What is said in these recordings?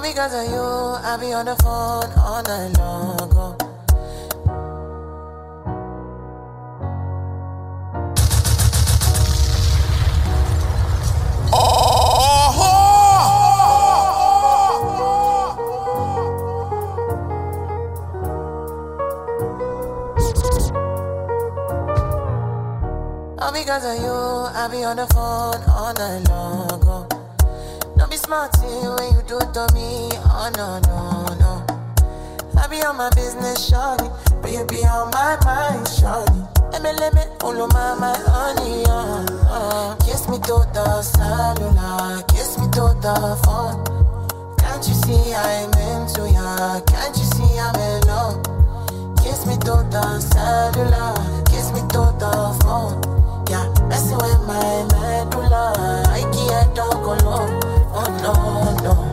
All because of you, I be on the phone all night long. Oh. All because of you, I be on the phone all night long. Be when you do to me. Oh no, no, no. I be on my business, shawty. But you be on my mind, let me, all of my, my honey, uh, uh. Kiss me to the cellular, kiss me to the phone. Can't you see I'm into ya? Can't you see I'm in love? Kiss me to the cellular, kiss me to the phone. Yeah, messing with my medulla. I can't talk alone. No, no.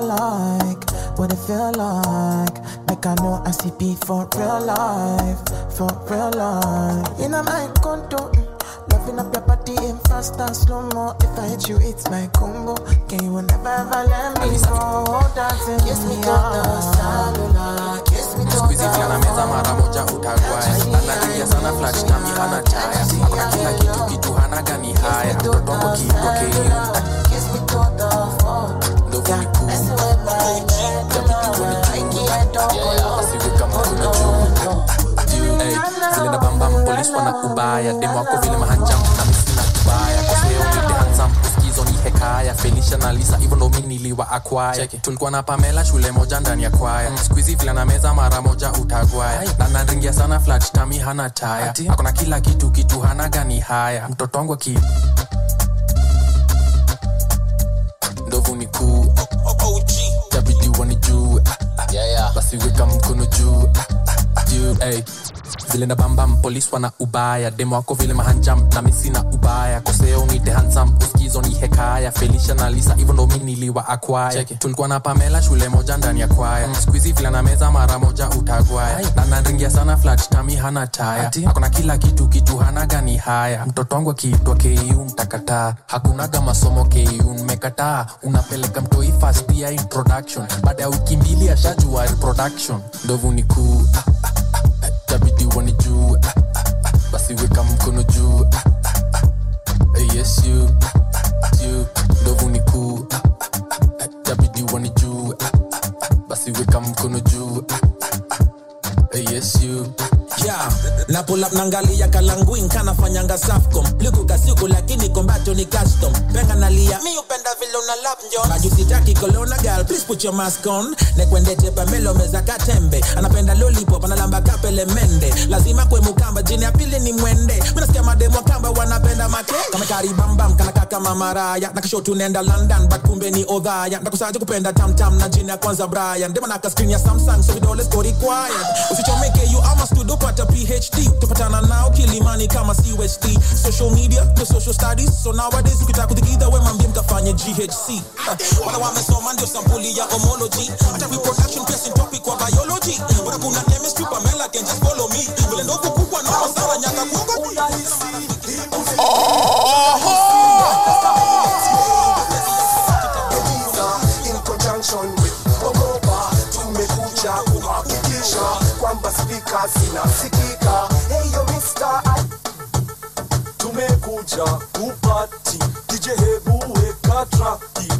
Feel like, what it feel like. Like I know I see beat for real life, for real life. In a my condo, mm, loving up your body in fast and slow mo. If I hit you, it's my combo. Can you never ever let me go? Dancing kiss me to the cellular, kiss me to Squeezy flana meza mara moja utagwaya anaringia sana flash nami hana chaya akona kila kitu kitu hana gani haya mtoto wangu kiitokei ndovu ni kuu asiweka mkono juu Hey, zile na bambam polis wana demo wako vile mahanjam na misina kubaya koseo hansam uskizo ni hekaya felisha na lisa hivyo ndo mi niliwa akwaya tulikuwa na pamela shule moja ndani ya kwaya skuizi vila na meza mara moja utagwaya na naringia sana flat tami hana taya akona kila kitu kitu hana gani haya? Mtoto wangu aki ndovu ni kuu tabidi wanijue basi weka mkono juu juu hey. Vile na bambam polis wana ubaya. Demo wako vile mahanjam na misina ubaya. Koseo nite hansam uskizo ni hekaya. Felisha na lisa hivyo ndo mi niliwa akwaya tulikuwa na pamela shule moja ndani ya kwaya. Skuizi vila na meza mara moja utagwaya. Na naringia sana flat tami hana taya. Akona kila kitu kitu hana gani haya. Mtoto wangu akiitwa ku mtakataa hakunaga masomo ku mmekataa unapeleka mtoi fast ya introduction. Baada ya wiki mbili ashajua reproduction ndovu ni kuu ah, ah, ah, ah, ah, ah, ah, basi weka mkono juu ah, ah, ah, yes you ah, ah, ah, you ndovu ni kuu ah, ah, ah, ah, tabidi wanijue ah, ah, ah, basi weka mkono juu ah, ah, ah, eh, yes you yeah. na pull up nangalia kalanguin kanafanyanga safcom. Likuka siku lakini kombacho ni custom. Penga nalia mi upenda vile una lap njo najusitaki kolona gal please put your mask on. Nekwendete pamelo meza katembe anapenda lollipop analamba kapele mende lazima kwe mukamba jini ya pili ni mwende. Minasikia mademo kamba wanapenda make. Kamekaribambam kanaka kama maraya nakasho tunaenda london but kumbe ni odhaya. Ndakusaje kupenda tamtam na jini ya kwanza brian. Dema naka screen ya samsung so vidole siko quiet usichomeke you ama pata phd tupatana nao kilimani kama cust social media the social studies. So nowadays ukitaka kutikidha we mambie mkafanye ghc wala wamesoma ndio sampuli ya homology. Hata reproduction si topic kwa biology. Bora kuna chemistry pamela can just follow me. Vile ndogo kubwa na masara nyaka kwako in kwamba spika zinasikika. Hey yo Mr. I tumekuja kupati. DJ, hebu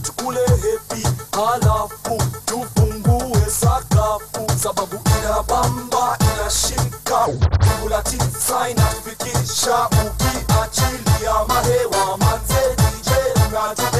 tukule hepi, halafu tufungue sakafu, sababu inabamba inashika, kula tisa inafikisha, ukiachilia mahewa manze DJ unatubeba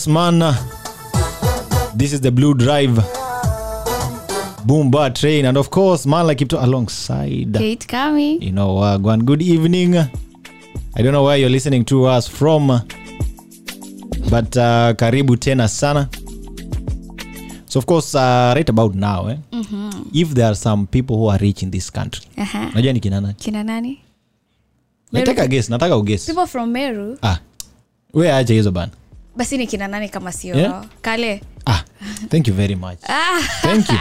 yes, man. This is the Blue Drive. Boomba train, and of course, like Kipto alongside. Kate Kami. You know, uh, Gwan, good evening. I don't know where you're listening to us from, but uh, karibu tena sana. So, of course, uh, right about now, eh, if there are some people who are rich in this country, najua ni kina nani? Kina nani? nataka guess nataka uguess People from Meru. ah we acha hizo bana Basi ni kina nani kama sio Yeah? Kale. ah thank you very much thank you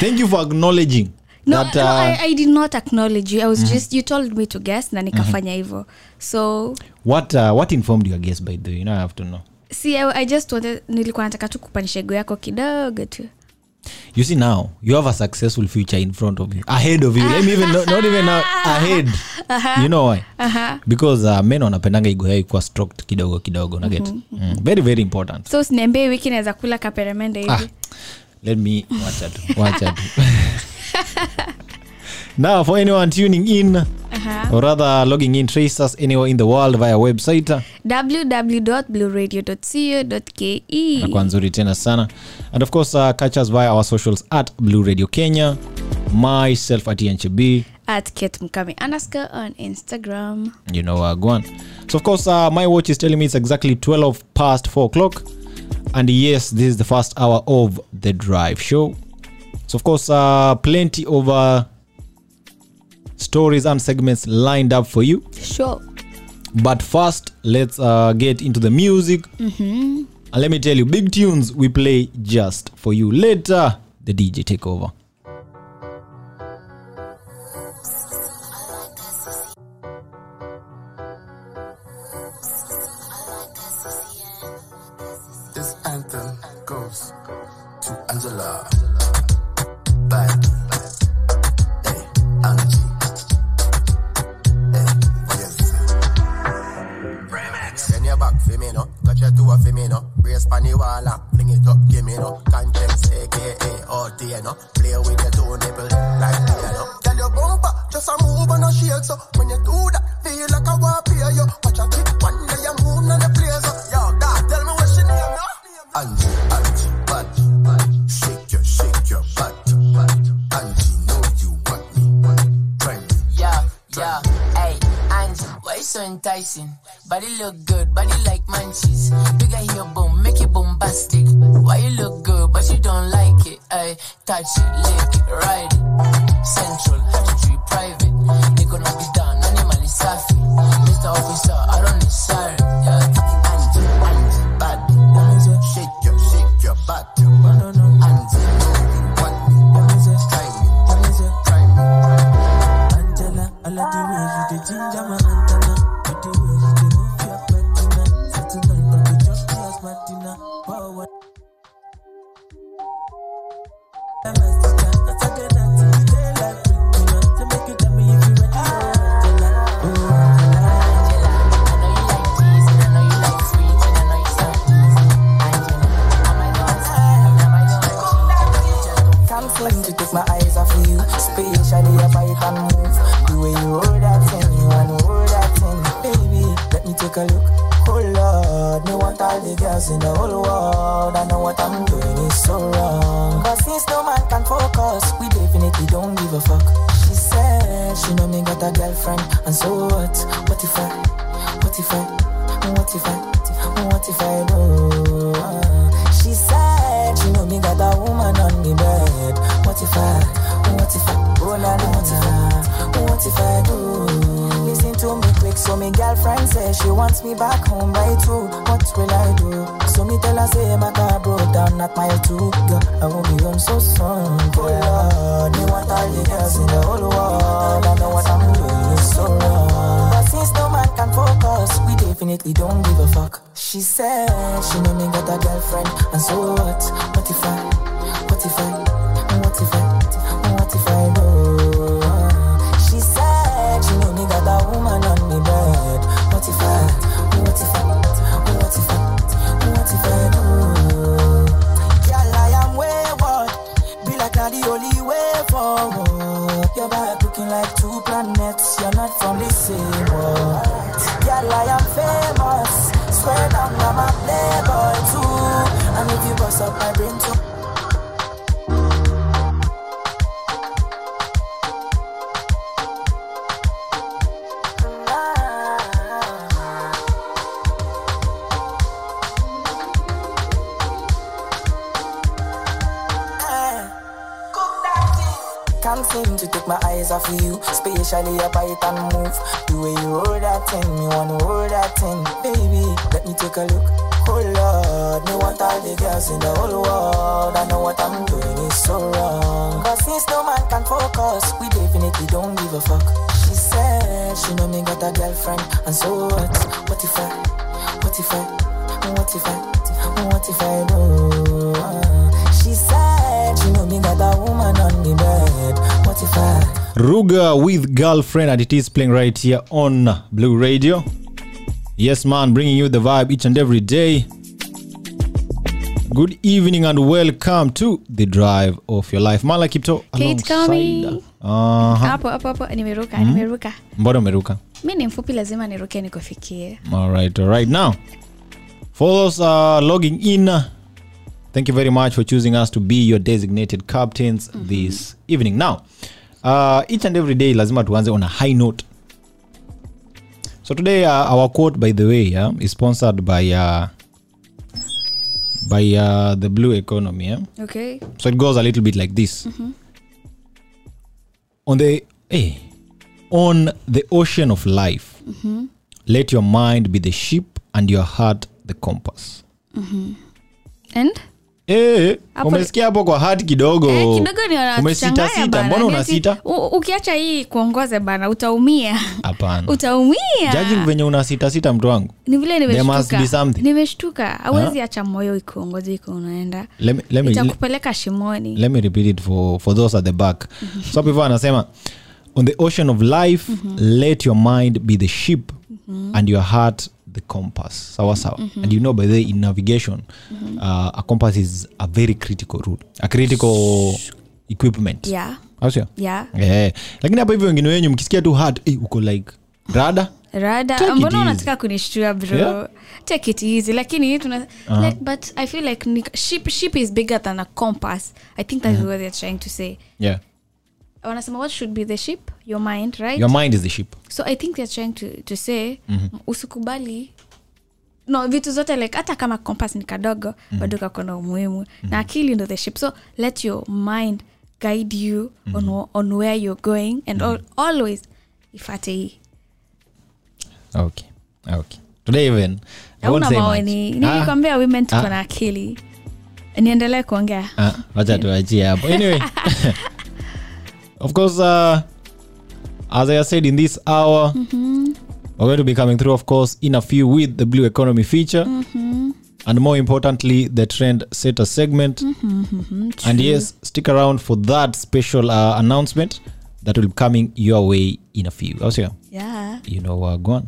thank you for acknowledging No, that no, uh, I, I did not acknowledge you. I was just you told me to guess na nikafanya hivyo. So what uh, what informed your guess by the way you know i have to know see I, I just wanted nilikuwa nataka tu kupanisha ego yako kidogo tu. You see now you have a successful future in front of you. Ahead of you. Let me even not, not even now ahead. You know why? Because uh, men wanapendanga igo yao ikuwa stroked kidogo kidogo naget mm. very very important. So usiniambie wiki naweza kula kaperemende hivi. ah, let me wacha tu wacha tu now for anyone tuning in or rather logging in trace us anywhere in the world via website www.blueradio.co.ke. nakuwa nzuri tena sana and of course uh, catch us via our socials at blue radio kenya myself at ENHB. At Kate Mkami underscore on Instagram. you know uh, Gwan. so of course uh, my watch is telling me it's exactly 12 past 4 o'clock and yes this is the first hour of the drive show so of course uh, plenty of uh, stories and segments lined up for you. Sure. but first let's uh, get into the music. And let me tell you big tunes we play just for you. Later the dj take over enticing? Body look good, body like munchies. Bigger your boom, make it bombastic. Why you look good, but you don't like it? Hey, touch it, lick definitely don't give a fuck. She said she know me got a girlfriend, and so what? What if I? What if I? What if I? What if I bust up my brain too. Can't seem to take my eyes off of you, especially your bite and move. The way you hold that thing, me wanna hold that thing, baby. Let me take a look. Oh Lord, me want all the girls in the whole world. I know what I'm doing is so wrong, but since no man can focus, we definitely don't give a fuck. She said she know me got a girlfriend, and so what? What if I? What if I? What if I? What if I do? She said she know me got a woman on me bed. What if I? Ruga with girlfriend, and it is playing right here on Blue Radio. Yes, man, bringing you the vibe each and every day. Good evening and welcome to the drive of your life. Mala Kipto Uh-huh. hapo hapo hapo nimeruka nimeruka Mbona umeruka? mi ni mfupi lazima niruke nikufikie All right, all right. Now, for those uh, logging in, thank you very much for choosing us to be your designated captains this evening. Now, uh, each and every day, lazima tuanze on a high note. So today, uh, our quote, by the way, yeah, is sponsored by uh, by uh, the Blue Economy. Yeah? okay So it goes a little bit like this. On the hey, on the ocean of life, let your mind be the ship and your heart the compass. and Eh, umesikia hapo kwa hat kidogo. Eh, kidogo ni Umesita wanachanganya sita, bana. mbona unasita? ukiacha hii kuongoze bana utaumia. Hapana. utaumia. Judging venye una sita sita mtu wangu. ni vile nimeshtuka. awezi acha moyo ikuongoze iko unaenda itakupeleka shimoni. Let me repeat it for, for those at the back. So before anasema on the ocean of life let your mind be the ship and your heart the compass. Sawa sawa. And you know by the way in navigation uh, a compass is a very critical rule a critical equipment. Yeah. Au sio? yeah. Eh, lakini hapa hivyo wengine wenyu mkisikia tu hard eh, uko like rada rada mbona unataka kunishtua bro? Yeah. take it easy. Lakini tuna like, but i feel like ship, ship is bigger than a compass. I think that's what they're trying to say. Yeah wanasema what should be the ship? Your mind right? Your mind is the ship. So i think they're trying to, to say usikubali. No vitu zote like hata kama compass ni kadogo bado kako na umuhimu. Na akili ndo the ship. So let your mind guide you on, on where you're going and al always ifate hii. Okay okay. Today even I auna. Ah. women tuko Ah. na akili. Niendelee kuongea. Ah, wacha tuachie hapo. Anyway of course uh, as i said in this hour we're going to be coming through of course in a few with the blue economy feature. And more importantly the trend setter segment. And yes stick around for that special uh, announcement that will be coming your way in a few. Also yeah. You know uh, go on.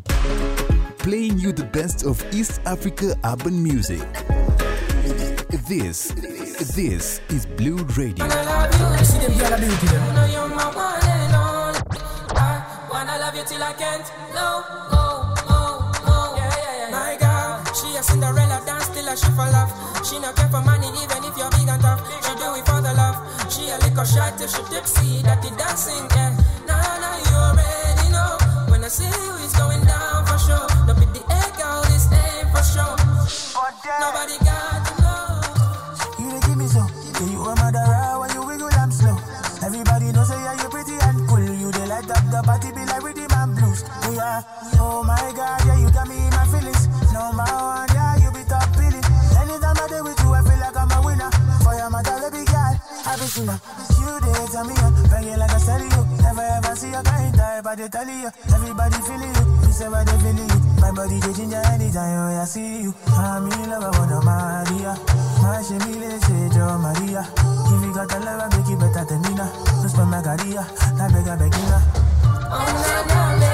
Playing you the best of East Africa urban music. This, this is Blue Radio. Till Cinderella dance till she care for money even if you're big and tough. She do it for the love. She a little shot if she tipsy that dancing. Yeah, nah, you already know. When I see you, it's going down for sure. Don't the egg this You Oh my god, yeah, you got me in my feelings. No, my one, yeah, you be top billing. Anytime I day with you, I feel like I'm a winner. For your mother, baby girl, I be seen her. You did tell me on, banging like I said you. Never ever see a kind die, but they tell you. Everybody feeling you, you say what they feeling you. My body, changing, ginger anytime, oh, I see you. I'm in love, I wanna marry ya. My shimile, say, Joe Maria. If you got a love, I make you better than me now. Just for my career, I beg, I beg you now. Oh, my darling.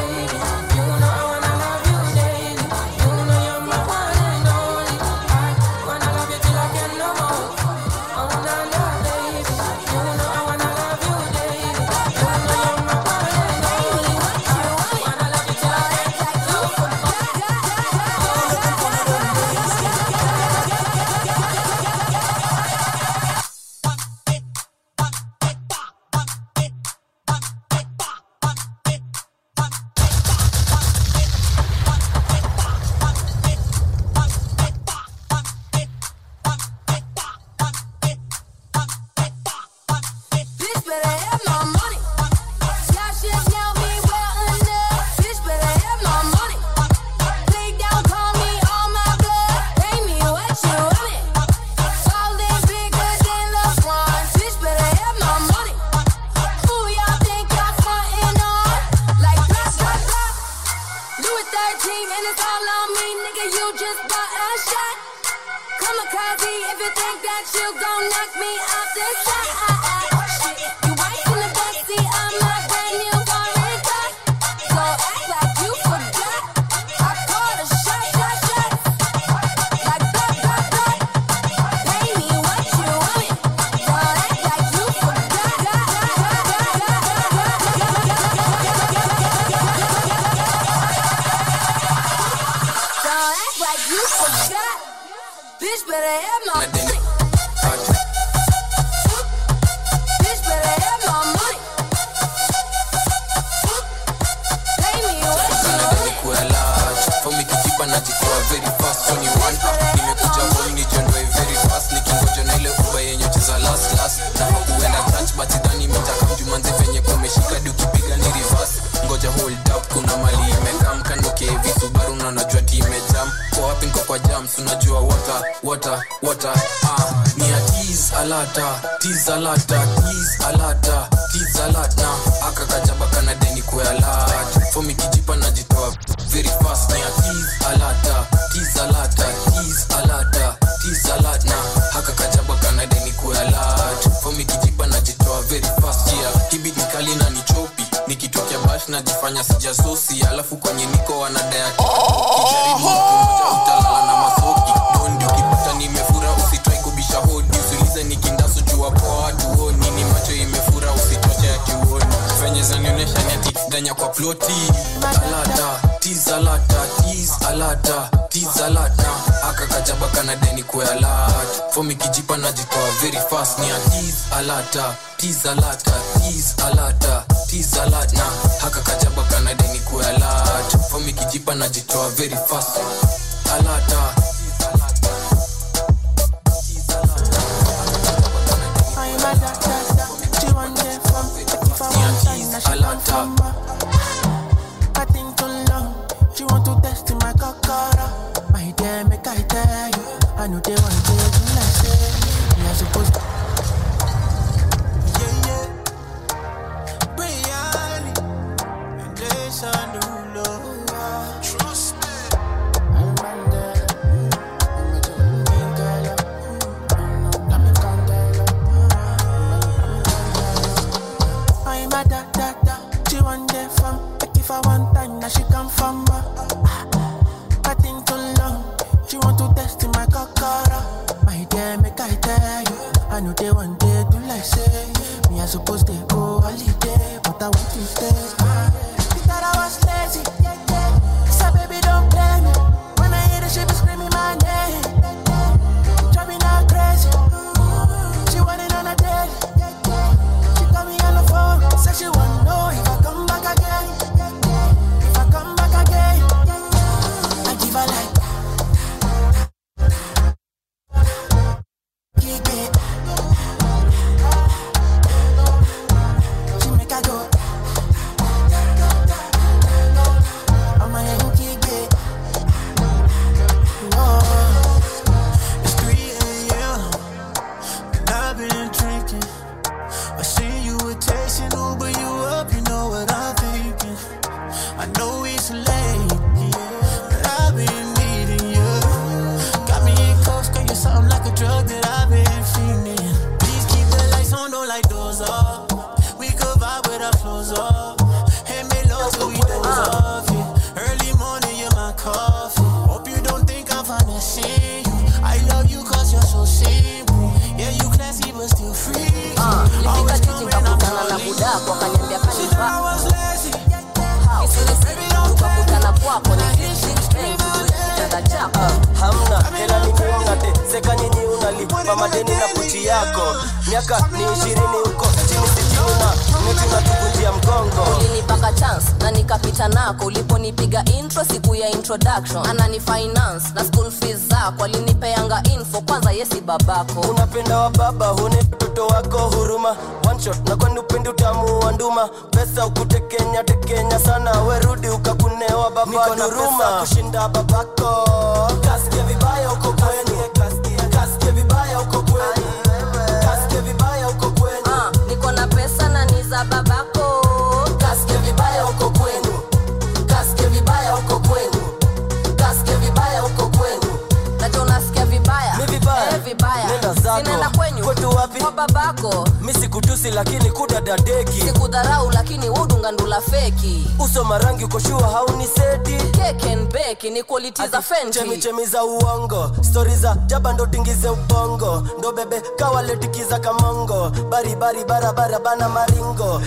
lakini kudadadeki sikudharau lakini udungandula feki. Uso marangi ukoshua hauni seti kekenbeki ni kwaliti za fenchemichemi za uongo stori za jaba ndo tingize ubongo. Ndo bebe kawaletikiza kamongo. Baribari barabara bana maringo.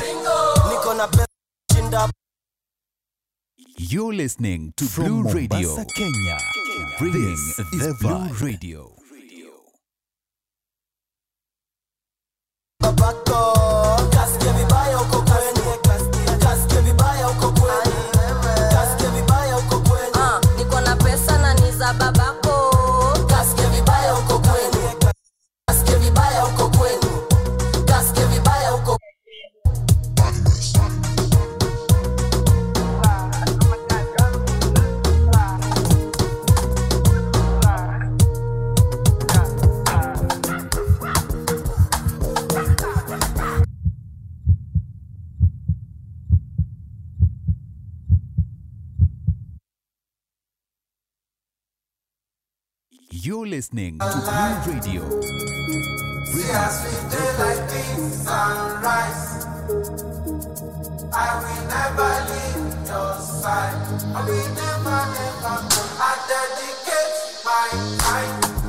Niko na shinda. You're listening to From Blue Radio Mombasa, Kenya. Kenya. Bringing this the Blue Radio. Radio. You're listening to Blue Radio. See sweet sunrise. I will never leave your side. I will never. I dedicate my.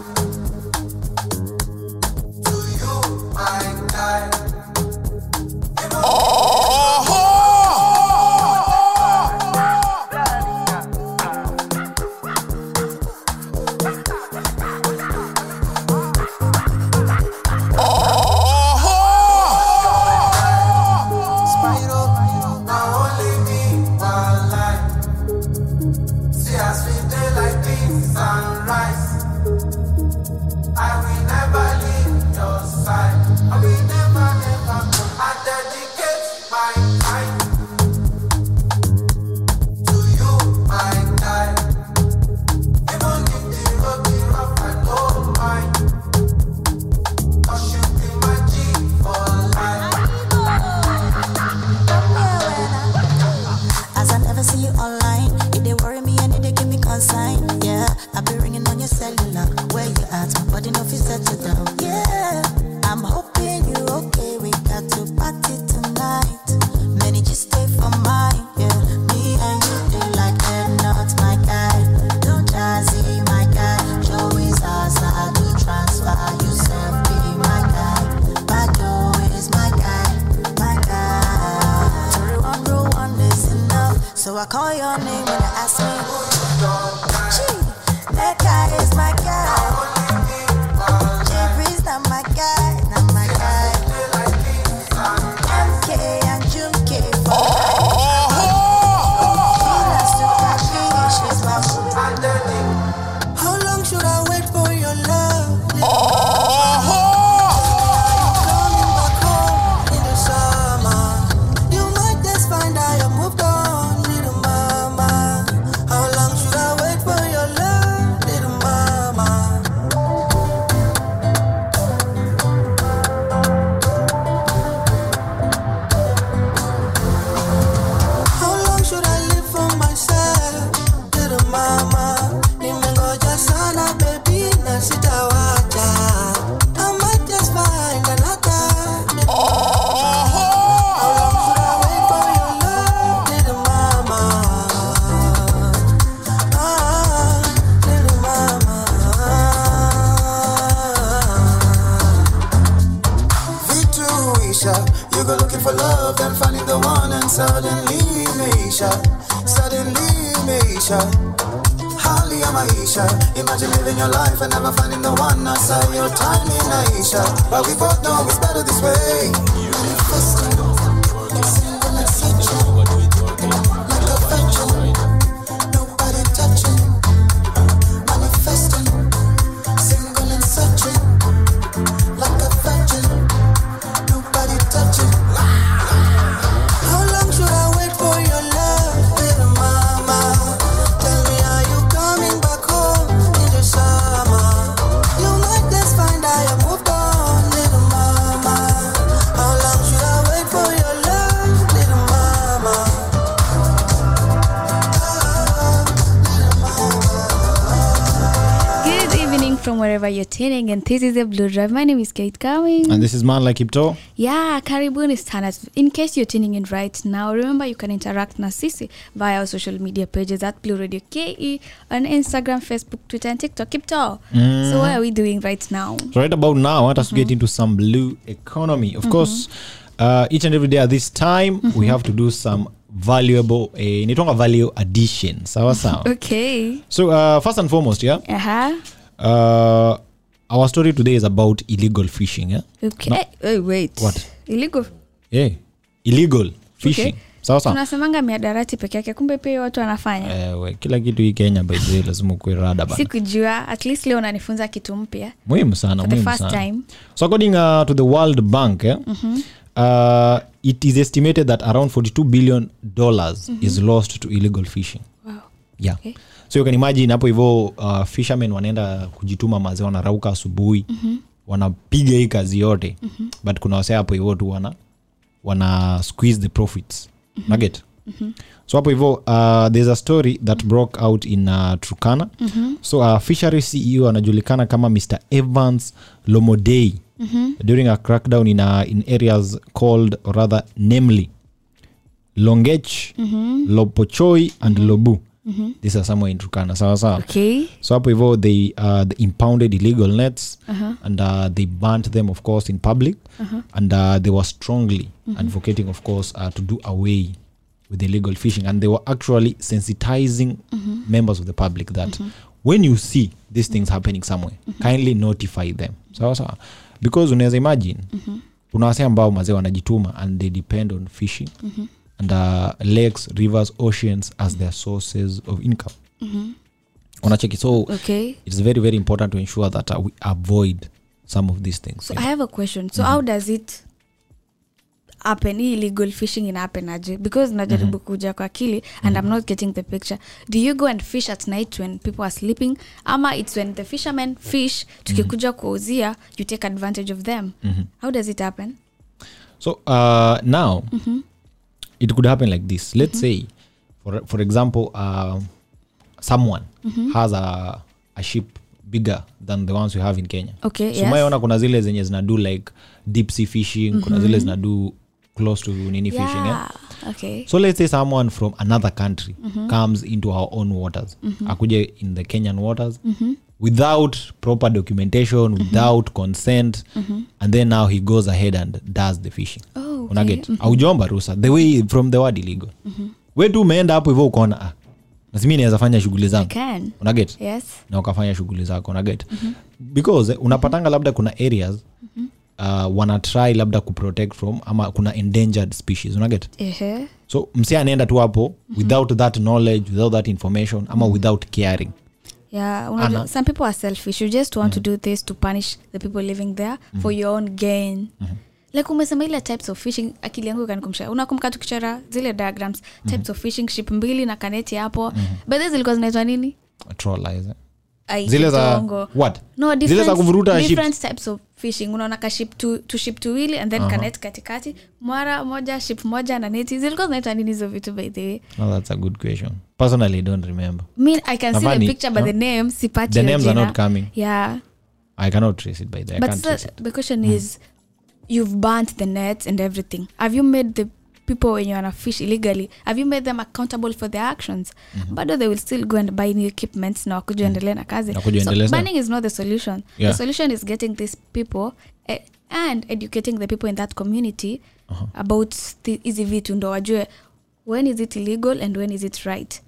Tuning and this is the Blue Drive. My name is Kate Cowing. and this is man like Kipto. Yeah, karibuni sana. In case you're tuning in right now, remember you can interact na sisi via our social media pages at Blue Radio KE on Instagram, Facebook, Twitter, and TikTok. Kipto. Mm. So what are we doing right now? So right about now, I want us to get into some blue economy. Of course, uh, each and every day at this time, we have to do some valuable, eh, inaitwanga value addition. Sawa sawa. Okay. So uh, first and foremost, yeah, Uh-huh. uh, our story today is about illegal fishing. Yeah, Okay. Hey, wait. What? Illegal. yeah, illegal fishing. Okay. Tunasemanga miadarati peke yake kumbe pia watu wanafanya Eh, we, kila kitu hii Kenya the lazima rada sikujua at least leo unanifunza kitu mpya Muhimu sana, for the first sana. time So according uh, to the World Bank, eh, Mhm. uh, it is estimated that around 42 billion dollars Mhm. is lost to illegal fishing. Wow. Yeah. Okay. So you can imagine hapo hivyo uh, fishermen wanaenda kujituma maze wanarauka asubuhi Mhm. wanapiga hii kazi yote Mhm. but kuna wasee hapo hivyo tu wana wana squeeze the profits Mhm. naget Mhm. so hapo hivyo uh, there's a story that broke out in uh, trukana Mhm. so uh, fishery ceo anajulikana kama mr evans lomodei Mhm. during a crackdown in, uh, in areas called or rather namely longech Mhm. lopochoi and lobu Mhm. these are somewhere in trukana sawa sawa Okay. so hapo hivyo they, uh, they impounded illegal nets Uh-huh. and uh, they burnt them of course in public Uh-huh. and uh, they were strongly Mhm. advocating of course uh, to do away with illegal fishing and they were actually sensitizing Mhm. members of the public that Mhm. when you see these things happening somewhere kindly notify them sawa sawa because unaweza imagine Mhm. kuna wase ambao mazee wanajituma and they depend on fishing Mhm. And uh, lakes rivers oceans as their sources of income. Mhm. unacheki so Okay. it's very very important to ensure that uh, we avoid some of these things so i have a question. So how does it happen hii illegal fishing inahappen aje? Because najaribu kuja kwa akili and i'm not getting the picture. Do you go and fish at night when people are sleeping? Ama it's when the fishermen fish tukikuja kuuzia you take advantage of them. Mhm. how does it happen? So uh, now Mhm. It could happen like this let's say for, for example uh, someone Mhm. has a, a ship bigger than the ones we have in kenya Okay, so yes. maona kuna zile zenye zinado like deep sea fishing kuna Mhm. zile zinado close to nini fishing yeah? okay so let's say someone from another country Mhm. comes into our own waters Mhm. akuje in the kenyan waters Mhm. without proper documentation without consent Mhm. and then now he goes ahead and does the fishing Oh, okay. unaget? Mhm. aujomba rusa the way from the word illegal. Mhm. we tu umeenda hapo hivyo ukaona ah, naweza fanya shughuli zangu. Unaget? Yes. Na ukafanya shughuli zako unaget? Because eh, unapatanga labda kuna areas uh, wana try labda kuprotect from ama kuna endangered species unaget? Ehe. so msi anaenda tu hapo without that knowledge without that information ama without caring. Yeah unajua, some people are selfish. You just want to do this to punish the people living there for your own gain like umesema ile types of fishing akili yangu ikanikumbusha unakumbuka tukichora zile diagrams types of fishing ship mbili na kaneti hapo. Mm bedhe zilikuwa zinaitwa nini? Zile za what? No zile za kuvuruta ship types of fishing. Unaona ka ship tu, tu ship tuwili and then Aha. kanet katikati. Mwara moja ship moja na neti. Zilikuwa zinaitwa nini hizo vitu by the way? That's a good question. Personally don't remember. Mean i can see the Nafani, picture but the name sipati The names are not coming. yeah. I cannot trace it by the I can't so, trace it. the question is you've burnt the nets and everything. Have you made the people when you're on fish illegally? Have you made them accountable for their actions? Bado they will still go and buy new equipments na wakuja endelea na kazi. So banning is not the solution. Yeah. the solution is getting these people eh, and educating the people in that community about the- hizi vitu ndo wajue when is it illegal and when is it right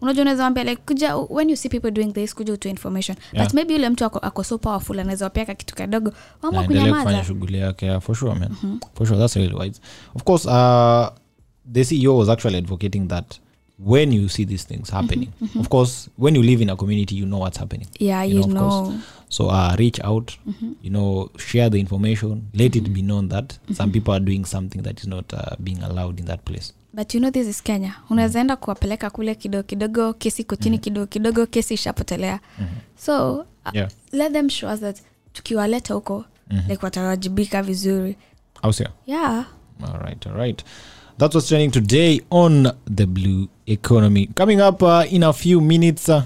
unajua unaweza wambia like kuja when you see people doing this kuja utoe information. Yeah. but maybe yule mtu ako, ako so powerful anaweza wapeaka kitu kadogo wama kunyamaza. shughuli yake for sure man. For sure that's really wise of course uh, the ceo was actually advocating that when you see these things happening mm -hmm. of course when you live in a community you know what's happening. Yeah, you you know, know. so uh, reach out Mhm. you know share the information let it be known that some people are doing something that is not uh, being allowed in that place but you know this is kenya unaweza enda kuwapeleka kule kidogo kidogo kesi kochini kidogo kidogo kesi ishapotelea so uh, Yeah. let them show us that tukiwaleta huko Mhm. like watawajibika vizuri yeah All right, all right. That's what's trending today on the blue economy. Coming up uh, in a few minutes, uh,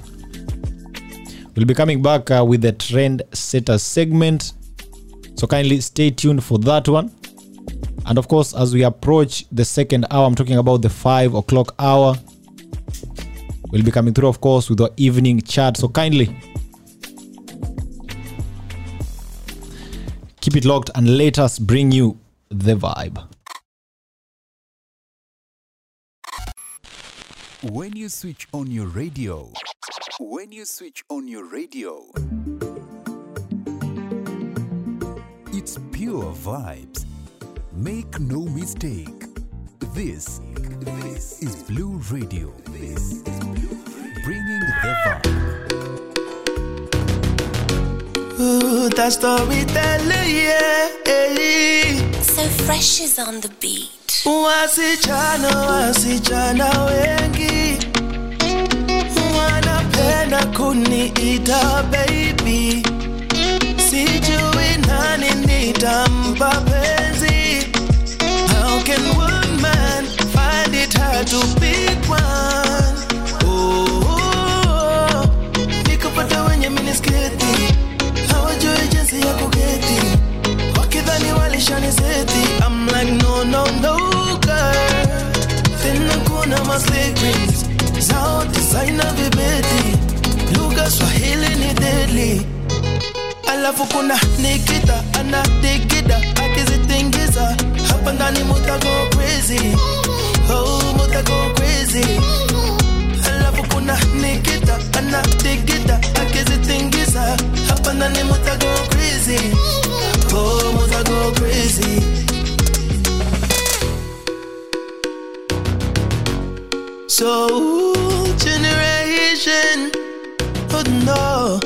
we'll be coming back uh, with the trend setter segment. So kindly stay tuned for that one. And of course, as we approach the second hour, I'm talking about the five o'clock hour. We'll be coming through, of course, with our evening chat. So kindly keep it locked and let us bring you the vibe. When you switch on your radio, when you switch on your radio, it's pure vibes. Make no mistake. This, this is Blue Radio. This is Blue Radio. Bringing the vibe. Ooh, that storyteller, yeah. Eh. So fresh is on the beat. Wasichana, wasichana wengi wanapenda kuniita baby, sijui nani nitampa kuna masecrets zao designer vibeti. Lugha swahili ni deadly. Alafu kuna nikita anadigida akizitingiza. Hapa ndani mutago crazy. Oh mutago crazy. Alafu kuna nikita anadigida akizitingiza. Hapa ndani mutago crazy. Oh mutago crazy so generation oh no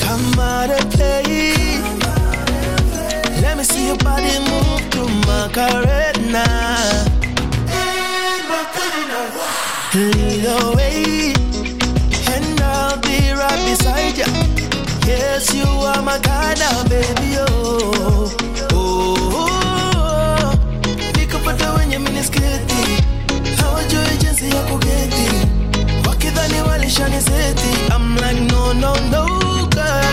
come out and play. Let me see your body move to my carena lead the way and I'll be right beside ya. Yes you are my kind of baby oh. Oh, oh. nikapata wenye minisketi hawajui jinsi ya kuketi. Wakidhani walishanizeti. I'm like no no no girl.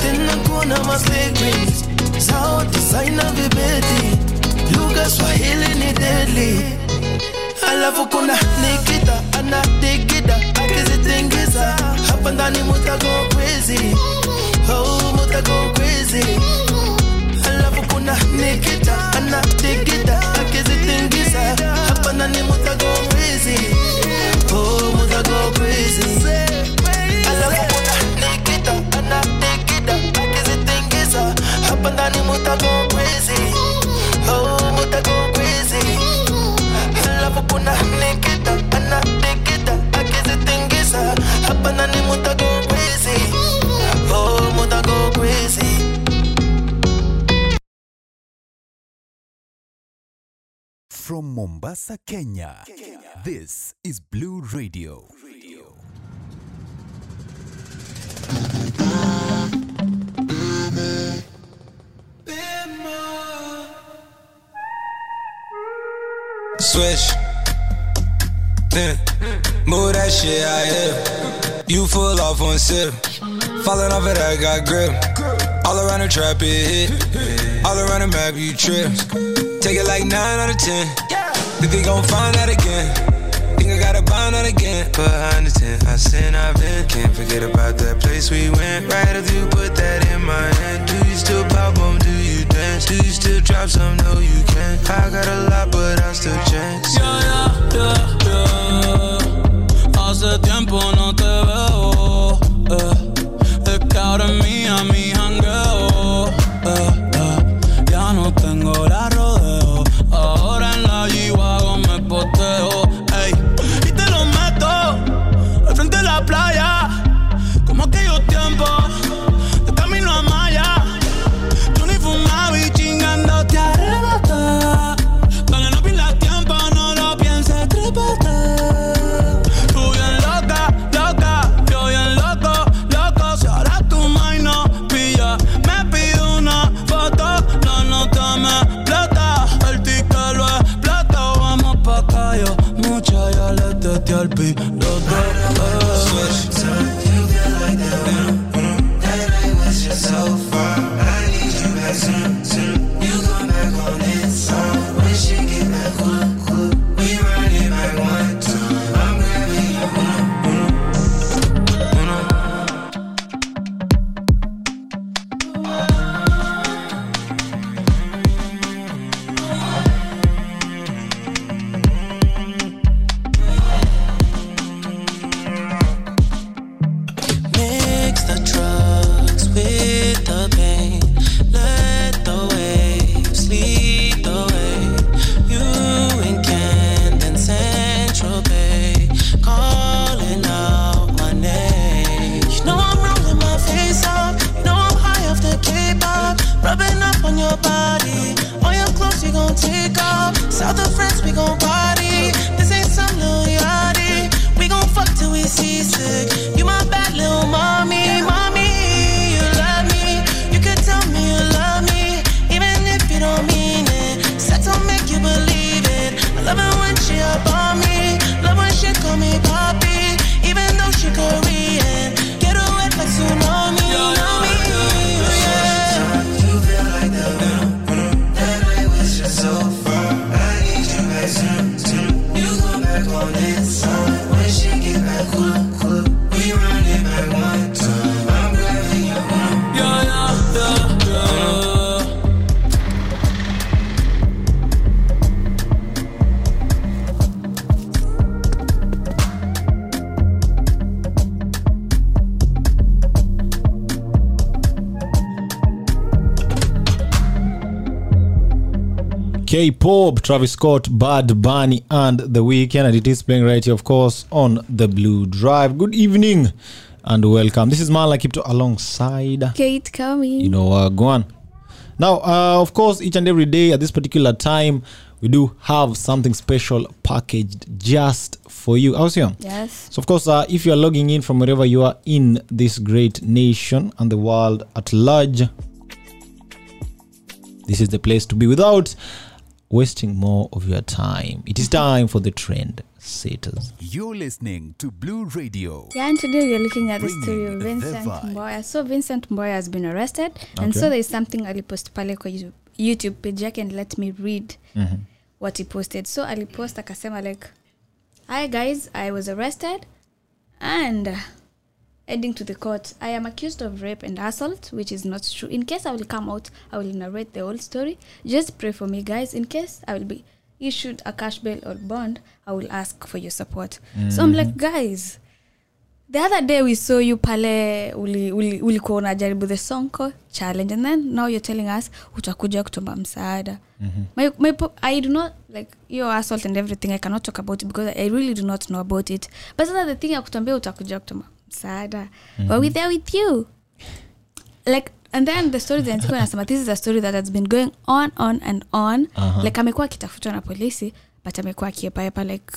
Tena kuna masecrets zao designer vibeti. Lugha swahili ni deadly. Alafu kuna nikita anadigida akizitingiza. Hapa ndani mutago crazy. Oh mutago crazy. Alafu kuna nikita anadigida akizitingiza turn and the mother go crazy. Oh, mother go crazy. Go crazy. Oh, go crazy. Love upon a naked, and a. I guess the thing is, happen and the go From Mombasa, Kenya, this is Blue Radio. Swish. Then move that shit out here. You full off one sip. Falling off it, I got grip. All around the trap, it hit. All around the map, you trip. Take it like 9 out of 10. Think they gon' find out again. Think I gotta bind out again. Behind the tent, I sin, I've been. Can't forget about that place we went. Right after you put that in my hand. Do you still pop Do you dance? Do you still drop some? No, you can't. I got a lot, but I still chance. Yeah, yeah, yeah, yeah. Hace tiempo no te veo. Eh. Es que ahora K-pop, Travis Scott, Bad Bunny, and The Weeknd, and it is playing right here, of course, on the Blue Drive. Good evening and welcome. This is Mala Kipto alongside, Kate coming. you know, uh, on. Now, uh, of course, each and every day at this particular time, we do have something special packaged just for you. How's you? Yes. So, of course, uh, if you are logging in from wherever you are in this great nation and the world at large, this is the place to be without wasting more of your time. It is time for the trend setters. You're listening to Blue Radio. Yeah, and today we're looking at the story of Vincent. Mboya. So Vincent Mboya has been arrested, and Okay. so there is something alipost pale kwa YouTube- YouTube page yake, and let me read Mhm. what he posted. So alipost akasema like, hi guys, I was arrested, and uh, to the court. I am accused of rape and assault, which is not true. In case I will come out, I will narrate the whole story. Just pray for me, guys. In case I will be issued a cash bail or bond, I will ask for your support. So I'm like, guys, the other day we saw you pale uli- uli- ulikuwa unajaribu the sonko challenge and then now you're telling us utakuja kutomba msaada my, my, i do not like your assault and everything i cannot talk about it because i really do not know about it but sasa the thing ya kutuambia utakuja kutomba msaada Mhm. were we there with you. Like and then the story then nasema this is a story that has been going on on and on. Aha. like amekuwa akitafutwa na polisi but amekuwa akiepaepa like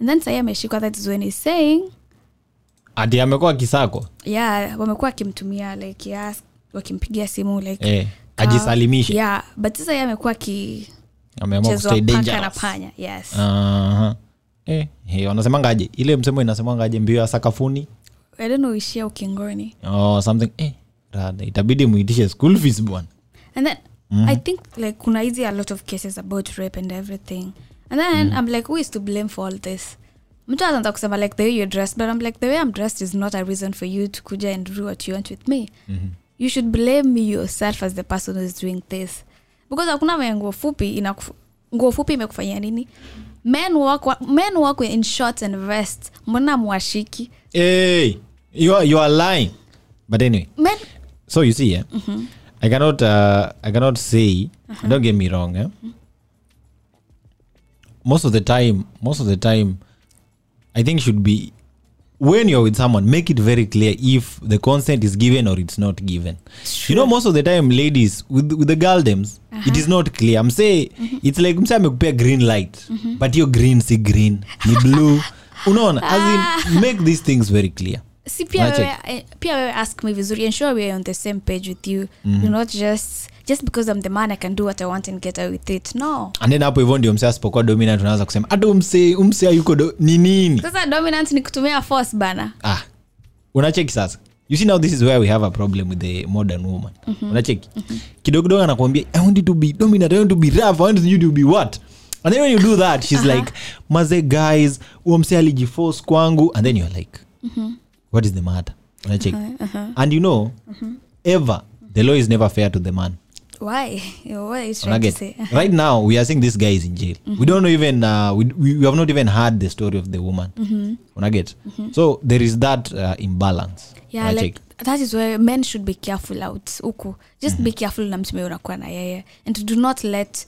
and then sahii ameshikwa that is when he's saying ati amekuwa kisako yeah wamekuwa akimtumia like yes, wakimpigia simu like eh, ajisalimishe. Yeah but sasa ye amekuwa ki ameamua chezwa kustay paka na panya yes. Aha. Eh, hey, wanasemangaje ile msemo inasemangaje mbio ya sakafuni i don't know ishia ukingoni oh, something. Eh, rada itabidi muitishe school fees bwana. And then Mhm. i think like kuna hizi a lot of cases about rape and everything. And then Mhm. i'm like who is to blame for all this? Mtu anaanza kusema like the way you're dressed but i'm like the way i'm dressed is not a reason for you to kuja and do what you want with me. Mhm. you should blame me yourself as the person who is doing this. Because hakuna venye nguo fupi ina nguo fupi imekufanyia nini? Men wako men wako in shorts and vest mbona mwashiki? Hey, you are, you are lying. But anyway. Men so you see eh? Mhm. i cannot uh, i cannot say don't get me wrong eh? most of the time most of the time i think should be when you're with someone make it very clear if the consent is given or it's not given. You know most of the time ladies with, with the girldems it is not clear. I'm say it's like mse amekupea green light but your green si green ni blue. Unaona? As in make these things very clear si pia wewe, pia wewe ask me vizuri ensure we're on the same page with you. Mm. do not just just because i'm the man i can do what i want and get away with it. No. And then hapo hivyo ndio msee asipokuwa dominant unaanza kusema hata umse umsee ayuko do, ni nini? Sasa dominant ni kutumia force bana. Ah unacheki sasa. You see now this is where we have a problem with the modern woman. Mhm. unacheki? Kidogo kidogo anakuambia i want you to be dominant i want to be rough i want you to be what? And then when you do that she's like maze guys uomse alijiforce kwangu. And then you're like Mhm. What is the matter? Unacheki Uh-huh, uh-huh. and you know Mhm. ever the law is never fair to the man. Why? What you trying to say? Right now we are saying this guy is in jail. We don't know even uh, we, we, have not even heard the story of the woman. Mhm. unaget Mhm. so there is that uh, imbalance. Yeah Unacheki? like that is where men should be careful out huku just be careful na mtume unakuwa na yeye and do not let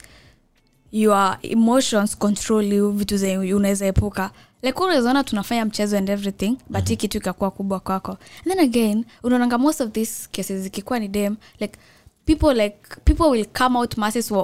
your emotions control you vitu zenye unaweza epuka like tunafanya mchezo and everything but hii kitu ikakuwa kubwa kwako. And then again unaonanga most of these cases zikikuwa ni dem like people like people will come out masses wa-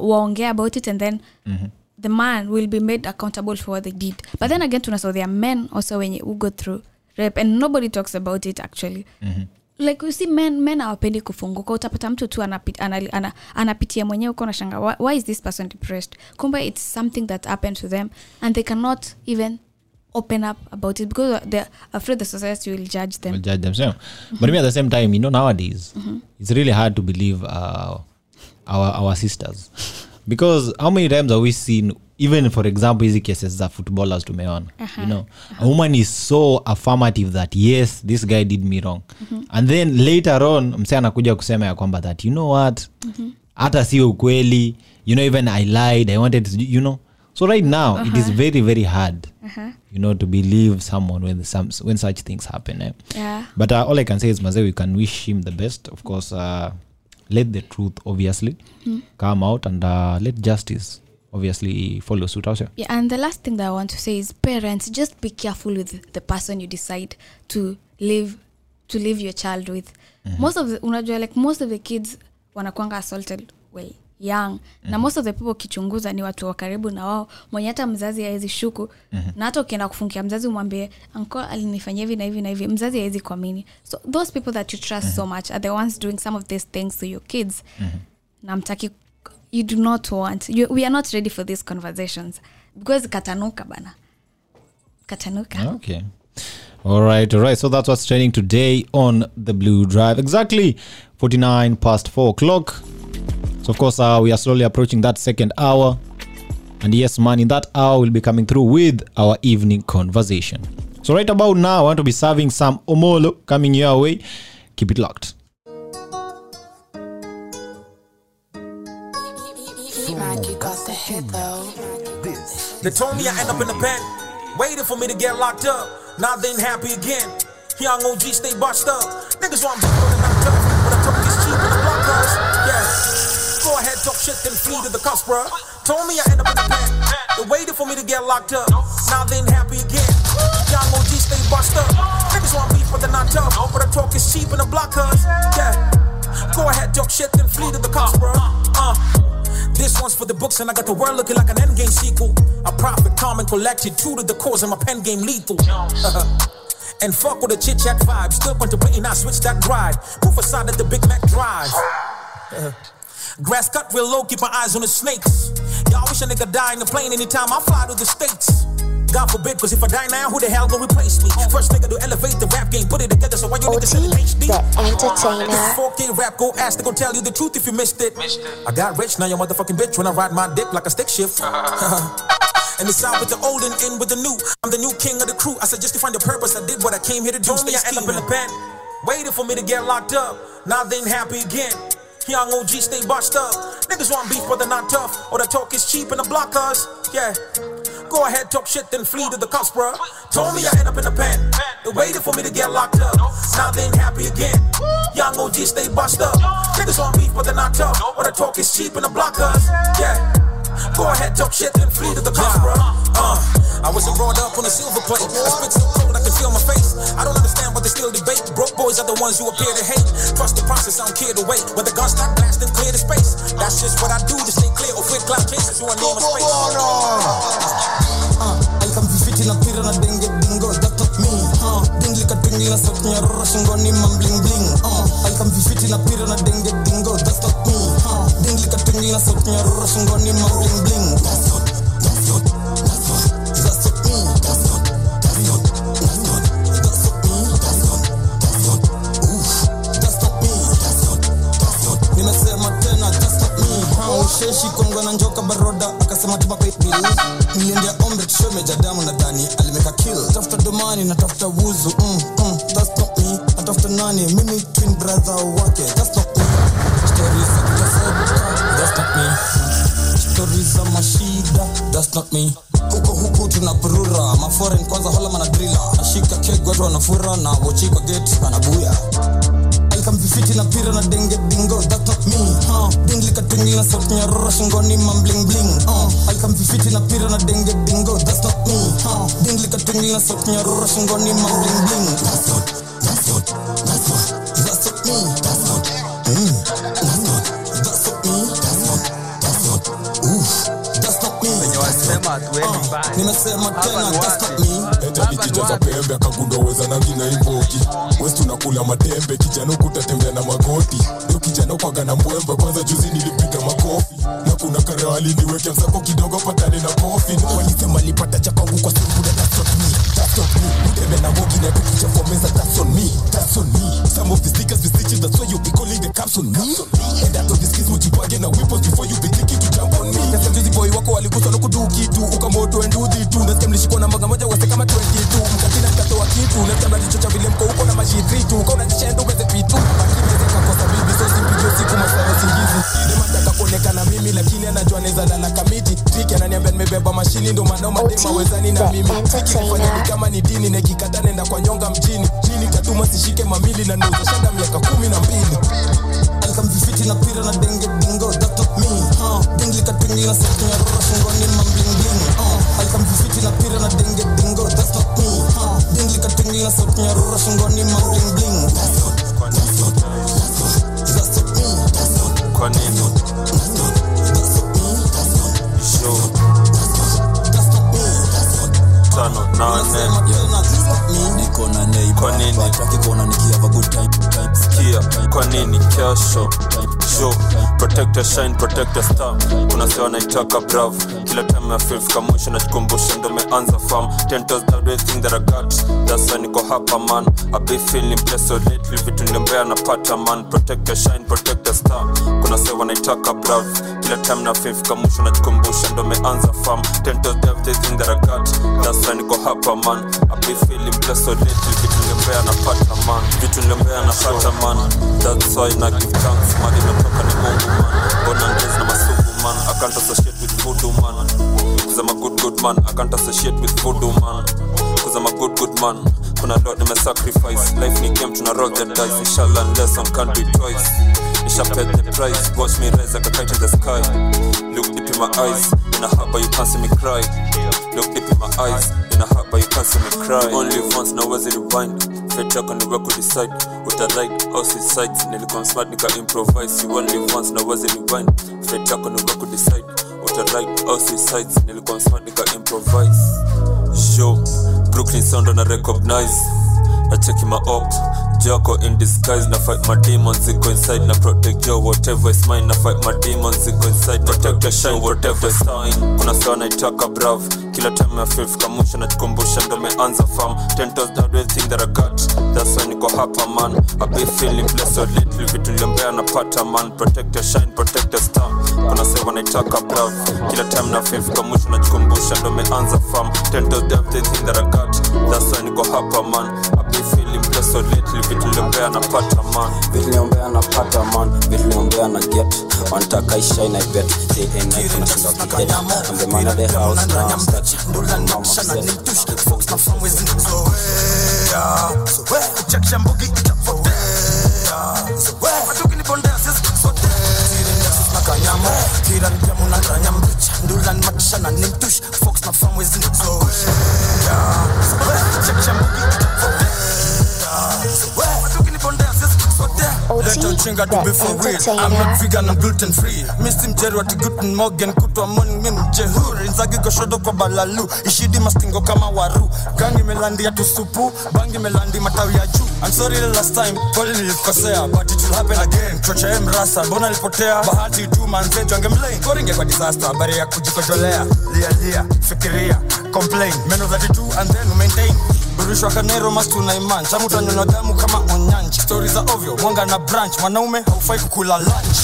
about it and then Mhm. the man will be made accountable for what they did. But then again tunasau there are men also wenye who go through rape and nobody talks about it actually. Mhm. like you see men men awapendi kufunguka. Utapata mtu tu anapit, ana, ana, anapitia mwenyewe uko nashanga why, why is this person depressed? Kumbe it's something that happened to them and they cannot even open up about it because they're afraid the society will judge them will judge them so, but me at the same time you know nowadays Mhm. it's really hard to believe uh, our our sisters because how many times have we seen even for example hizi cases za footballers tumeona -huh. you know a woman is so affirmative that yes this guy did me wrong Mhm. and then later on mse anakuja kusema ya kwamba that you know what Mhm. hata sio ukweli you know even i lied i wanted to, you know so right now it is Uh-huh. very very hard Uh-huh. you know to believe someone when some when such things happen eh? Yeah. but uh, all i can say is maze we can wish him the best of course uh, let the truth obviously mm. come out and uh, let justice obviously follow suit also Yeah, and the last thing that I want to say is parents, just be careful with the person you decide to live to leave your child with. Most of the unajua like most of the kids wanakwanga assaulted well young. Na most of the people ukichunguza ni watu wa karibu na wao. Mwenye hata mzazi awezi shuku. Na hata ukienda kufungia mzazi umwambie anko alinifanyia hivi na hivi na hivi. Mzazi awezi kuamini. So those people that you trust so much are the ones doing some of these things to your kids. Na mtaki you do not want. You, we are not ready for these conversations. Because katanuka bana. Katanuka. Okay. All right all right. So that was training today on the blue drive. Exactly 49 past 4 o'clock so of course uh, we are slowly approaching that second hour and yes man in that hour we'll be coming through with our evening conversation so right about now i want to be serving some omolo coming your way keep it locked They told me I end up in the pen, waiting for me to get locked up. Now they happy again. Young OG stay up. Niggas want me to knocked up, Go ahead, talk shit, then flee to the cuss, bruh. Told me I end up in the pen. They waited for me to get locked up. Now they ain't happy again. Young OG stay bust up. Niggas want beef, but they're not tough. But I talk is cheap in the block cuz. Yeah. Go ahead, talk shit, then flee to the cops, bro. Uh. This one's for the books, and I got the world looking like an endgame sequel. I profit, calm, and collected, true to the cause, and my pen game lethal. and fuck with the chit chat vibe. Still contemplating, I switch that ride. Move aside at the Big Mac Drive. Grass cut real low, keep my eyes on the snakes. Y'all wish a nigga die in the plane anytime I fly to the States. God forbid, cause if I die now, who the hell gonna replace me? First nigga to elevate the rap game, put it together, so why you niggas selling HD? The entertainer. This 4K rap, go ask, they gon' tell you the truth if you missed it. I got rich, now your motherfucking bitch when I ride my dick like a stick shift. And it's out with the old and in with the new. I'm the new king of the crew. I said just to find the purpose, I did what I came here to do. Told me I end up in the pen, waiting for me to get locked up. Now they ain't happy again. Young OG stay bust up. Niggas want beef, but they're not tough. Or the talk is cheap and the block us. Yeah. Go ahead, talk shit, then flee to the cops, bruh. Told me I end up in the pen. They waited for me to get locked up. Now they ain't happy again. Young OG stay bust up. Niggas want beef, but they're not tough. Or the talk is cheap and the block us. Yeah. Go ahead, talk shit, then flee to the bruh. Uh, I wasn't brought up on a silver plate. I spit so cold I can feel my face. I don't understand what they still debate. Broke boys are the ones you appear to hate. Trust the process, I don't care to wait. When the guns start blasting, clear the space. That's just what I do to stay clear of with cloud cases who are near my space. alikamvifiti na pira na denge dingo that's not me uh, dingli katingli na sauti nyororo shingoni mambling bling uh, alikamvifiti na pira na denge na sauti shingoni mambling bling. That's not that's tumape niliendea ombre damu na dani alimeka kill. Domani na tafuta wuzu mm, mm, that's not me. Natafuta nani? Mimi twin brother wake. That's not me. Stori stori za mashida. That's not me. Huko huku tunapurura maforen kwanza hola manadrila nashika keg watu na wochi kwa gate anabuya. Na pira na denge dingo. That's not me. Huh. dingli katingli na sauti nyororo shingoni mambling bling uh. alikamvifiti na pira na denge dingo. That's not me. Huh. dingli katingli na sauti nyororo shingoni mambling bling that's not that's not that's not Uh, nimesema tena that's not me etalikijaza pembe akagundoweza nangi na ivoki west unakula matembe kijana ukutatembea na magoti. Yo kijana ukwaga na mbwembe kwanza juzi nilipiga makofi na kuna karewali niweke msako kidogo patane na kofi walisema lipata cha kwa na that's not me that's not me. Utembe na mogi na tukichafomeza that's on me that's on me. Some of the stickers we stitches that's why you be calling the cops on me. And that of the skills mujipage na weapons before you be thinking to jump on me? Sasa juzi boy wako waligusa na kudu kitu ukamoto enduzi tu nasikia mlishikwa na mbaga moja wase kama 22 mkatina nikatoa kitu nasikia mnajichocha vile mko huko na mashitri tu ukaona jishendo umeze pitu simpigio masaa usingizi demataka kuonekana mimi lakini anajua neza lala kamiti. Triki ananiambia nimebeba mashini ndo maana madema wezani na mimi. triki kufanya ni kama ni dini nekikata nenda kwa nyonga mjini. Nini katuma sishike mamili na nuza shada miaka kumi na mbili. Alikamvifiti na pira na denge bingo not me. Huh. dingli katingli na sauti nyororo shingoni mambling bling uh. alikamvifiti na pira na denge bingo that's not me. Huh. dingli katingli na sauti nyororo shingoni mambling bling that's not that's not kwa nini? Tano nane. Niko na nei nini? Kwa nini? Kesho show protect your shine protect your star. Kuna sewa brav kila time ya mwisho najikumbusha ndo meanza fam ten toes down everything that I got that's niko hapa man. I feeling blessed lately vitu niliombea napata man. Protect your shine protect your star. Kuna sewa wanaitaka brav kila time na fika mwisho najikumbusha ndo meanza fam ten toes down everything that I got that's niko hapa man. I feeling blessed lately vitu niliombea napata man. Vitu niliombea napata man. That's why na give thanks mali Mungu man bona ngezi na man I can't associate with voodoo man cause I'm a good good man I can't associate with voodoo man cause I'm a good good man kuna lot nime sacrifice life ni game tuna roll the dice inshallah unless I can't do twice Nisha paid the price watch me rise like a kite in the sky look deep in my eyes in a heart but you can't see me cry. Look deep in my eyes in a heart but you can't see me cry. Only once now was it rewind fate yako ni wewe decide uta right au suicide nilikuwa smart nika improvise. You only once na wazi rewind fate yako ni wewe decide uta right au suicide nilikuwa smart nika improvise. Yo brooklyn sound na recognize. Na check my up Joko in disguise. Na fight my demons ziko inside na protect yo whatever is mine. Na fight my demons ziko inside na protect the shine whatever mine kuna sana itaka brav kila time ya feel fika mwisho najikumbusha ndo meanza farm ten toes down everything that I got. That's why niko hapa man. I be feeling blessed so little vitu niliombea napata man. Protect your shine protect your star. Kuna sawa naitaka brav kila time na feel fika mwisho najikumbusha ndo meanza farm ten toes down everything that I got. That's why niko hapa man. I be nilimteso lately vituniombea napata man vituniombea napata man vituniombea na get wanataka ishaina bet day and night tunashinda kidet I'm the man of the house now I'm stuck ndula nimshana nimtush folks na from with zoea zoea kuchakisha mbugi itapotea zoea watu kinibondea sisi sote nakanyama kiran jamu na kanyam ndulan makshana Let chinga do be for real. I'm not vegan, I'm gluten free. Missy mjeru ati Guten Morgen Kutwa morning mi mjehuri Nzagi goshodo kwa balalu. Ishidi mastingo kama waru. Gangi melandi ya tusupu Bangi melandi matawi ya juu. I'm sorry the last time Kweli nilikosea But it will happen again. Chocha em rasa Mbona nilipotea? Bahati tu manze jange mlane Koringe kwa disaster Habari ya kujikojolea. Lia lia Fikiria Complain. Meno 32 and then maintain burishwa kanero tanyonywa damu kama onyanji stori za ovyo mwanga na branch mwanaume haufai kukula lunch.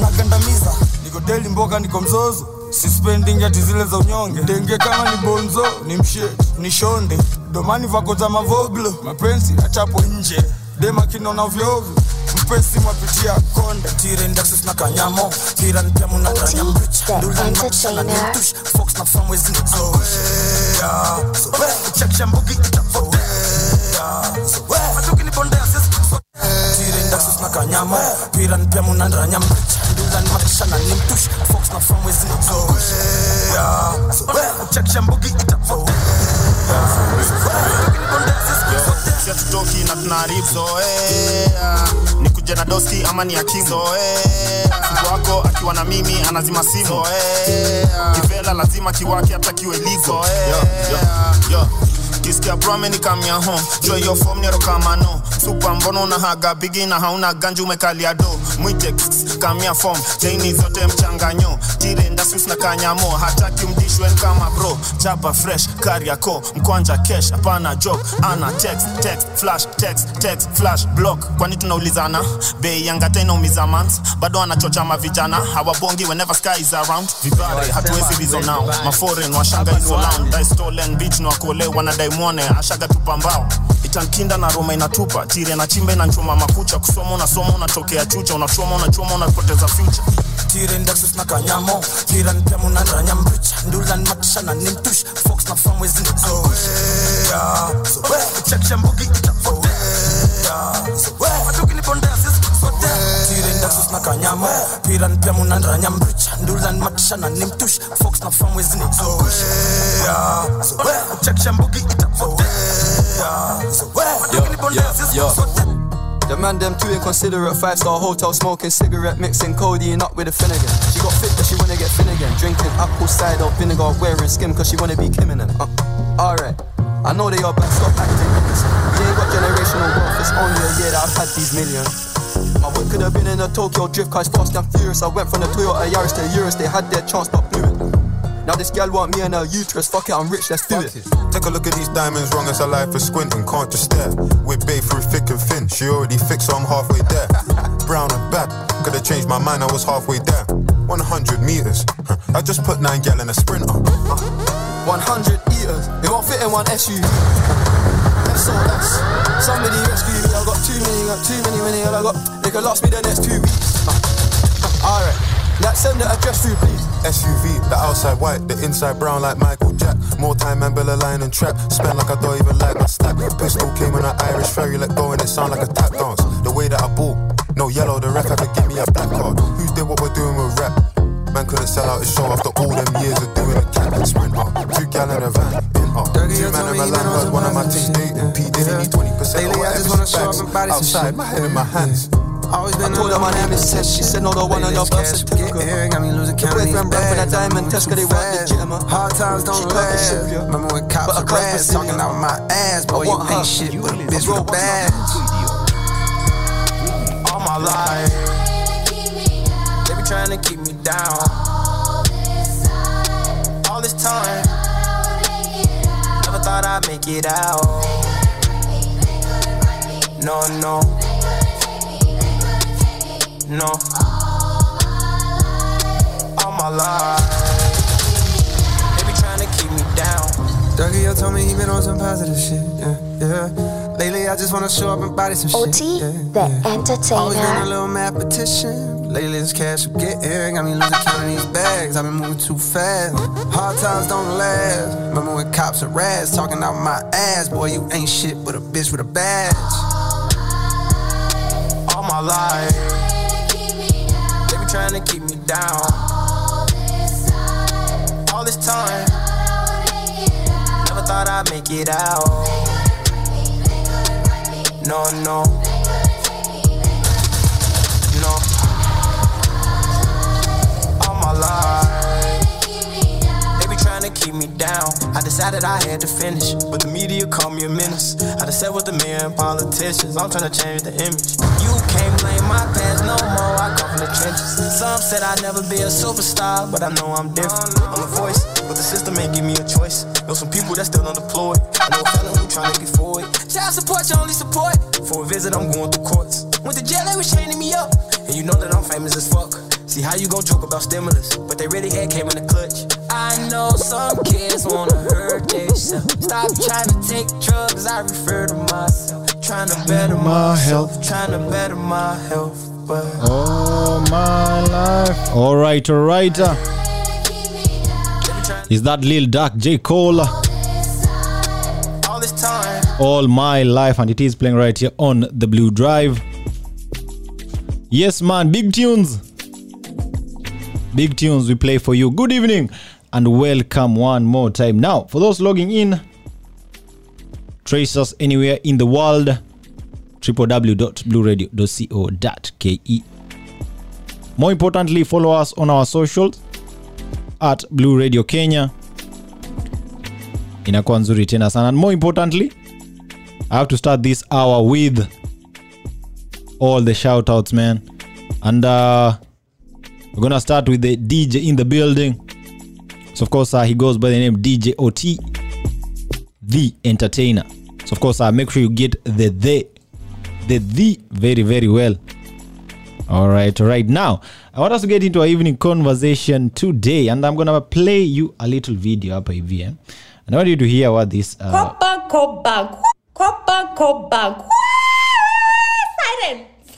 Nagandamiza niko deli mboga niko mzozo. Sispending zile za unyonge. Denge kama ni bonzo ni mshe ni shonde. Domani vako mavoglo. Mapenzi achapo nje dema kinona vyovyo mpesi mwapitia konde. Tire ndaksis na kanyamo. Tira mbicha na fox na famwezi chakisha mbugi itapotea tire kanyamo. Pira na nimtush. Fox na famwezi zoea zoea chakisha mbugi itapotea sisi hatutoki na tunaharibu zoea. Ni kuja na dosi ama ni akimu zoea. Wako akiwa na mimi anazima simu zoea. Kivela lazima kiwake hata kiwe ligo yo, kisikia brame ni kamia home. Jua hiyo form nero kama no. Supa mbono unahaga bigi na hauna ganju umekalia do. Mwite kss, kamia form. Chaini zote mchanganyo tire ndasus na kanyamo hataki mdishwen kama bro. Chapa fresh kariako mkwanja cash hapana joke. Ana text text flash text text flash block. Kwani tunaulizana? Bei yangata inaumiza mans bado anachocha mavijana hawabongi whenever sky is around. Vibare hatuwezi rizo nao maforen washanga hizo lounge dai stolen beach na wakole wanadai mwone ashaga tupa mbao. Itankinda na roma inatupa tire na chimbe na nchoma makucha. Kusoma unasoma unatokea chucha unachoma unachoma unapoteza future. Tire ndaksis na kanyamo tira mpya na ndanya mbicha matisha na nimtush fox na famwezi zoea zoea tire kanyamo pira mpya muna ndanya mbicha ndulani na nimtush fox na famwezi zoea zoea chakisha mbugi itapotea zoea matuki ni bondea sisi sote The man them too inconsiderate. Five star hotel smoking cigarette, mixing codeine up with a Finnegan. She got fit, but she wanna get Finnegan. Drinking apple cider vinegar, wearing skim, cause she wanna be Kim in uh, Alright, I know they are bad, stop acting. We ain't got generational wealth, it's only a year that I've had these millions. My whip could have been in a Tokyo drift, cause fast and furious. I went from the Toyota Yaris to Urus, they had their chance but blew it. Now this girl want me and her uterus, fuck it, I'm rich, let's do it. Take a look at these diamonds, wrong as a life is squinting, can't just stare. We're babe through thick and thin, she already fixed, so I'm halfway there. Brown and back, could've changed my mind, I was halfway there. 100 meters, I just put 9 gal in a sprinter. Uh-huh. 100 eaters, it won't fit in one SUV. SOS, somebody rescue me, I got too many, got too many, many, and I got, they could last me the next two weeks. Alright, let's send the address through, please. SUV, the outside white, the inside brown like Michael Jack. More time and Bella line and trap. Spent like I don't even like my stack. Pistol came on an Irish ferry, let go and it sound like a tap dance. The way that I bought, no yellow, the ref had to give me a black card. Who did what we're doing with rap? Man couldn't sell out his show after all them years of my things dating. P Diddy need 20% Lately, I just wanna show up and body some Outside, shit. my head in my hands. Always been I told her my name is Tess, she said no, the one on your birth certificate. Here, got me losing The count of these boyfriend ran for that bags. I'm diamond test, cause they weren't legitimate. Hard times don't the last. Remember when cops were rats talking out my ass, boy, you want ain't shit but a bitch with a badge. all my life. They be trying to keep me down. All this time, thought I'd make it out. No, no, no. All my life, they be trying to keep me down. Dougie told me he been on some positive shit. Yeah, yeah. Lately, I just wanna show up and body some shit. OT, yeah, the yeah. entertainer. Always been a little mathematician. Lately, this cash I'm getting got me losing count of these bags. I've been moving too fast. Hard times don't last. Remember when cops are rats talking out my ass? Boy, you ain't shit but a bitch with a badge. All my life, they be trying to keep me down. All this time, never thought I'd make it out. No, no. To keep me down. I decided I had to finish, but the media called me a menace. I just sat with the mayor and politicians. I'm trying to change the image. You can't blame my past no more. I come from the trenches. Some said I'd never be a superstar, but I know I'm different. I'm a voice, but the system ain't give me a choice. Know some people that still unemployed. I know fella who trying to get forward. Child support, your only support. For a visit, I'm going through courts. Went to jail, they was chaining me up. And you know that I'm famous as fuck. See how you gon' joke about stimulus, but they really had came in the clutch. I know some kids wanna hurt themselves. Stop trying to take drugs, I refer to myself. Trying to better My myself, trying to better my health. But all my life. All right, all right. uh. Is that Lil Duck J Cole? all this time, All my life, and it is playing right here on the Blue Drive. Yes, man, big tunes. Big tunes we play for you. Good evening and welcome one more time. Now, for those logging in, trace us anywhere in the world www.blueradio.co.ke. More importantly, follow us on our socials at Blue Radio Kenya. Inakuwa nzuri tena sana. And more importantly, I have to start this hour with all the shout outs, man. And uh, we're gonna start with the DJ in the building. So of course uh, he goes by the name DJ OT, the entertainer. So of course uh, make sure you get the the the the very very well. All right, right. Now I want us to get into our evening conversation today, and I'm gonna play you a little video hapa hivi, eh? and I want you to hear what this. Uh, Copper, copper, copper, copper.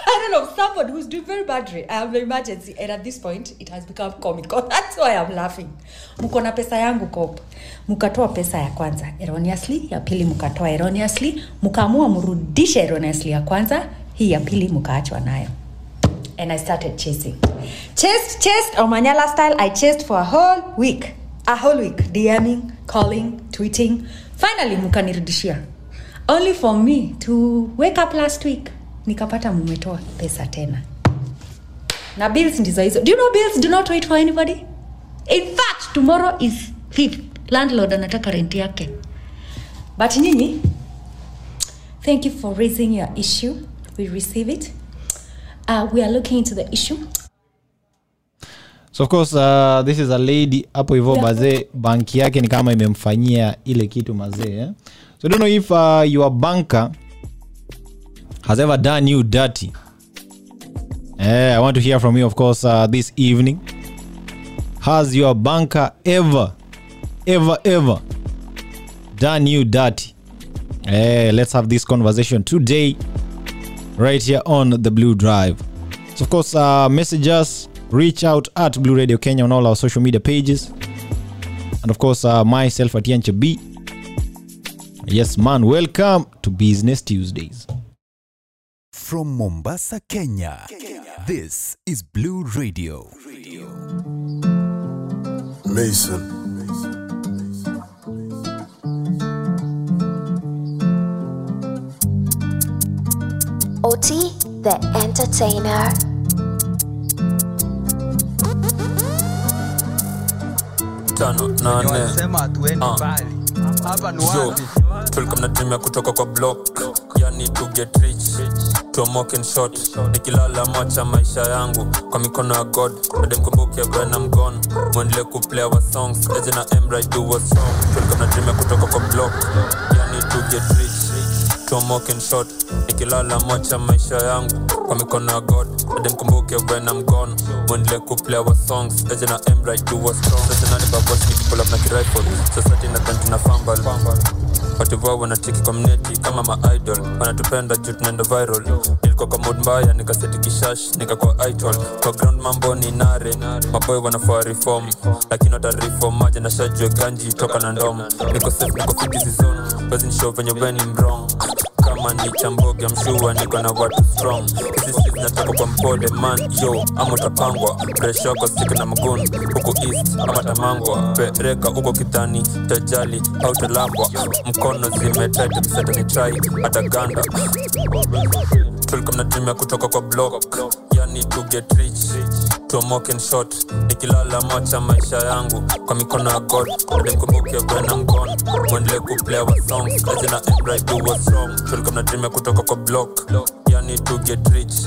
Siren! Siren of someone who's doing very badly. I have an um, emergency, and at this point, it has become comical. That's why I'm laughing. Mko na pesa yangu cop. Mkatoa pesa ya kwanza erroneously, ya pili mkatoa erroneously, mkaamua mrudishe erroneously ya kwanza, hii ya pili mkaachwa nayo. And I started chasing. Chased, chased, Omanyala style, I chased for a whole week. A whole week. DMing, calling, tweeting. Finally, mkanirudishia. Only for me to wake up last week. Nikapata mumetoa pesa tena. Na bills ndizo hizo. Do you know bills do not wait for anybody? In fact, tomorrow is fifth. Landlord anataka rent yake. But nyinyi, thank you for raising your issue. We receive it. Uh, we are looking into the issue. so of course uh, this is a lady hapo hivyo mazee banki yake ni kama imemfanyia ile kitu mazee eh? so I don't know if uh, your banker has ever done you dirty? Eh, i want to hear from you of course uh, this evening. Has your banker ever ever ever done you dirty? Eh, let's have this conversation today right here on the blue drive. So of course uh, message us reach out at blue radio kenya on all our social media pages. And of course uh, myself at yancha b. Yes man welcome to business tuesdays From Mombasa, Kenya, this is Blue Radio. Mason. OT, the entertainer. tano nane sema hatuendi Ah. mbali. Hapa ni Yo, wapi? tulikuwa mnatumia kutoka kwa block money to get rich. Tuamoken shot. Nikilala macha maisha yangu. Kwa mikono ya god. Ademkumbuke brenam gon mwendele kuplea wa songs. Eje na emridu wa strong tulikana dream kutoka kwa block. Yani to get rich. Tuamoken shot. Nikilala macha maisha yangu. Kwa mikono ya god. Ademkumbuke brenam gon mwendele kuplea wa songs. Eje na emridu wa strong sasanani babos nikipulap na kirifle sasati nadhan tunafambal wativo vao kwa komneti kama maidol wanatupenda juu tunaenda viral. Nilikuwa kwa mood mbaya nikaseti kishash nikakuwa idol. Kwa ground mambo ni nare. Maboy wanafaa reform. Lakini watareform maji na shajwe ganji toka na ndom. Niko safe niko fit this zone venye weni mrong kama nichamboge mshua niko na watu strong kisisi zinatoka kwa mpole man yo ama utapangwa breshoko siku na mgun huku east ama tamangwa pereka huko kitani tajali hautalambwa mkono zimetete msetani chai hata ganda. Tulikamna kutoka kwa blok yani to get rich tomoken shot. Nikilala macha maisha yangu kwa mikono ya god. Nademkumbuke brenangon mwendele kuplay wa songs. Lazina emraiduwa strong shulikamna drime kutoka kwa block money to get rich.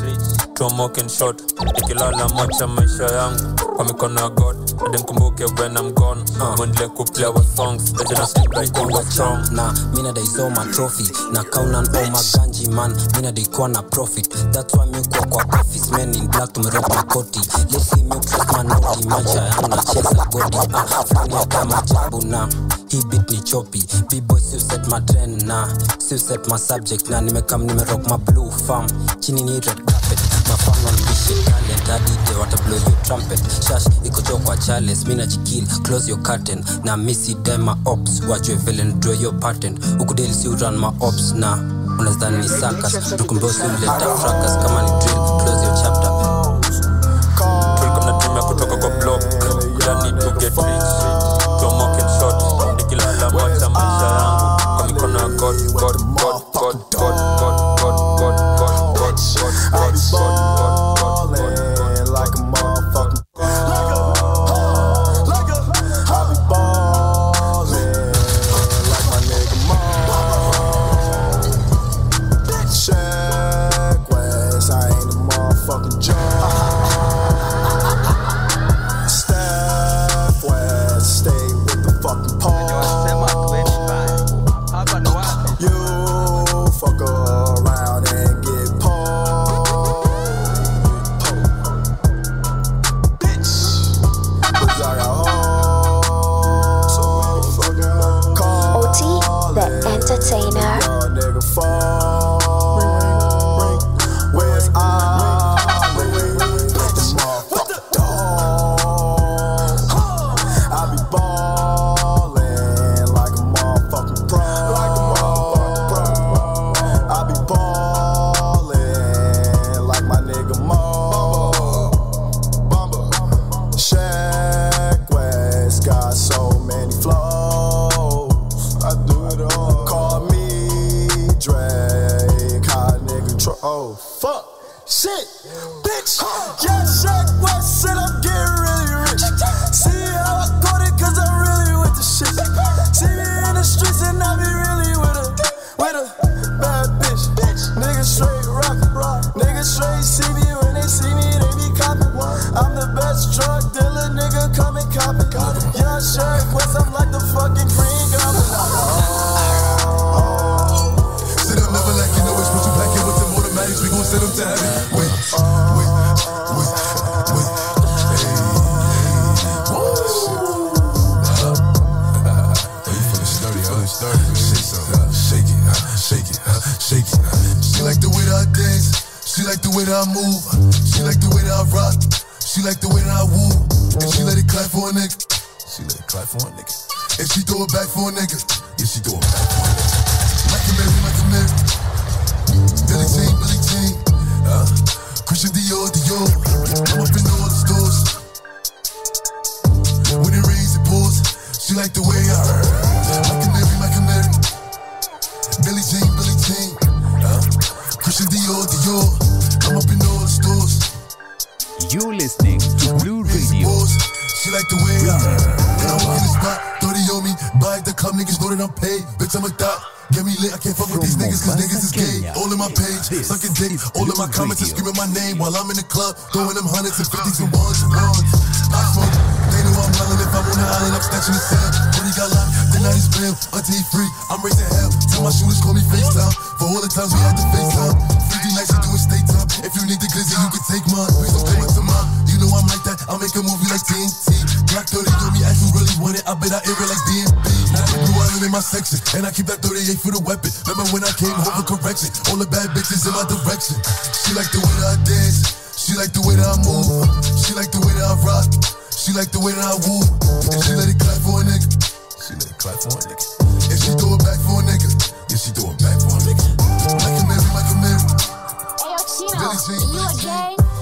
To shot nikilala macha maisha yangu. Kwa mikono ya god ademkumbuke when I'm gone. Uh. mwendele kuplewa songs ejinaslikaikonwachong na minadaizo matrophy na kaunan o maganji man. Minadaikuwa na profit. That's why miukuwa kwa office men in black tumerep makoti lesi miuksasmanoti maisha yangu nacheza godi uh, fania kama jabu na hii ni chopi biboy siuset matren na siuset masubject na nimekam nimerok mablue farm chini niitwa ikochokwa chales minachikil close your curtain. Na misidai maops wachwe velen draw your pattern. Ukudelsiuran maops na unazani sakas tukumbeosimleta frakas kama ni drill.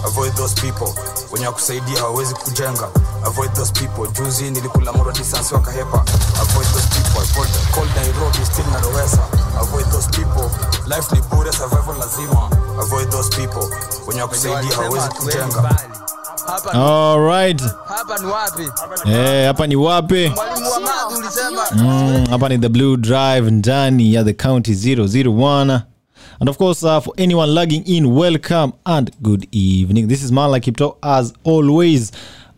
Avoid those people. Wenye wakusaidia hawawezi kujenga. Avoid those people. Juzi nilikula moro distance wakahepa avoid those people. The cold nairobi still narowesa avoid those people. Life ni bure survival lazima. Avoid those people. Wenye wakusaidia hawawezi kujenga. hapa ni wapi? Eh, hapa ni wapi? Mwalimu wa madhi ulisema. Mm, hapa ni the blue drive ndani ya the county 001 and of course uh, for anyone logging in welcome and good evening. This is man like Kipto as always.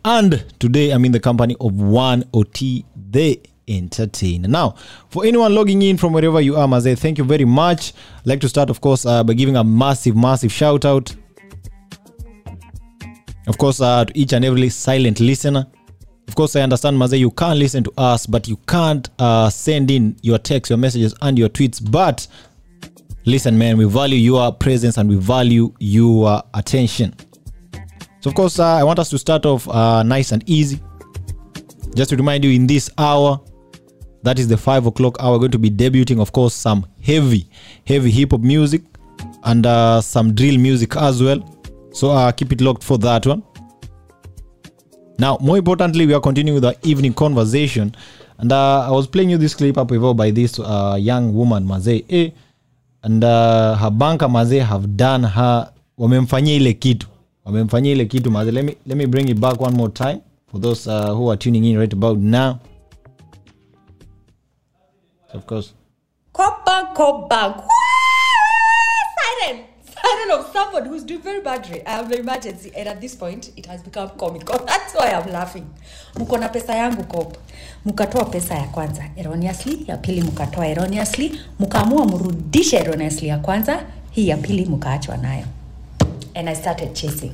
And today i'm in the company of one ot the entertainer. Now for anyone logging in from wherever you are maze thank you very much. I'd like to start of course uh, by giving a massive massive shout out. Of course uh, to each and every silent listener. Of course, I understand, Maze, you can't listen to us, but you can't uh, send in your texts, your messages, and your tweets. But listen, man, we value your presence and we value your attention. So, of course, uh, I want us to start off uh, nice and easy. Just to remind you, in this hour, that is the five o'clock hour, we're going to be debuting, of course, some heavy, heavy hip hop music and uh, some drill music as well. So, uh, keep it locked for that one. Now, more importantly, we are continuing with our evening conversation. And uh, I was playing you this clip up before by this uh, young woman, Maze. Eh, and uh, her banker, have done her, wamemfanyia ile kitu. Wamemfanyia ile kitu, Maze. Let me, let me bring it back one more time for those uh, who are tuning in right about now. Of course. Copa, Copa. cop bank. don't! Siren someone who's doing very badly. I an emergency, and at this point, it has become comical. That's why I'm laughing. Mko na pesa yangu kop. mkatoa pesa ya kwanza erroneously, ya pili mkatoa erroneously, mkaamua mrudishe erroneously ya kwanza, hii ya pili mkaachwa nayo. And I started chasing.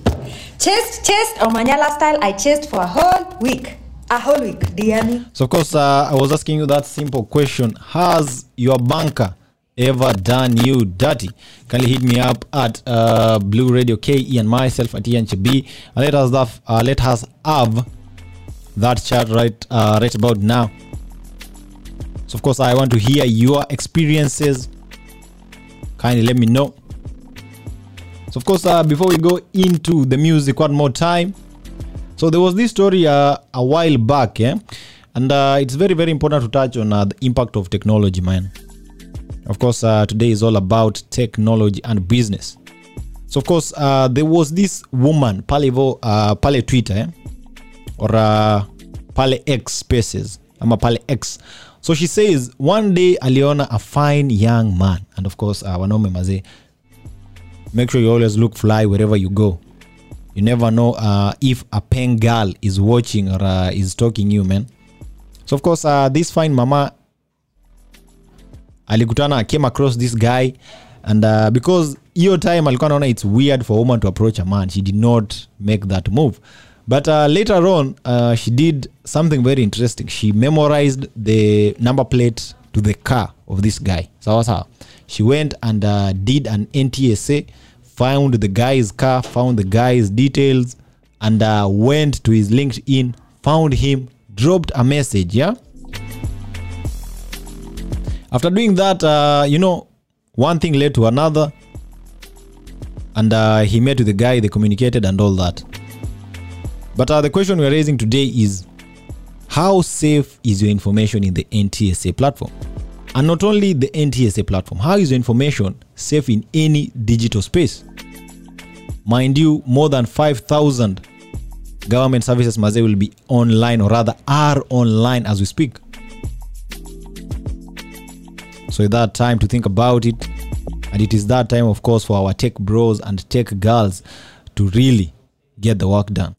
Chased, chased, Omanyala style, I chased for a whole week. A whole week, Diani. So, of course, uh, I was asking you that simple question Has your banker ever done you dirty? Kindly hit me up at uh, Blue Radio KE and myself at Chabi. And let us, have, uh, let us have that chat right, uh, right about now. So, of course, I want to hear your experiences. Kindly let me know. So, of course, uh, before we go into the music one more time, so there was this story uh, a while back, yeah, and uh, it's very very important to touch on uh, the impact of technology, man. Of course, uh, today is all about technology and business. So of course, uh, there was this woman palevo uh, pale Twitter eh? or uh, pale X spaces ama pale X. So she says one day aliona a fine young man, and of course uh, wanaume mazee, make sure you always look fly wherever you go you never know uh, if a pen girl is watching or uh, is talking you man so of course uh, this fine mama alikutana came across this guy and uh, because hiyo time alikuwa naona it's weird for a woman to approach a man she did not make that move. But uh, later on uh, she did something very interesting. She memorized the number plate to the car of this guy. Sawa sawa. She went and uh, did an ntsa found the guy's car found the guy's details and uh, went to his linkedin found him dropped a message yeah after doing that uh, you know one thing led to another and uh, he met with the guy they communicated and all that. But uh, the question we're raising today is how safe is your information in the ntsa platform? And not only the ntsa platform how is your information safe in any digital space? Mind you more than 5000 government services maze will be online or rather are online as we speak so it's that time to think about it. And it is that time of course for our tech bros and tech girls to really get the work done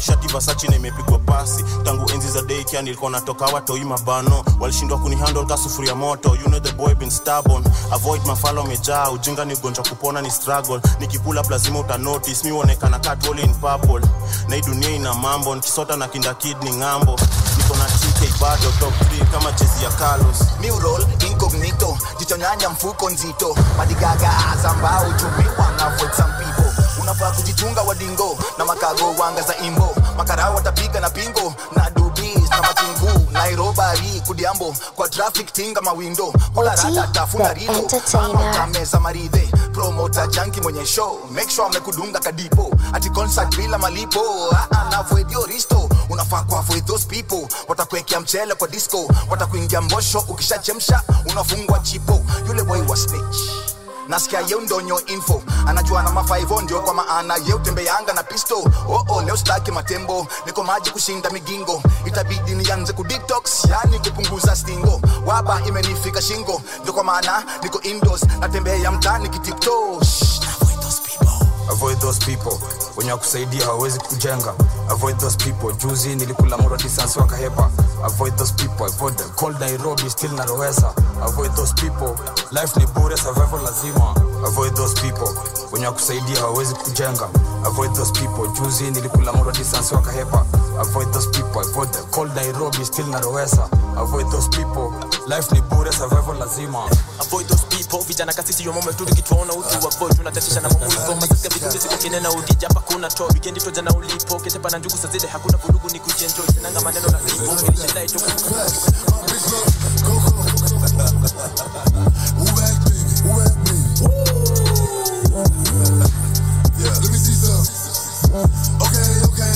shati vasachi na imepigwa pasi. Tangu enzi za daycare nilikuwa natoka watoi mabano. Walishindwa kunihandle ka sufuria moto. You know the boy been stubborn. Avoid mafalo amejaa ujinga ni ugonjwa kupona ni struggle. Nikipula lazima uta notice mi uonekana cat all in purple. Na hii dunia ina mambo. Nikisota na kinda kid ni ng'ambo. Niko na TK bado top 3 kama jezi ya Carlos. Mi roll incognito. Jichonyanya mfuko nzito. Madigaga azambao tumiwa na some people unafaa kujichunga wadingo na makago wanga za imbo. Makara watapiga na pingo na dubis na matungu nairobari kudiambo kwa traffic tinga mawindo. Kolarada tafuna rido kameza maridhe. Promota janki mwenye show. Make sure amekudunga kadipo. Ati concert bila malipo. Ah, ah, your risto. Unafaa kuavoid those people. Watakuwekea mchele kwa disco. Watakuingia mbosho ukishachemsha unafungwa chipo. Yule boy wa snitch nasikia yeu ndonyo info. Anajua na mafaivo ndio kwa maana yeu tembeanga na pisto oo oh, leo staki matembo. Niko maji kushinda migingo. Itabidi nianze kudetox yani kupunguza stingo. Waba imenifika shingo. Ndio kwa maana niko indoors natembea mtani kitipto avoid those people. Wenye wakusaidia hawawezi kujenga. Avoid those people. Juzi nilikula moro distance wakahepa. Avoid those people. Avoid the cold nairobi still naroweza avoid those people. Life ni bure survival lazima. Avoid those people. Wenye wakusaidia hawawezi kujenga. Avoid those people. Juzi nilikula moro distance wakahepa avoid those people avoid the cold nairobi still narowesa avoid those people. Life ni bure survival lazima. Avoid those people vijana kasisi yo moment turudi uti wa boy tunatatisha na hivyo masika vikundi ziko kinena udija hapa kuna to weekend to jana ulipo kesha pana njugu sazide hakuna vurugu ni kujenjoy. sinanga maneno na lipo nilishinda ito Yeah, let me see some. Okay, okay.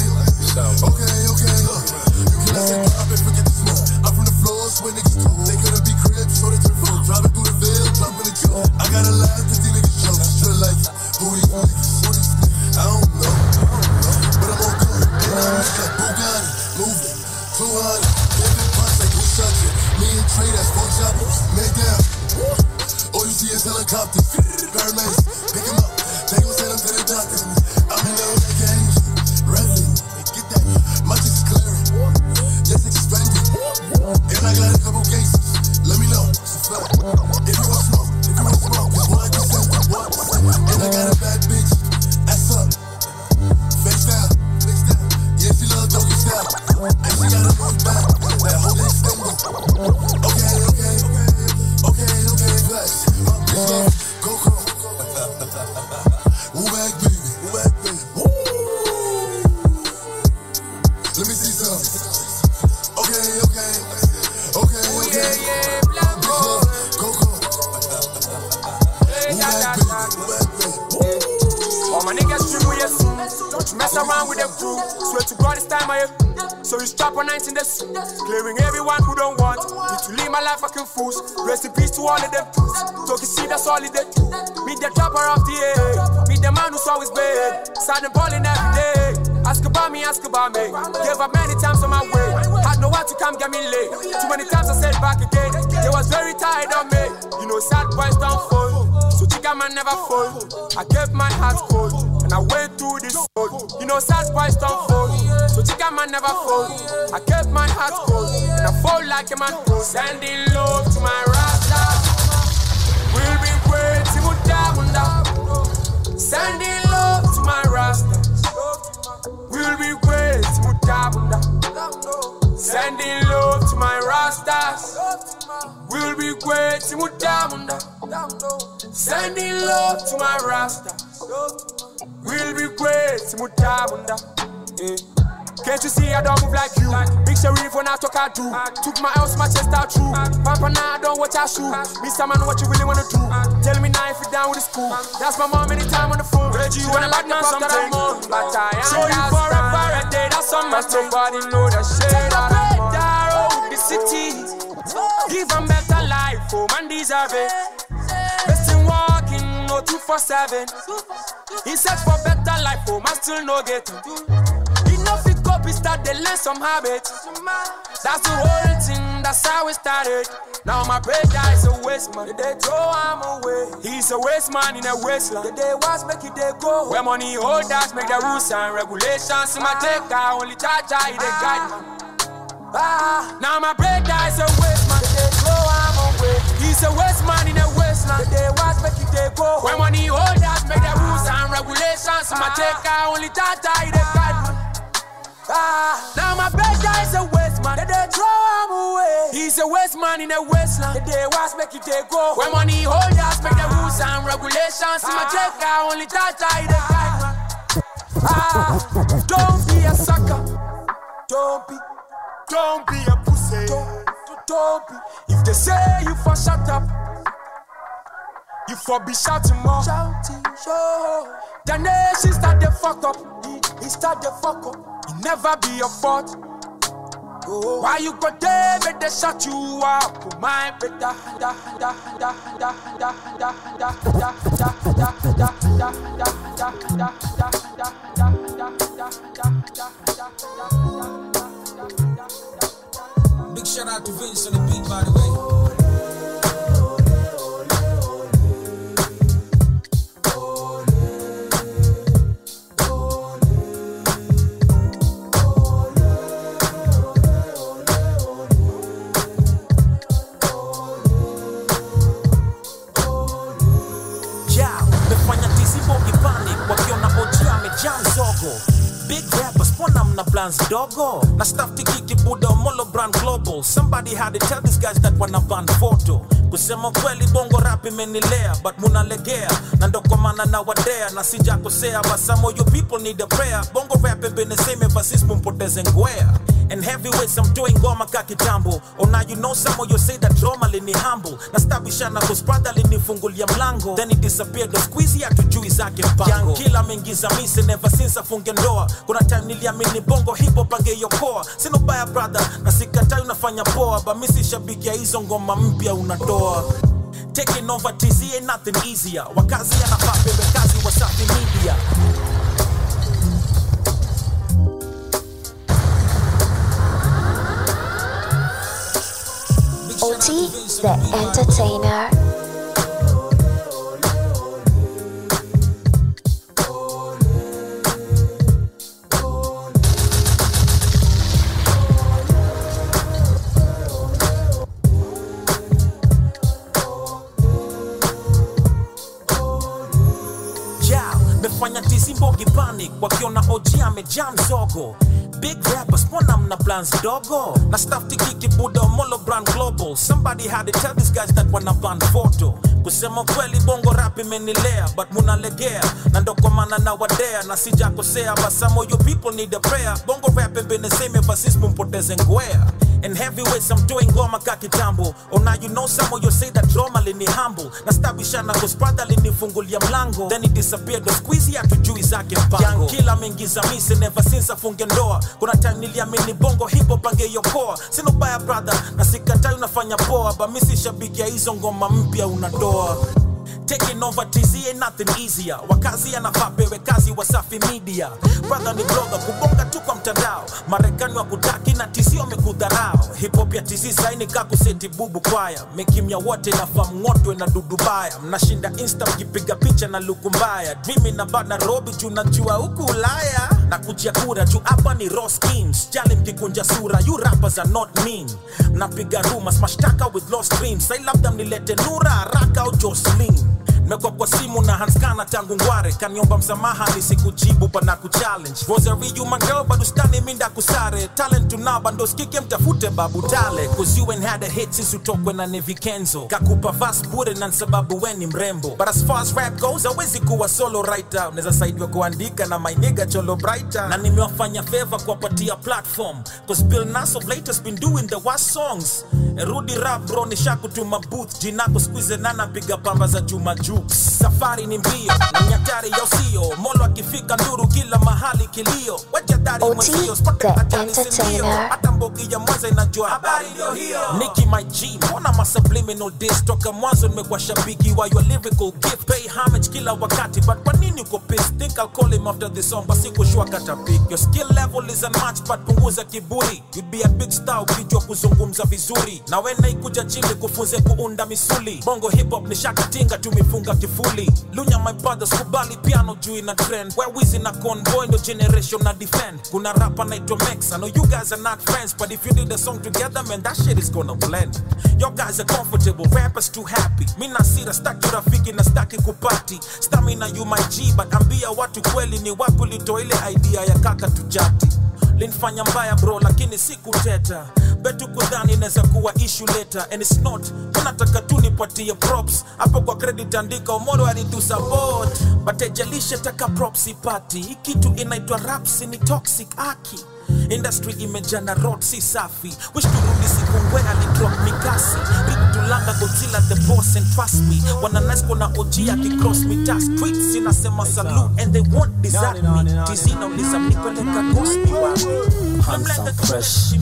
Do. Took my house, my chest out true. Papa now I don't watch I shoot. Mr. Man, what you really wanna do? Tell me now if you down with the school. That's my mom anytime on the phone. Reggie, you wanna like man something? That I'm on, but I am Show you forever a day. That's on my Nobody know that shit. Take the better road, the city. Give them better life, oh man deserve it. Best in walking, no two for seven. He search for better life, oh man still no get. Enough it he start to learn some habits. That's the whole thing, that's how it started. Now my prayer is a waste, man. They throw him away. He's a waste man in a wasteland. The day was make it they go. Where money holders make the rules and regulations. See my take I only charge I the guide man. Ah, now my brother is a waste man. The day go I'm away. He's a waste man in a wasteland. The day was make it they go. Where money holders make the rules and regulations. See my take I only charge I the guide man. Ah, man in a wasteland. The day was make it they go. When money holders make the rules and regulations. See my take I only touch I the. Ah, don't be a sucker. Don't be, don't be a pussy. Don't, don't be. If they say you for shut up, you for be shouting more. Shouting, show. The nation start the fuck up. He, he start the fuck up. It never be your fault. Oh, why you go there, make shut you up? Oh, my better, Big shout out to Vince on the beat, by the way. Mbona mna plans dogo. Na staff tikiki buda molo brand global. Somebody had to tell these guys that wana ban photo. Kusema kweli bongo rap imenilea but munalegea na ndo kwa maana na wadea na sijakosea but some of you people need a prayer. Bongo rap same ever since mumpoteze ngwea And heavyweights, I'm doing ngoma ka kitambo. Oh now you know some of you say that drama lini humble. Nastabishana cause brother linifungulia mlango. Then he disappeared, the squeezy hatujui zake mpango. Young killer ameingiza mise never since afunge ndoa. Kuna time niliamini bongo hipo pangeyokoa Sina ubaya brother, na sikatai unafanya poa. But misi shabiki ya hizo ngoma mpya unatoa. Taking over TZ ain't nothing easier. Wakazi anafaa bebe kazi Wasafi Media OT the entertainer. Panic wakiona oji amejaa mzogo big rappers mbona mna plans dogo. Na staff tikiki buda molo brand global. Somebody had to tell these guys that wana ban photo. Kusema kweli bongo rap imenilea but munalegea. Na ndo kwa maana na wadea na sijakosea but some of you people need a prayer. Bongo rap ever since mumpoteze ngwea And heavyweights, I'm doing ngoma ka kitambo Oh now you know some of you say that drama lini humble. Nastabishana cause brother linifungulia mlango. Then he disappeared, the squeezy hatujui zake mpango Young killer za misi never since afunge ndoa. Kuna time niliamini bongo hipo hop angeiokoa Sina ubaya brother, na sikatai unafanya poa. But misi shabiki ya hizo ngoma mpya unatoa Taking over TZ ain't nothing easier. Wakazi anafaa pewe kazi Wasafi Media. Brother ni blogger kubonga tu kwa mtandao. Marekani wakutaki na TZ wamekudharau. Hip hop ya TZ saini kakuseti bubu kwaya. Mekimya wote na famng'otwe na dudu baya. Mnashinda Insta mkipiga picha na luku mbaya. dreami na bana robi juu najua huku Ulaya. Na kujia kura juu hapa ni raw schemes. Jali mkikunja sura, you rappers are not mean. Mnapiga rumors, mashtaka with lost dreams. Sai labda mnilete Nura haraka au Jocelyn mekwa kwa simu na hanskana tangu ngware. Kaniomba msamaha nisikujibu pana kuchallenge rosary you my girl bado stani minda kusare talent tunaba ndo skike mtafute babu tale. Cause you ain't utokwe na nevikenzo kakupa vas bure na sababu weni mrembo. But as far as rap goes awezi kuwa solo writer. Unaweza saidiwa kuandika na my nigga cholo brighter. Na nimewafanya favor kuwapatia platform. Cause Bill nas of late has been doing the worst songs. Rudi rap bro nishakutuma booth. Jinako squeeze nana piga pamba za juma juu safari ni mbio na nyatari ya usio molo akifika nduru kila mahali kilio. Wajadari mwenzio sindio. Hata mbogi ya mwanza inajua. Habari ndio hiyo. Nicki my G mbona ma subliminal diss toka mwanzo nimekuwa shabiki wa your lyrical gift. Pay homage kila wakati but kwa nini uko pissed? Think I'll call him after this song basi kushua kata pick. Your skill level is unmatched but punguza kiburi. You'd be a big star ukijua kuzungumza vizuri. Na wena ikuja chini kufunze kuunda misuli. Bongo hip hop ni shakatinga tumifungu funga kifuli. Lunya my brothers kubali piano juu ina trend. Where wizi na convoy ndo generation na defend. Kuna rapa naitwa max. I know you guys are not friends but if you did a song together man that shit is gonna blend. Your guys are comfortable rappers too happy. Mi nasira staki rafiki na staki kupati. Stamina you my g but ambia watu kweli ni wapi ulitoa ile idea ya kaka tujati linfanya mbaya bro lakini si kuteta betu kudhani inaweza kuwa ishu leta and it's not. Unataka tu nipatie props. Hapo kwa credit andika omoro alitusupport but ejalishe taka props ipati. Hii kitu inaitwa raps ni toxic aki industry imejana rot si safi. Wish turudi siku ngwe alidrop mikasi ritulanga godzilla the boss and trust me. Wananasko na oji akicross mita streets. Inasema salute and they won't desert me. tizina uliza mnipeleka gospel wapi handsome fresh.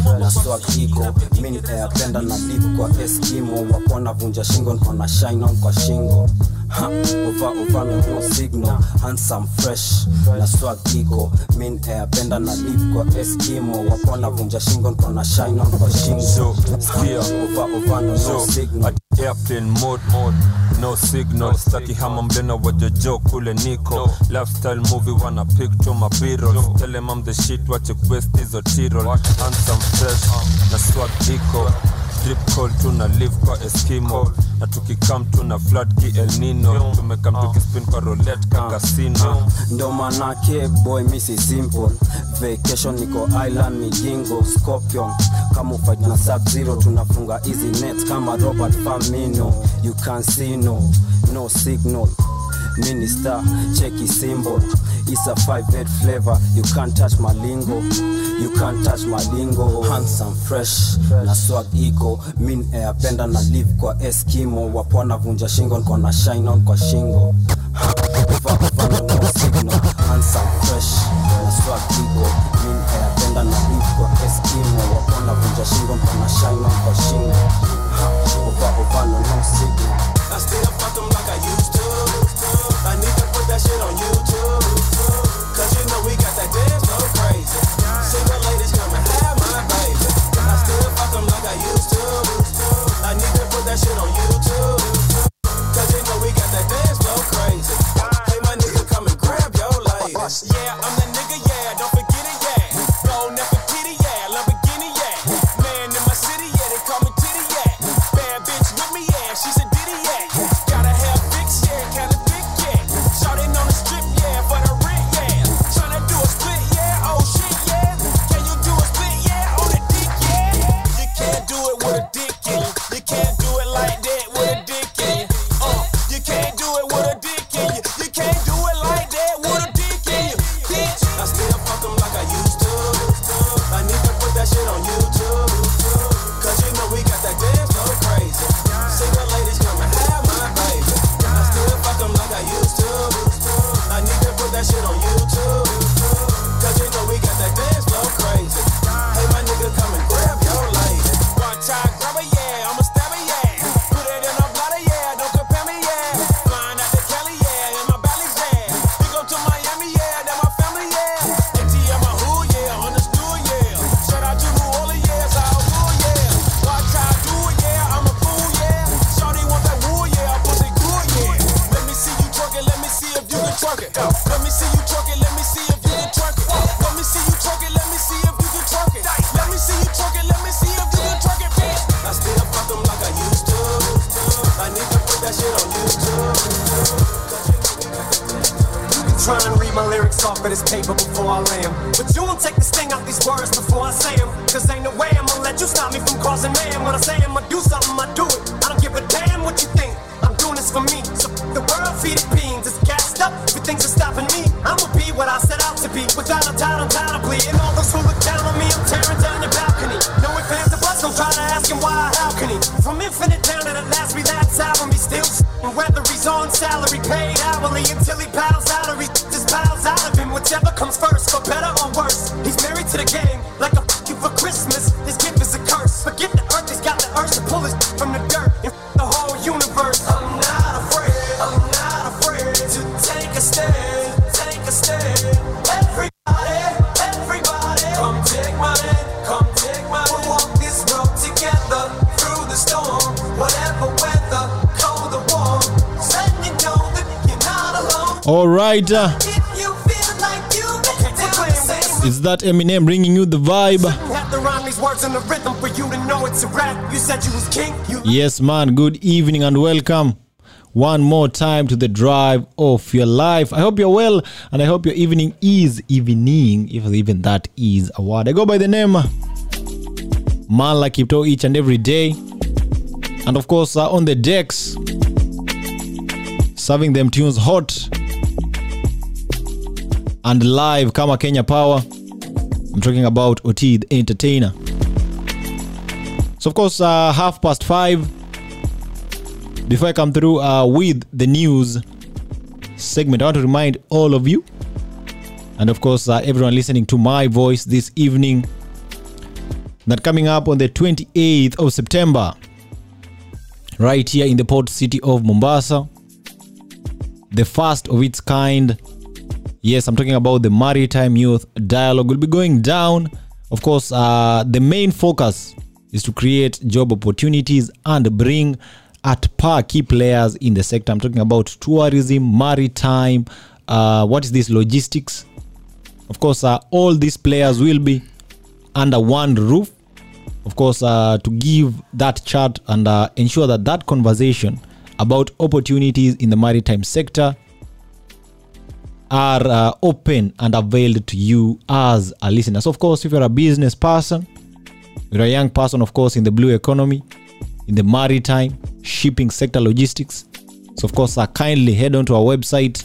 na lip kwa eskimo. Wapona vunja shingo nkona shine on kwa shingo Ha, no no signal handsome fresh na swag iko. Min ayapenda na lip kwa eskimo. Wapona vunja shingo nkona shine on kwa shingo. Skia. uva uva no no signal. at airplane mode, mode. No signal staki hama mlena wajojo kule niko. Lifestyle movie wana picture my b-roll tell them I'm the shit wache quest hizo tirol handsome fresh na swag iko drip call tuna live kwa eskimo. Na tukikam tuna flat ki el nino. Tumekam tukispin kwa rolet ka casino. Ndo manake boy misi simple. Vacation niko island migingo scorpion. Kama na sub zero tunafunga easy net kama robert famino you can see no. No signal minister cheki symbol. Is a 58 flavor. You can't touch my lingo. You can't touch my lingo. Handsome fresh na na na fresh na swag iko min ayapenda na live kwa eskimo. Wapona vunja shingo nko na shine on kwa shingo. I still fuck them like I used to. I need to put that shit on YouTube. Cause you know we got that dance so crazy. Single ladies come and have my baby. I still fuck them like I used to. I need to put that shit on YouTube. It's that Eminem bringing you the vibe. Yes, man. Good evening and welcome one more time to the drive of your life. I hope you're well and I hope your evening is evening, if even that is a word. I go by the name Man like Kipto each and every day. And of course, uh, on the decks, serving them tunes hot and live kama Kenya Power. I'm talking about OT the entertainer. So of course, uh, half past five. Before I come through uh, with the news segment, I want to remind all of you, and of course uh, everyone listening to my voice this evening, that coming up on the 28th of September, right here in the port city of Mombasa, the first of its kind. Yes, I'm talking about the Maritime Youth Dialogue will be going down. Of course, uh, the main focus is to create job opportunities and bring at par key players in the sector. I'm talking about tourism, maritime, uh, what is this, logistics. Of course, uh, all these players will be under one roof. Of course, uh, to give that chart and uh, ensure that that conversation about opportunities in the maritime sector are uh, open and availed to you as a listener. So, of course, if you're a business person, you're a young person, of course, in the blue economy, in the maritime, shipping sector, logistics. So, of course, uh, kindly head on to our website,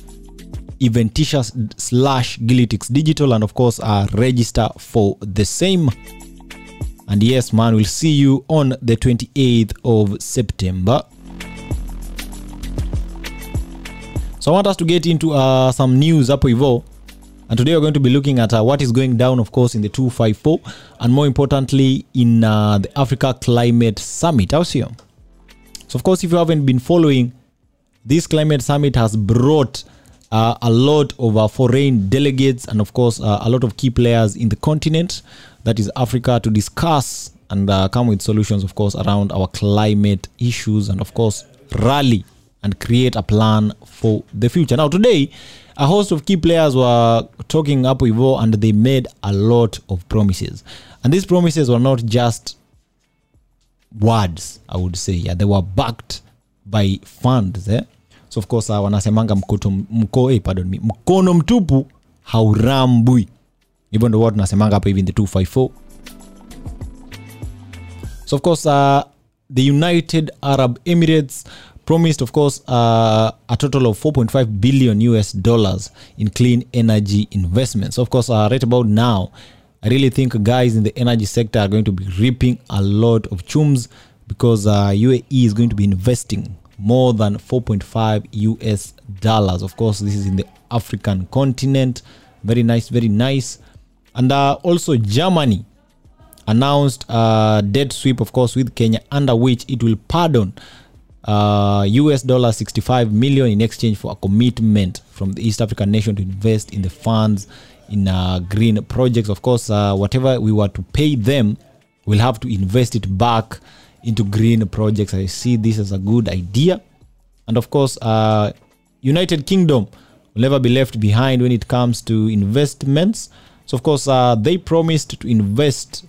eventisha slash Gilitix Digital, and of course, uh, register for the same. And yes, man, we'll see you on the 28th of September. So I want us to get into uh, some news hapo hivyo. And today we're going to be looking at uh, what is going down, of course, in the 254, and more importantly, in uh, the Africa Climate Summit. How's here? So, of course, if you haven't been following, this climate summit has brought uh, a lot of uh, foreign delegates and, of course, uh, a lot of key players in the continent, that is Africa, to discuss and uh, come with solutions, of course, around our climate issues and, of course, rally and create a plan for the future. Now, today, a host of key players were talking up Ivo and they made a lot of promises. And these promises were not just words, I would say. Yeah, they were backed by funds. Eh? So, of course, uh, wanasemanga mkoto, mko, eh, pardon me, mkono mtupu haurambwi. Hivyo ndo watu nasemanga hapa hivi the 254. So, of course, uh, the United Arab Emirates promised, of course, uh, a total of 4.5 billion US dollars in clean energy investments. Of course, uh, right about now, I really think guys in the energy sector are going to be reaping a lot of chums because uh, UAE is going to be investing more than 4.5 US dollars. Of course, this is in the African continent. Very nice, very nice. And uh, also, Germany announced a debt sweep, of course, with Kenya, under which it will pardon uh, US dollar 65 million in exchange for a commitment from the East African nation to invest in the funds in uh, green projects. Of course, uh, whatever we were to pay them, we'll have to invest it back into green projects. I see this as a good idea. And of course, uh, United Kingdom will never be left behind when it comes to investments. So, of course, uh, they promised to invest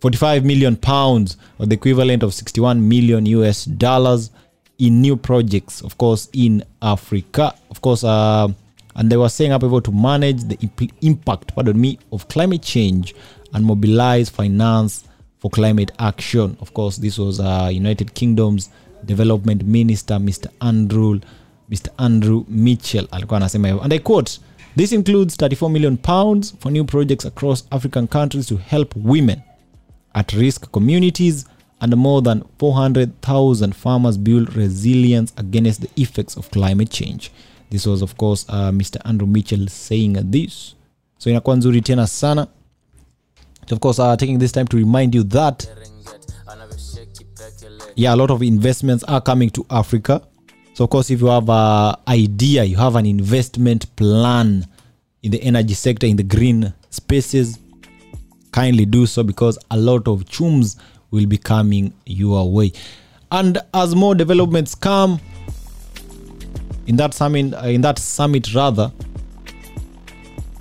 45 million pounds or the equivalent of 61 million US dollars in new projects, of course, in Africa. Of course, uh, and they were saying up able to manage the imp- impact, pardon me, of climate change and mobilize finance for climate action. Of course, this was uh, United Kingdom's development minister, Mr. Andrew, Mr. Andrew Mitchell. And I quote, this includes 34 million pounds for new projects across African countries to help women at risk communities and more than 400,000 farmers build resilience against the effects of climate change. This was, of course, uh, Mr. Andrew Mitchell saying this. So inakuwa nzuri tena sana. Of course, uh, taking this time to remind you that yeah, a lot of investments are coming to Africa. So, of course, if you have an idea, you have an investment plan in the energy sector, in the green spaces, kindly do so because a lot of chums will be coming your way. And as more developments come, in that summit uh, in that summit rather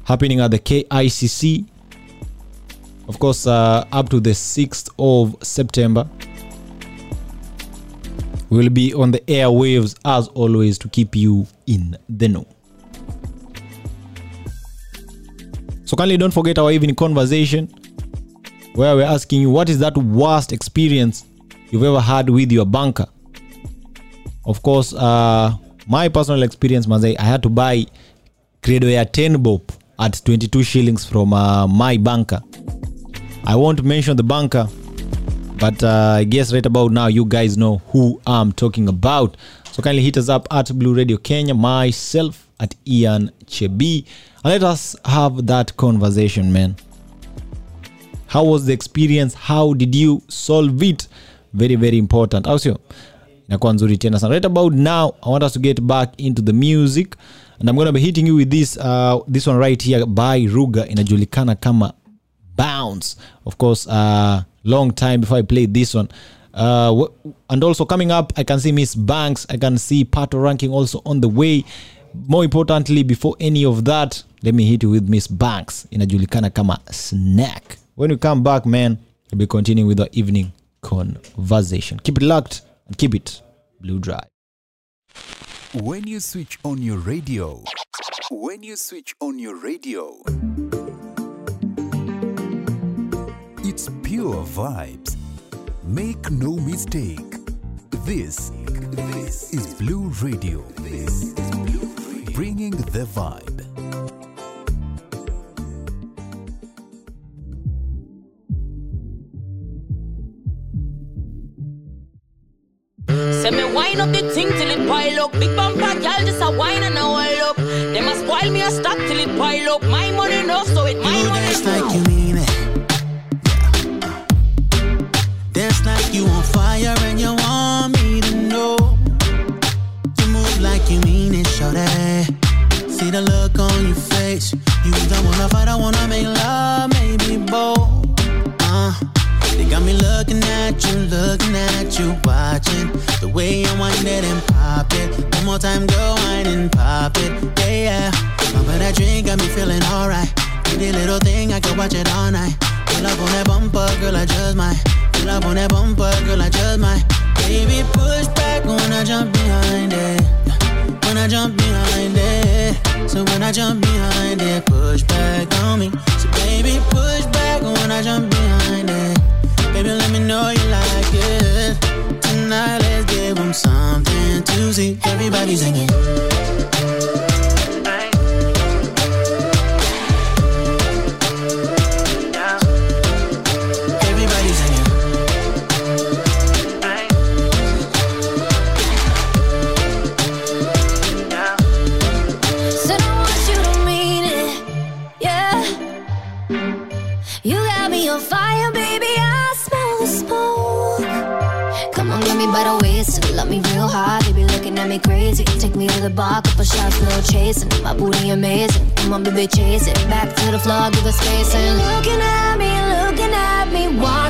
happening at the KICC of course uh, up to the 6th of September we'll be on the airwaves as always to keep you in the know so kindly don't forget our evening conversation where we're asking you what is that worst experience you've ever had with your banker? Of course uh, my personal experience mazai i had to buy credoya 10 bob at 22 shillings from uh, my banker. I won't mention the banker but uh, i guess right about now you guys know who i'm talking about. So kindly hit us up at blue radio kenya myself at ian chebi. And let us have that conversation man how was the experience? How did you solve it? Very very important. Au sio? Inakuwa nzuri tena sana. Right about now i want us to get back into the music. And i'm going to be hitting you with this uh, this one right here by ruga inajulikana kama bounce. Of course uh, long time before i played this one. Uh, and also coming up i can see miss banks. I can see pato ranking also on the way. More importantly before any of that let me hit you with miss banks. Inajulikana kama snack when we come back man we'll be continuing with our evening conversation keep it locked and keep it blue dry. When you switch on your radio, when you switch on your radio, it's pure vibes. Make no mistake. This, this is Blue Radio. This is Blue Radio. Bringing the vibe. Say me wine up the thing till it pile up. Big bumper girl just a wine and a oil up. They must spoil me a stock till it pile up. My money enough, so it my money dance enough. like you mean it. Dance like you on fire and you want me to know. You move like you mean it, show that. See the look on your face. You don't wanna fight, I wanna make love, maybe both. They got me looking at you, looking at you, watching the way you wind it and pop it. One more time, go wine and pop it, yeah, yeah. Of that drink got me feeling alright. Pretty little thing, I could watch it all night. Pull up on that bumper, girl, I just might. Pull up on that bumper, girl, I just might. Baby, push back when I jump behind it. When I jump behind it. So when I jump behind it, push back on me. So baby, push back when I jump behind it. Baby, let me know you like it. Tonight, let's give 'em something to see. Everybody singing. Everybody The waist, love me real hard. Baby, looking at me crazy. Take me to the bar, couple shots, no chasing. My booty amazing. Come on, baby, chase it. Back to the floor, give us space and looking at me, looking at me, watching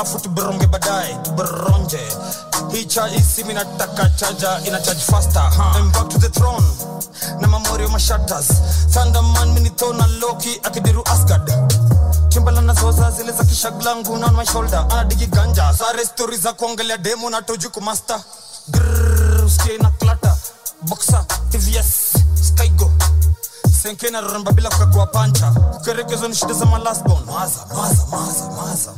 afu tuberonge baadaye tuberonje hii cha isimi nataka chaja ina charge faster. Huh? I'm back to the throne. Na mamorio mashatas thunderman minithona loki akidiru asgard. Chimbala nazoza zile za kishaglangu na on my shoulder. Anadigi ganja sare stori za kuongelea demo na toju kumasta Grrrr, usikie na klata boxer tvs skygo senkena roremba bila kukagua pancha kukerekezwa ni shida za malasbon maza maza maza maza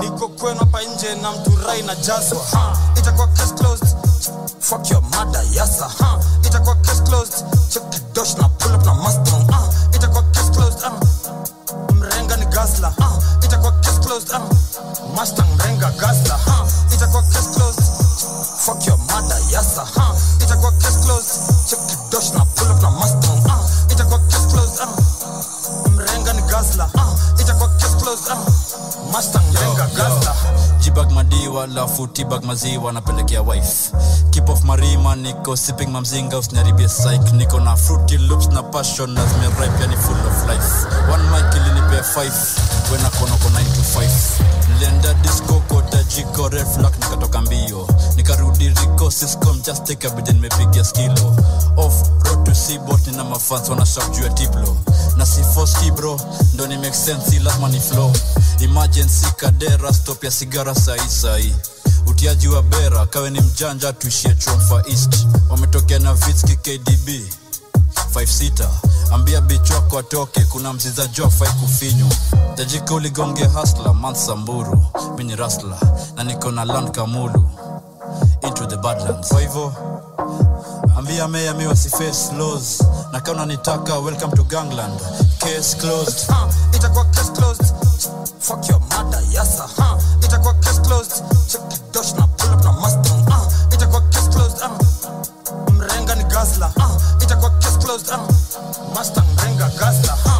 niko kwenu hapa nje na mturai na jazwa ha. itakuwa case closed fuck your mother yasa ha. itakuwa case closed check the dosh na pull up na mustang uh. itakuwa case closed uh. mrenga ni gasla uh. itakuwa case closed uh. mustang mrenga gasla ha. itakuwa case closed fuck your mother yasa ha. itakuwa case closed mustang mrenga gasla jibag madiwa lafu tibag maziwa napelekea wife. Keep off marima niko sipping mamzinga usiniharibie psych. Niko na fruity loops na passion na zimeripe yani full of life. One mic ilinipea 5 wena konoko 9 to 5 nilienda disco kota jiko nikatoka mbio. Nikarudi riko siscom just take a bit nimepigia skilo. Off road to seabot nina mafans wanashak juu ya tiplo na sifoski bro ndo ni make sense si lazima ni flow. Emergency kadera stop sigara sahi sahi utiaji wa bera kawe ni mjanja tuishie chomfa east. Wametokea na vitski kdb 56 ambia bichwako atoke kuna mziza jua fai kufinywa. Tajika uligonge hasla mansamburu mini rasla na niko na land kamulu. Into the badlands. Kwa hivyo ambia meya mi wasiface laws na kama unanitaka welcome to gangland. Case closed. Uh, itakuwa case closed. Fuck your mother yasa uh, itakuwa case closed. Check the dosh na pull up na mustang. Uh, itakuwa case closed. Uh, mrenga ni gasla uh, itakuwa case closed. Uh, mustang mrenga gasla ah.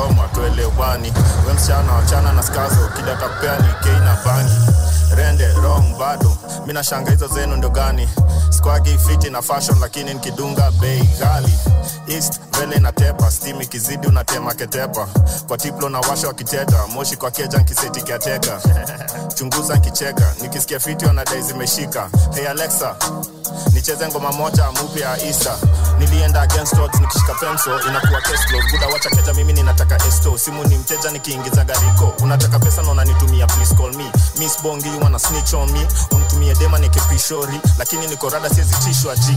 Mdomo atuelewani we msichana wachana na skazo kidata kupea ni na bangi. Rende rom bado. Mi nashanga hizo zenu ndo gani? Squagi fiti na fashion lakini nikidunga bei ghali east mbele inatepa stim ikizidi unatema ketepa. Kwa tiplo na washa wakiteta moshi kwa keja nkiseti kiateka. Chunguza nkicheka nikisikia fiti wanadai zimeshika hey alexa nicheze ngoma moja mupya ya isa nilienda against odds nikishika penso inakuwa case buda wacha keja mimi ninataka esto. Simu ni mteja nikiingiza gariko unataka pesa na unanitumia please call me. Miss bongi you wanna snitch on me? Unitumie dema nikipishori lakini niko rada siwezi tishwa ji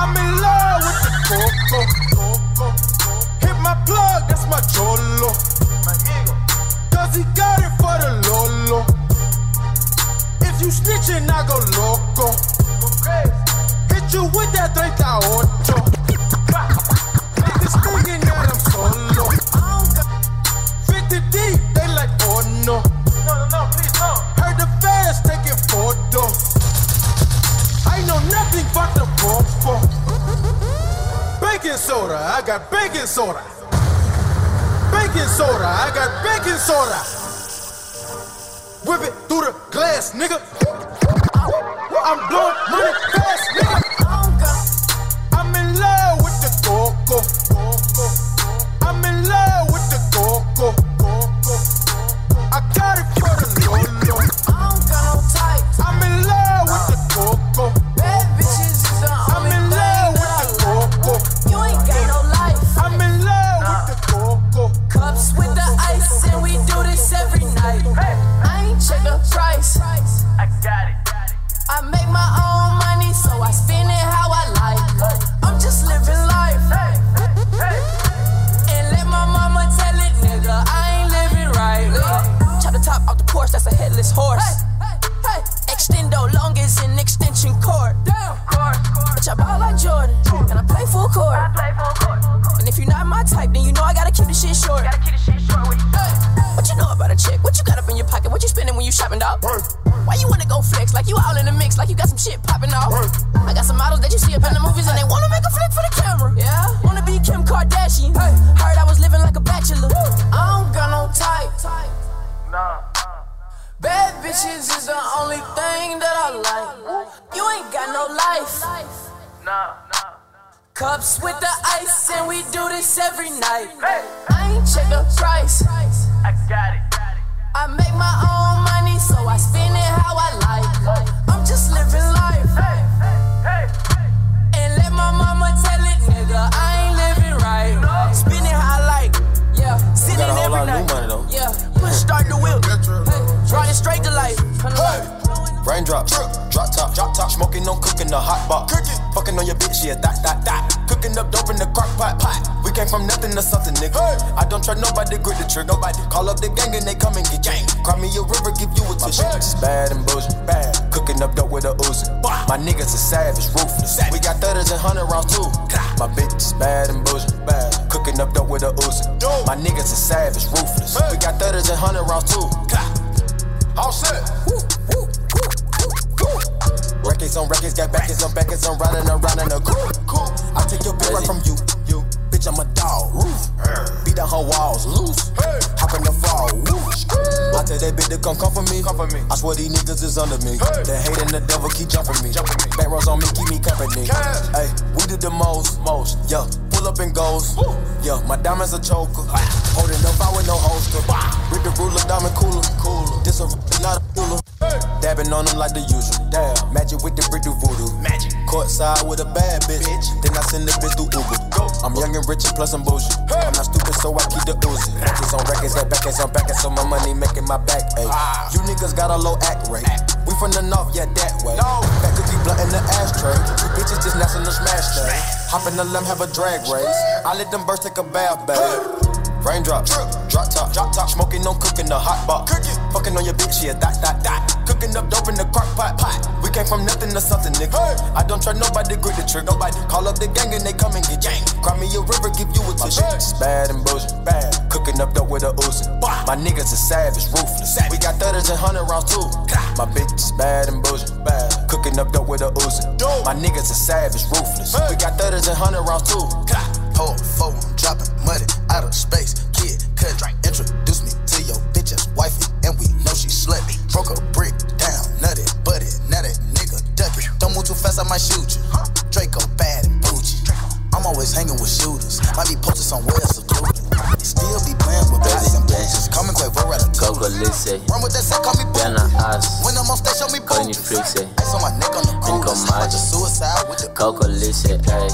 I'm in love with the coco. Hit my plug, that's my cholo. Cause he got it for the lolo. If you snitching, I go loco. Hit you with that 38. Niggas thinking that I'm solo. 50 deep, they like, oh no. No, no, no, please no. Heard the fans taking photos. Know nothing but the popo. Baking soda, I got baking soda. Baking soda, I got baking soda. Whip it through the glass, nigga. I'm blowing money I got it. I make my own money, so I spend it how I like. I'm just living life. And let my mama tell it, nigga, I ain't living right. Chop the top off the porch, that's a headless horse. Extendo long as an extension cord. Bitch, I ball like Jordan, and I play full court. And if you're not my type, then you know I gotta keep the shit short. Hey, what you know about a chick? What you got up in your pocket? What you spending when you shopping, dog? Why you wanna go flex? Like you all in the mix, like you got some shit popping off. I got some models that you see up in the movies and they wanna make a flick for the camera. Yeah, wanna be Kim Kardashian. Hey, heard I was living like a bachelor. I don't got no type. Nah. Bad bitches is the only thing that I like. You ain't got no life. Nah, nah. Cups with the ice, and we do this every night. I ain't check the price. I got it. I make my own money, so I spend it how I like. I'm just living life. And let my mama tell it, nigga, I ain't living right. Spend it how I like. Yeah, sitting got every night. new money, though. Yeah, push start the wheel. Hey, riding straight to life. Raindrops, drop top, drop top, smoking on cooking the hot pot. Cooking, fucking on your bitch, yeah, that, that, that. Cooking up dope in the crock pot, pot. We came from nothing to something, nigga. I don't trust nobody, grip the trigger. nobody. Call up the gang and they come and get gang. Cry me a river, give you a tissue. My bitch is bad and bullshit, bad. Cooking up dope with a Uzi. My niggas are savage, ruthless. We got thudders and hundred rounds too. My bitch is bad and bullshit, bad. Cooking up dope with a Uzi. My niggas are savage, ruthless. We got thudders and hundred rounds too. All set. Records on records, got backers on backers, I'm riding around in a coupe. I take your bitch right from you, you. Bitch, I'm a dog. Roof. Beat down her walls, loose. Hop in the fall, whoosh. I tell that bitch to come come for me. Come for me. I swear these niggas is under me. The hate and the devil keep jumping me. Jumping me. Back rows on me, keep me company. Hey, we did the most, most. Yeah, pull up and goes. Yeah, my diamonds a choker. Holding up, I with no holster. Rip the ruler, diamond cooler. Cooler. This a not a ruler. Dabbing on them like the usual. Damn. Magic with the brick do voodoo. Magic. Courtside with a bad bitch. Then I send the bitch through Uber. I'm young and rich and plus I'm bougie. I'm not stupid, so I keep the Uzi. Records on records, that back is on back, so my money making my back ache. You niggas got a low act rate. We from the north, yeah, that way. Back keep blunt in the ashtray. You bitches just national smash day. Hop in the limb, have a drag race. I let them birds take a bath, babe. Raindrop, drop top, drop top, smoking on cooking the hot pot. Cooking, fucking on your bitch, yeah, that, that, that. Cooking up dope in the crock pot, pot. We came from nothing to something, nigga. I don't trust nobody, grip the trick, nobody. Call up the gang and they come and get gang. Cry me a river, give you a tissue. It's bad and bullshit, bad. Cooking up dope with a Uzi. My niggas are savage, ruthless. We got thudders and hundred rounds too. My bitch is bad and bullshit, bad. Cooking up dope with a Uzi. My niggas are savage, ruthless. We got thudders and hundred rounds too. Pull four, I'm dropping money out of space. Cut, introduce me to your bitch ass wifey, and we know she slutty. Broke a brick down, nutty, buddy, now that nigga ducky. Don't move too fast, I might shoot you. Draco bad always hanging with shooters. Might be posted somewhere secluded. Still be playing with bodies and bitches. Call me Quavo Ratatouille. Coco Lisse, Run with that set, call me As, When I'm on stage, show me Koni boobies. Ice on my neck on the. Like a Maji, suicide with the Coco Lisse, ay,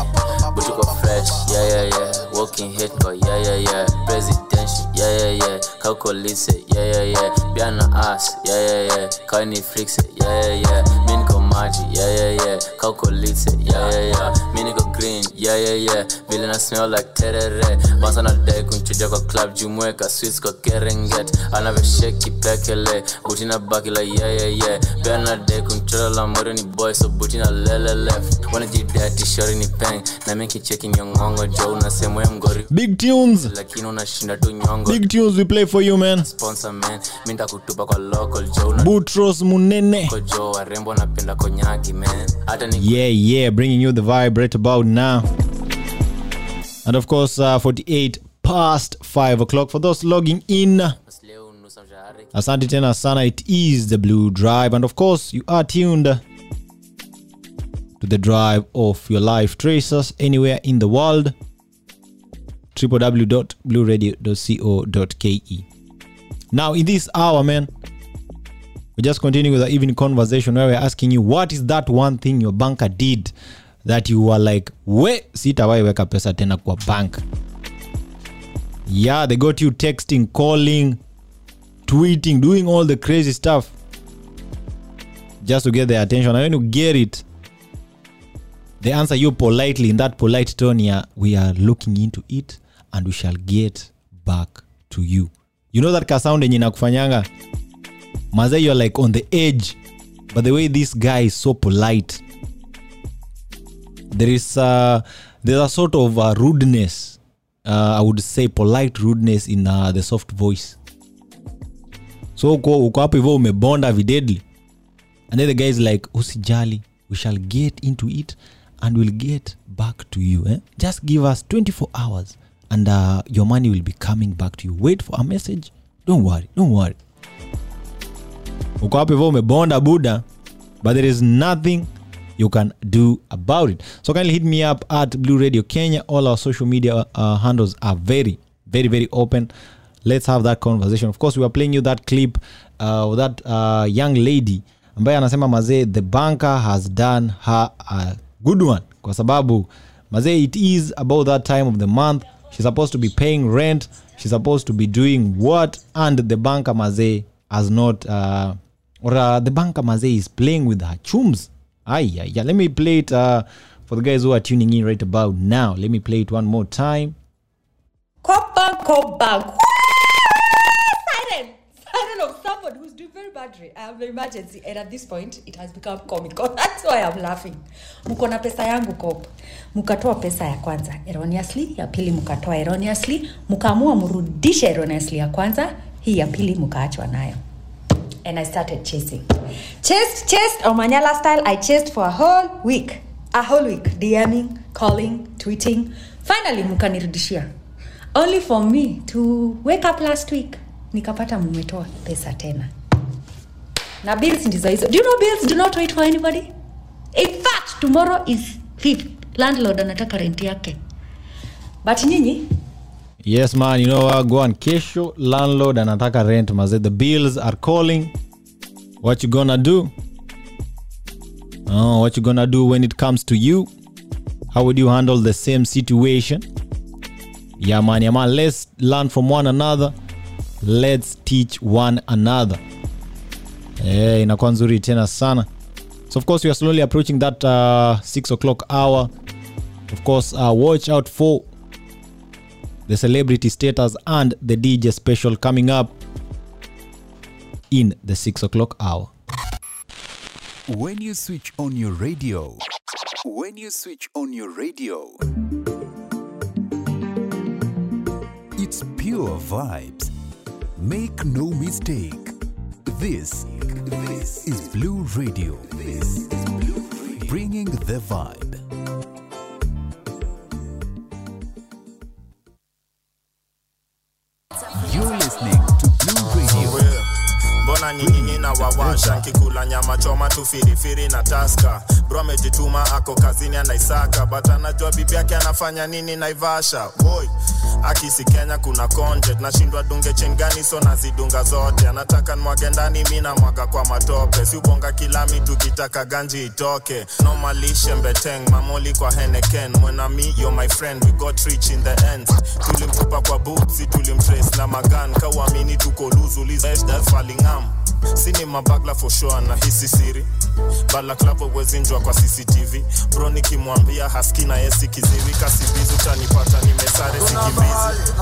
Butuko Fresh, yeah, yeah, yeah, Walking Hit, go, yeah, yeah, yeah, Presidential, yeah, yeah, yeah, Coco Lisse, yeah, yeah, yeah, Piana As, yeah, yeah, yeah, Koni Frixe, yeah, yeah, yeah, Miniko Maji, yeah, yeah, yeah, Lisse, yeah, yeah, yeah, Miniko Green, yeah, yeah, yeah, Vile na smell like terere, Once nadai kunchuja kwa club, jumweka, sweets kwa Kerenget, anavyosheki pekele, butina baki la yeah, yeah, yeah, Pia nadai kunchora la moro ni boy, so butina lele left, wanajidati ni peng, na mikicheki nyongongo, jo unasema ya mgori, Big tunes. lakini unashinda tu nyongo, Big tunes we play for you, man. sponsor man, mi ntakutupa kwa local, jo Butros Munene. kojo warembo napenda konyagi man Yeah, yeah, bringing you the vibe right about now. And of course, uh, 48 past 5 o'clock. For those logging in, asante tena sana. It is the Blue Drive. And of course, you are tuned to the drive of your life. Trace us anywhere in the world. www.blueradio.co.ke. Now, in this hour, man, we're just continuing with the evening conversation where we're asking you what is that one thing your banker did that you were like we sitawai weka pesa tena kwa bank. Yeah they got you texting calling tweeting doing all the crazy stuff. Just to get their attention. And when you get it they answer you politely. In that polite tone yeah we are looking into it and we shall get back to you. You know that kasound yenye nakufanyanga maze you're like on the edge but the way this guy is so polite there is a, there's a sort of a rudeness uh, i would say polite rudeness in uh, the soft voice. So uko hapo hivyo umebonda videdly and then the guy is like usijali we shall get into it and we'll get back to you eh? just give us 24 hours and uh, your money will be coming back to you. Wait for a message. Don't worry don't worry uko hapo hivyo umebonda buda but there is nothing you can do about it. So kindly hit me up at blue radio kenya. All our social media uh, handles are very very very open. Let's have that conversation. Of course we are playing you that clip uh, that uh, young lady ambaye anasema mazee the banker has done her a good one. Kwa sababu mazee it is about that time of the month. She's supposed to be paying rent. She's supposed to be doing what? And the banker mazee has not uh, or uh, the banker mazee is playing with her chums Ay, ay, yeah. Let me play it uh, for the guys who are tuning in right about now. Let me play it one more time. Copper, copper. Laughing. Mko na pesa yangu cop. Mkatoa pesa ya kwanza erroneously, ya pili mkatoa erroneously, mkaamua mrudishe erroneously ya kwanza, hii ya pili mkaachwa nayo. And I started chasing. Chased, chased, Omanyala style. I chased for a whole week. A whole week. DMing, calling, tweeting. Finally, mkanirudishia. Only for me to wake up last week. Nikapata mmetoa pesa tena. Na bills ndizo hizo. Do you know bills do not wait for anybody? In fact, tomorrow is fifth. Landlord anataka rent yake. But nyinyi, Yes man, you know what? Go on kesho landlord anataka rent maze. The bills are calling. What you gonna do? Oh, what you gonna do when it comes to you? How would you handle the same situation? Yeah man, yeah man. Let's learn from one another. Let's teach one another. hey, inakuwa nzuri tena sana. So of course we are slowly approaching that uh, six o'clock hour. Of course, uh, watch out for the celebrity status and the DJ special coming up in the six o'clock hour. When you switch on your radio, when you switch on your radio, it's pure vibes. Make no mistake. This, this is Blue Radio. This is Blue Radio. Bringing the vibe. You're listening to Blue Radio. Oh, mbona nyinyi na wawasha nkikula nyama choma tu firifiri na taska. Bro amejituma ako kazini anaisaka. But anajua bibi yake anafanya nini naivasha boy akisi kenya kuna conjet nashindwa dunge chengani so nazidunga zote. Anataka nmwage ndani mi namwaga kwa matope. Siubonga kilami tukitaka ganji itoke. Nomalishe mbeteng mamoli kwa heneken mwenami yo my friend we got rich in the end. Tulimtupa kwa butsi tulimtrace na magan. Kauamini tuko luzulizfalingam sini mabagla for sure na hisi siri balaklavo wezinjwa kwa cctv bro nikimwambia haski na yesi kiziwi kasibizi utanipata nimesare sikimbizi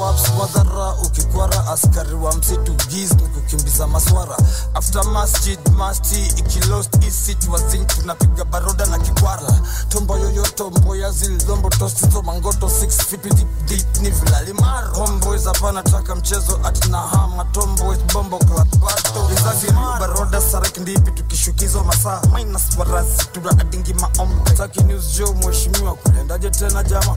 waps madhara ukikwara askari wa msitu giz ni kukimbiza maswara. After masjid masti ikilost isit wazin tunapiga baroda na kikwara. Tombo yoyoto mboya zilizombo tosizo mangoto 6 feet deep, deep ni vilalimar homboys hapana taka mchezo atina hama. Tomboys bombo klatbato baroda sarak ndipi tukishukizwa masaa. Minus warazi tuna adingi maombe taki news jo mheshimiwa kulendaje tena jama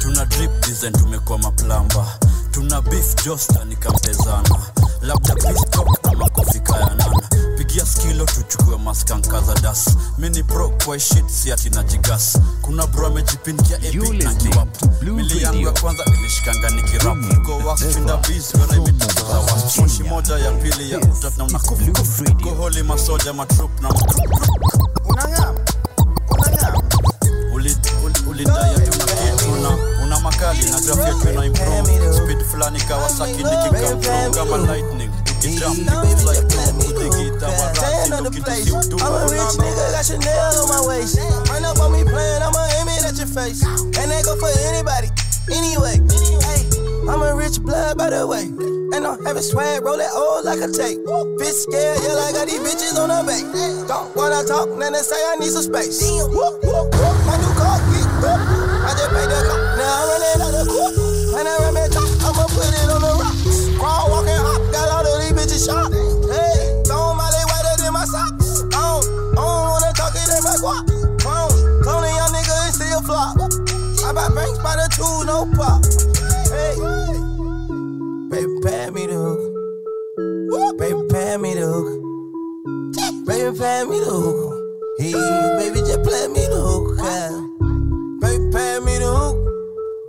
Tuna drip design tumekuwa maplamba tuna beef josta nikamtezana labda pistok ama kofika ya nana pigia skilo tuchukue maskanka za das mini pro kwa shit si ati na jigas. Kuna bro amejipindia epic na kiwap mili yangu ya kwanza ilishikanga nikirap go wax chinda bees moshi moja ya pili ya utat na unakufu go holy masoja matrup na unangam ulidaya una makali na graph yetu ina improve speed fulani kawasaki nikikam through kama lightning ukijump niko like I'm a rich nigga, got Chanel on my waist. Run up on me playing, I'ma aim it at your face. And they go for anybody, anyway. I'm a rich blood, by the way. And I'm having swag, roll that old like a tape. Bitch scared, yeah, I got these bitches on the bait. Don't wanna talk, then they say I need some space. My new car, whoop. I just paid the car, now I'm running out of court. And I run top, I'ma put it on the rocks. Crawl, walking, hop, got all of these bitches shot. Hey, my leg than my socks. I don't, I don't wanna talk it in my guap. Young nigga and still flop. I buy banks by the two, no pop. Hey, baby, pay me the hook. Baby, pay me the hook. Baby, pay me the hook. Hey, baby, just play me the hook. yeah. Baby, pay me the hook.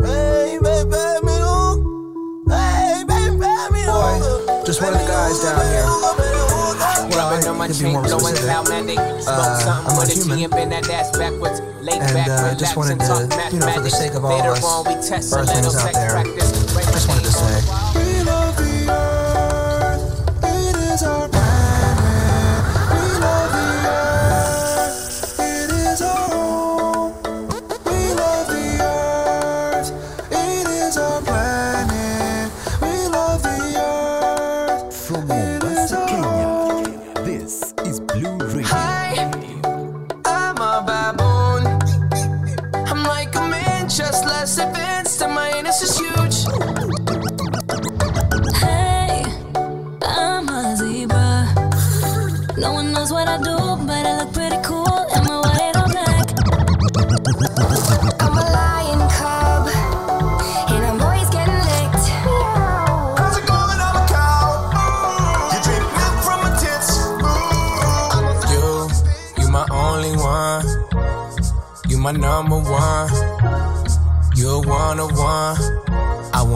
Hey, baby, pay me the. Hey, baby, pay me the. Just one of the guys down here. Well, Rubbing on my to be chain, more blowing specific, cloud mandate. Smoke uh, something I'm a with a human. G and bend that ass backwards. Lay And, back, uh, just wanted to, you know, for the sake of all of us on, we test a earthlings little out there, practice. Right just wanted to say,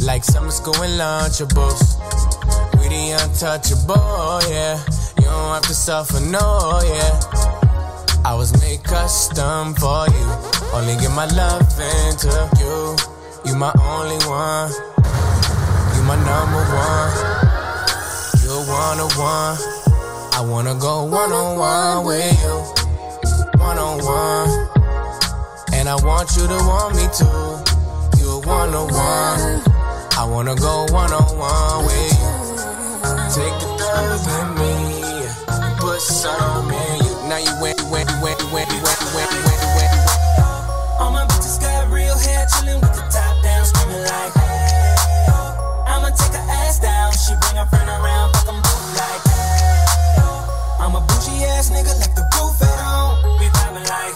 Like summer school and lunchables. We the untouchable, yeah. You don't have to suffer, no, yeah. I was made custom for you. Only give my love into you. You my only one. You my number one. You're one on one. I wanna go one on one with you. One on one. And I want you to want me too. You're one on one. I wanna go one on one with you. Take the thug in me. Put some in you. Now you went, went, went, went, went, went, went, went. All my bitches got real hair, chillin' with the top down, screaming like, hey, oh. I'ma take her ass down. She bring her friend around, fuck 'em both like, hey, oh. I'm a bougie ass nigga, left the roof at home. We vibing like,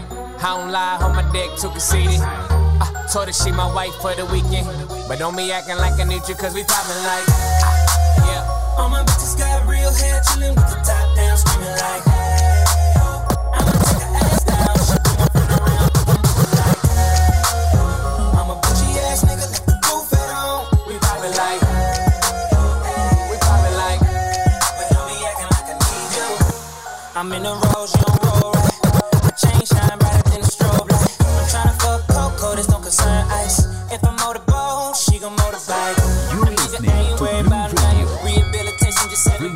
I don't lie, hold my dick too conceited. I told her she my wife for the weekend. But don't be acting like a neutral, cause we poppin' like. Uh, yeah. All my bitches got real hair, chillin' with the top down, screamin' like. I'm in a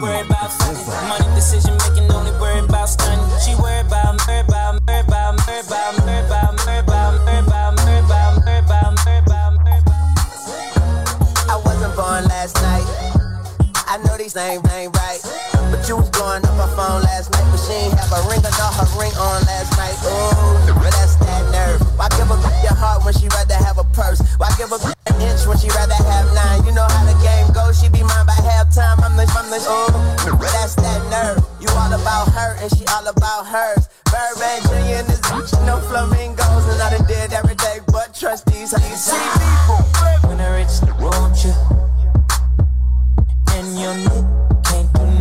only about fucking. Money decision making, only worried about stunning. She worried about, worried about, worried about, worried about, worried about, worried about, worried about, worried about, worried about, worried about, worried about. I wasn't born last night. I know these names, names ass down. She bring her fuck 'em both like, hey, oh. I'm a bougie ass nigga, left the roof at home. We vibing like. a ring under her ring on last night. Ooh, but that's that nerve. Why give a bitch your heart when she rather have a purse? Why give a bitch an inch when she rather have nine? You know how the game goes. She be mine by halftime. I'm the, I'm the, ooh, but that's that nerve. You all about her and she all about hers. Birdman Jr. and this bitch, no flamingos. And I done did everything but trust these. How you see people? When I reach the road, you and your do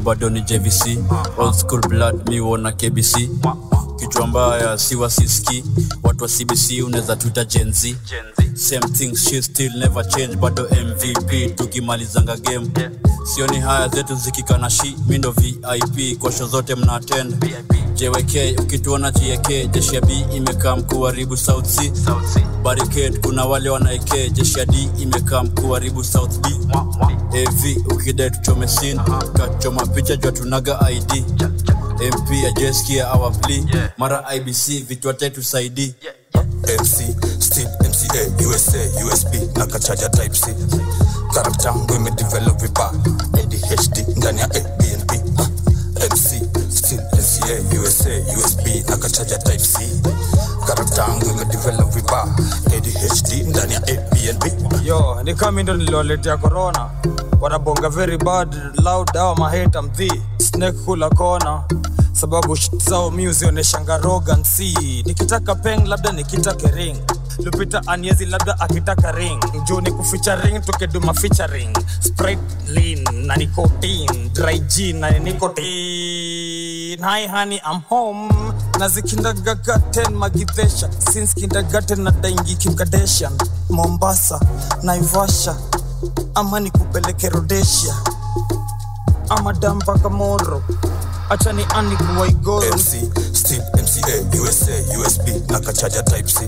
bado ni jvc old school blood mi wona kbc kichwa mbaya si wasiski watu wa cbc unaweza tuita genz same thing she still never change bado mvp tukimalizanga game. Sioni haya zetu zikikana shi mindo vip kwa sho zote mna attend. Jwk ukituona jk jeshi ya b imekaa mkuharibu south c. Barricade kuna wale wanaeke jeshi ya d imekaa mkuharibu south b av ukidai tuchome sin kachoma picha jua tunaga id mp ajeskia our plea. Mara ibc vitu watatu saidi. MC, still MCA, USA, USB, na kachaja type C. Karakta imedevelop vipa ADHD ndani ya abnp Uh, MC, still MCA, USA, USB, na kachaja type C. Karakta yangu imedevelop vibaya, ADHD ndani ya ABNB. yo ni kami ndo niliwaletea corona wanabonga very bad loud awa maheta mdhi snake kula kona sababu shit zao mi uzionyeshanga nikitaka peng labda nikitake ring. Lupita aniezi labda akitaka ring. Juu ni kuficha ring tukiduma featuring. Sprite lean na nicotine dry na nicotine hi honey I'm home. Magidhesha since na daingi kimkadeshan mombasa naivasha ama nikupeleke rodesia ama damba Kamoro, acha ni ani MC, still MCA, USA, USB na kachaja type C.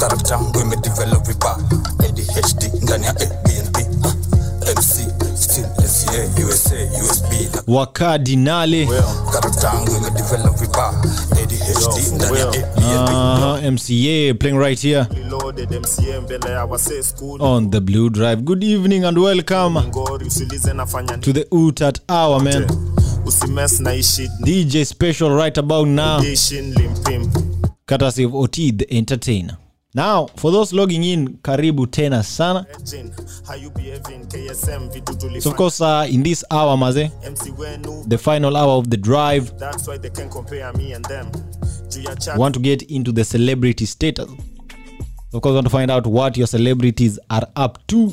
Karakta yangu imedevelop vibaya, ADHD ndani ya ABNB. Ah, MC, still MCA, USA, USB na wakadinale karakta yangu imedevelop vibaya, ADHD ndani ya ABNB. uh, mca playing right here on the blue drive. Good evening and welcome to the utat hour man. Dj special right about now. Of ot the entertainer. Now for those logging in karibu tena sana. So of course uh, in this hour maze the final hour of the drive want to get into the celebrity status of course want to find out what your celebrities are up to.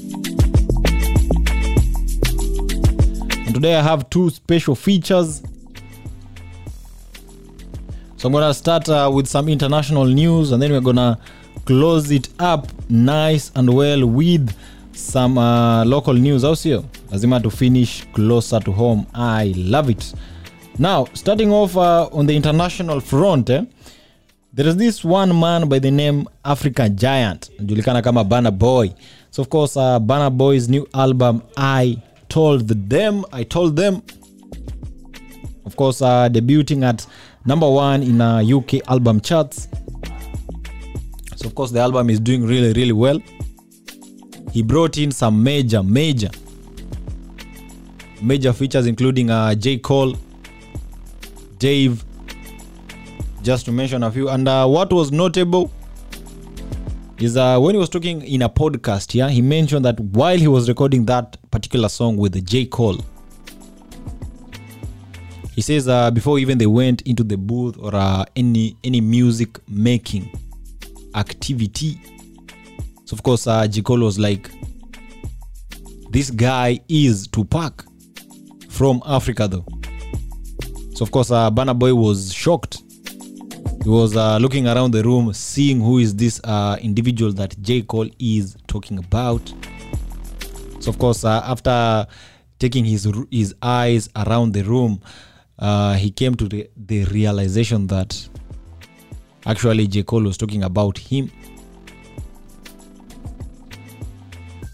And today i have two special features. So i'm gonna start uh, with some international news and then we're gonna close it up nice and well with some uh, local news. Also lazima to finish closer to home. I love it. Now starting off uh, on the international front eh, there is this one man by the name africa giant julikana kama bana boy. So of course uh, bana boy's new album i told them i told them of course uh, debuting at number one in uh, uk album charts. So of course the album is doing really really well. He brought in some major major major features including uh, j. Cole dave just to mention a few. And uh, what was notable is uh, when he was talking in a podcast yeah he mentioned that while he was recording that particular song with j. Cole he says uh, before even they went into the booth or uh, any any music making activity so of course uh, j. Cole was like this guy is tupac from africa though. So of course uh, Burna boy was shocked he was uh, looking around the room seeing who is this uh, individual that j cole is talking about. So of course uh, after taking his his eyes around the room uh, he came to the, the realization that actually j cole was talking about him.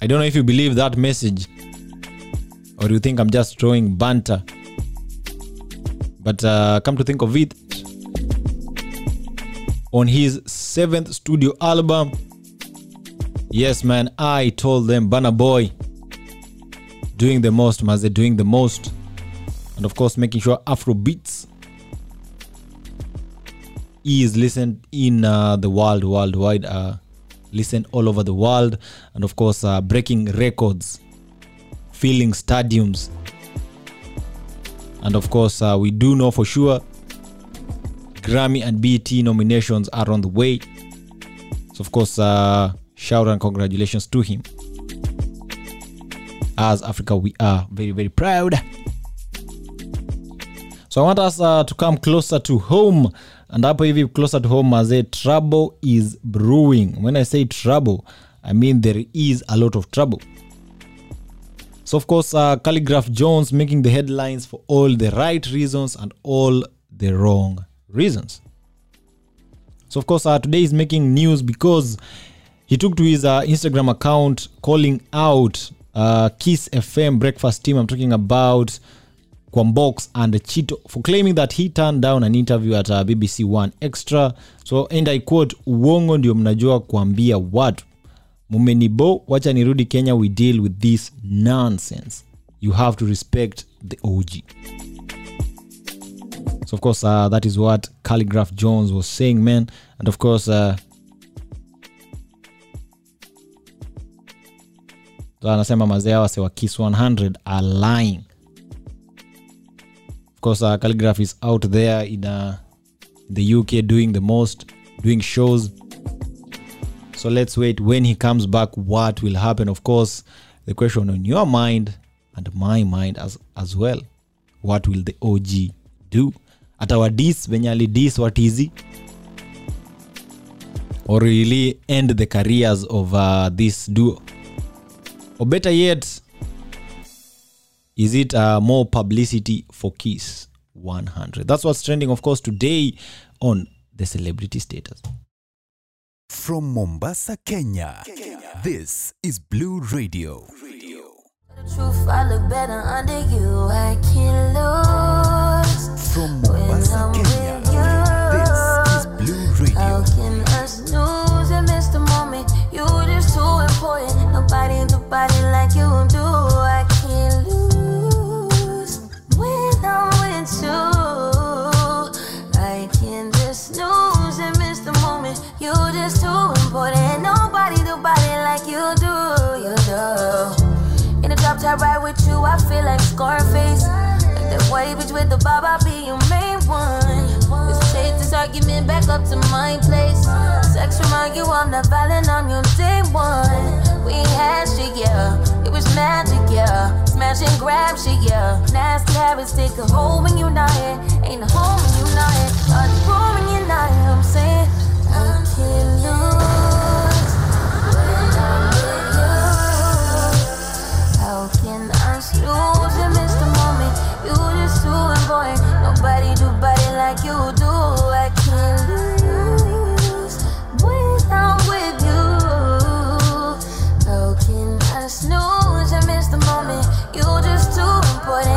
I don't know if you believe that message or you think i'm just throwing banter but uh, come to think of it on his seventh studio album. Yes man i told them Burna boy doing the most maze doing the most. And of course making sure afro beats is listened in uh, the world worldwide uh, listened all over the world. And of course uh, breaking records filling stadiums. And of course uh, we do know for sure grammy and bt nominations are on the way. So of course uh, shout and congratulations to him. As africa we are very very proud. So i want us uh, to come closer to home. And hapo hivi closer to home maze trouble is brewing. When i say trouble i mean there is a lot of trouble. So of course uh, calligraph jones making the headlines for all the right reasons and all the wrong reasons so of course uh, today is making news because he took to his uh, instagram account calling out uh, kiss fm breakfast team i'm talking about Kwambox and Chito for claiming that he turned down an interview at uh, BBC One Extra. So and I quote, uongo ndio mnajua kuambia watu mumenibo, wacha nirudi Kenya, we deal with this nonsense. You have to respect the OG. So, of course, uh, that is what Calligraph Jones was saying, man. And of course, uh, anasema mazee hawa se wa Kiss 100 are lying. Of course, uh, Calligraph is out there in uh, the UK doing the most, doing shows. So let's wait when he comes back, what will happen? Of course, the question on your mind and my mind as, as well what will the OG do hata wadis venye alidis watizi or really end the careers of uh, this duo or better yet is it uh, more publicity for kiss 100 that's what's trending of course today on the celebrity status from mombasa kenya, kenya. this is blue radio, radio. Truth, I look better under you. I can't lose. from Mombasa, Kenya. This is Blue Radio. Nobody, like you do. I can't lose when I'm with you. I can just snooze and miss the moment. You're just too important. Nobody, nobody like you do. You. In a drop top ride with you, I feel like Scarface. That white bitch with the bob, I'll be your main one. Let's take this argument back up to my place. Sex remind you I'm not violent, I'm your day one. We had shit, yeah. It was magic, yeah. Smash and grab shit, yeah. Nasty habits take a hold when you're not here. Ain't a home when you're not here. Are you when you're not here? I'm saying, I can't lose. like you do. I can't lose when I'm with you. How can I snooze and miss the moment? You're just too important.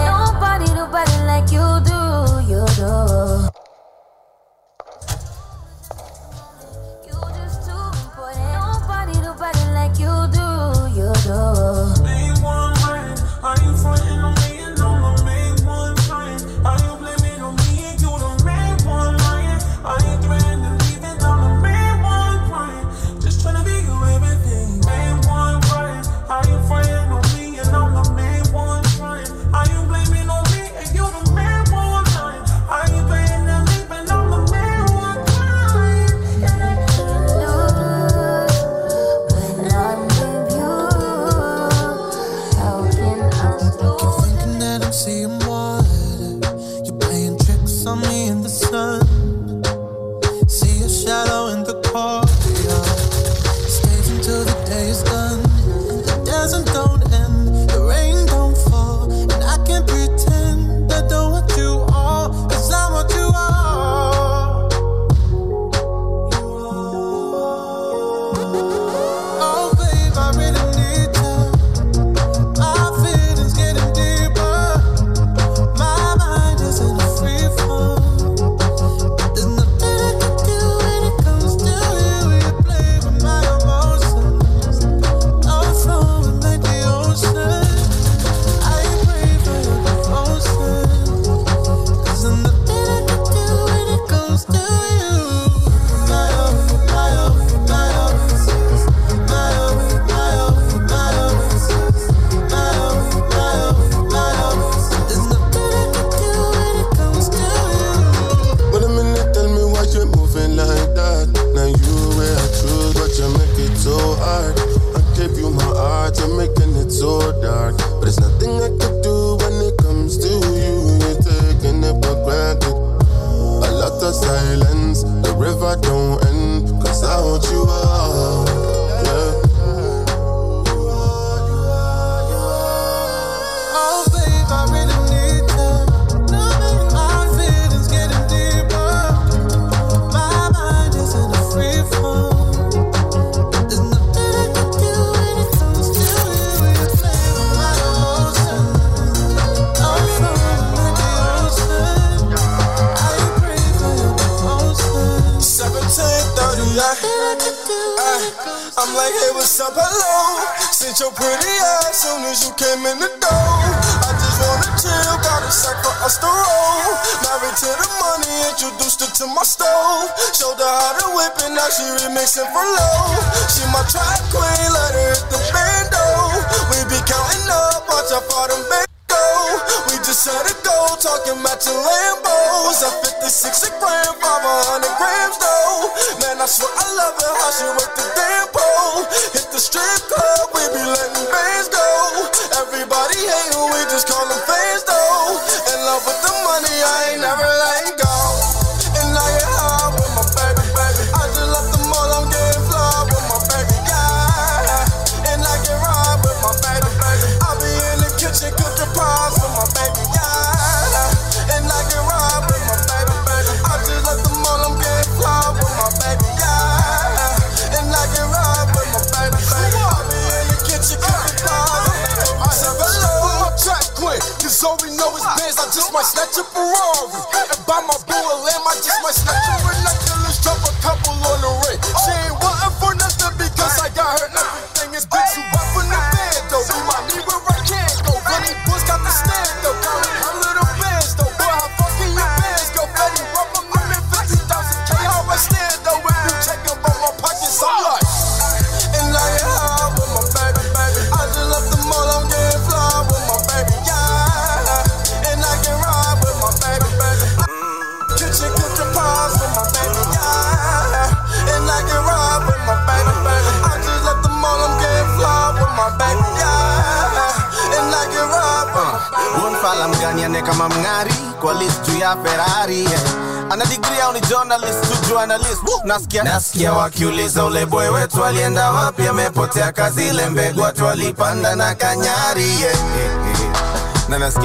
Nasikia wakiuliza ule boy wetu alienda wapi amepotea kazi ile mbegu watu walipanda na kanyari yeah, yeah,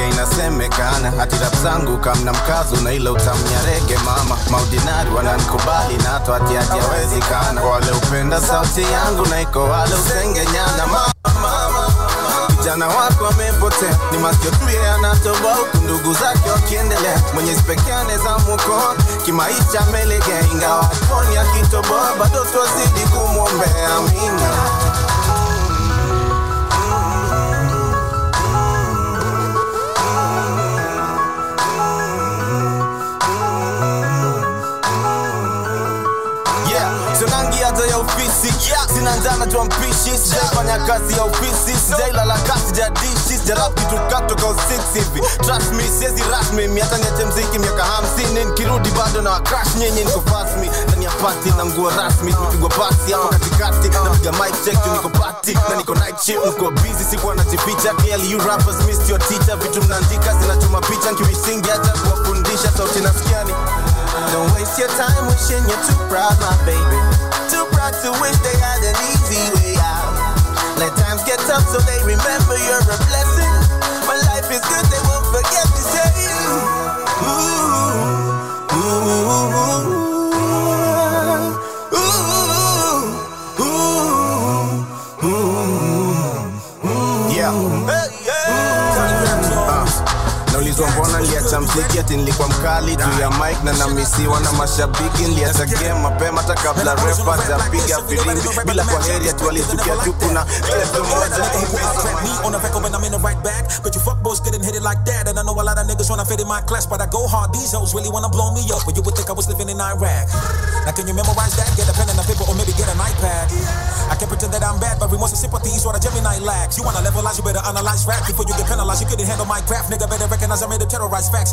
inasemekana hati rap zangu kamna mkazo na ile utamnya rege mama. Maudinari wananikubali na hata hati hati wale upenda sauti yangu na iko wale usengenyana mama, wako amepotea ni masikio tu huku ndugu zake wakiendelea. Mwenyezi pekee anaweza mwokoa kimaisha amelegea ingawa poni akitoboa bado twazidi kumwombea amina yeah. sina njana jua mpishi sijaifanya kazi ya ofisi sijailala kasi jadishi sijarap hivi trust siezi rasmi miata niache mziki miaka hamsini nikirudi bado na wakrash nyinyi niko fasmi ndani ya pati na nguo rasmi tumepigwa pasi hapo katikati napiga mic check tu niko pati na niko night niko busy sikuwa najificha you rappers missed your teacher vitu mnaandika zinachoma picha nkiwisingi hata kuwafundisha sauti nasikiani Don't waste your time wishing you're too proud, my baby. Too proud to wish they had an easy way out. Let times get tough so they remember you're a blessing. When life is good, they won't forget to say, ooh, ooh, ooh, mziki nilikuwa mkali juu ya mic na namisiwa na mashabiki niliacha game mapema hata kabla refa japiga filimbi bila kwa heri ati walitukia tu kuna tepe moja on a record when I'm in the right bag. But you fuck boys getting hit it like that. And I know a lot of niggas wanna fit in my class, but I go hard. These hoes really wanna blow me up. But you would think I was living in Iraq. Now can you memorize that? Get a pen and a paper or maybe get an iPad. I can't pretend that I'm bad, but remorse and sympathy is what a Gemini lacks. You wanna levelize, you better analyze rap before you get penalized. You couldn't handle my craft, nigga. Better recognize I made a terrorize facts.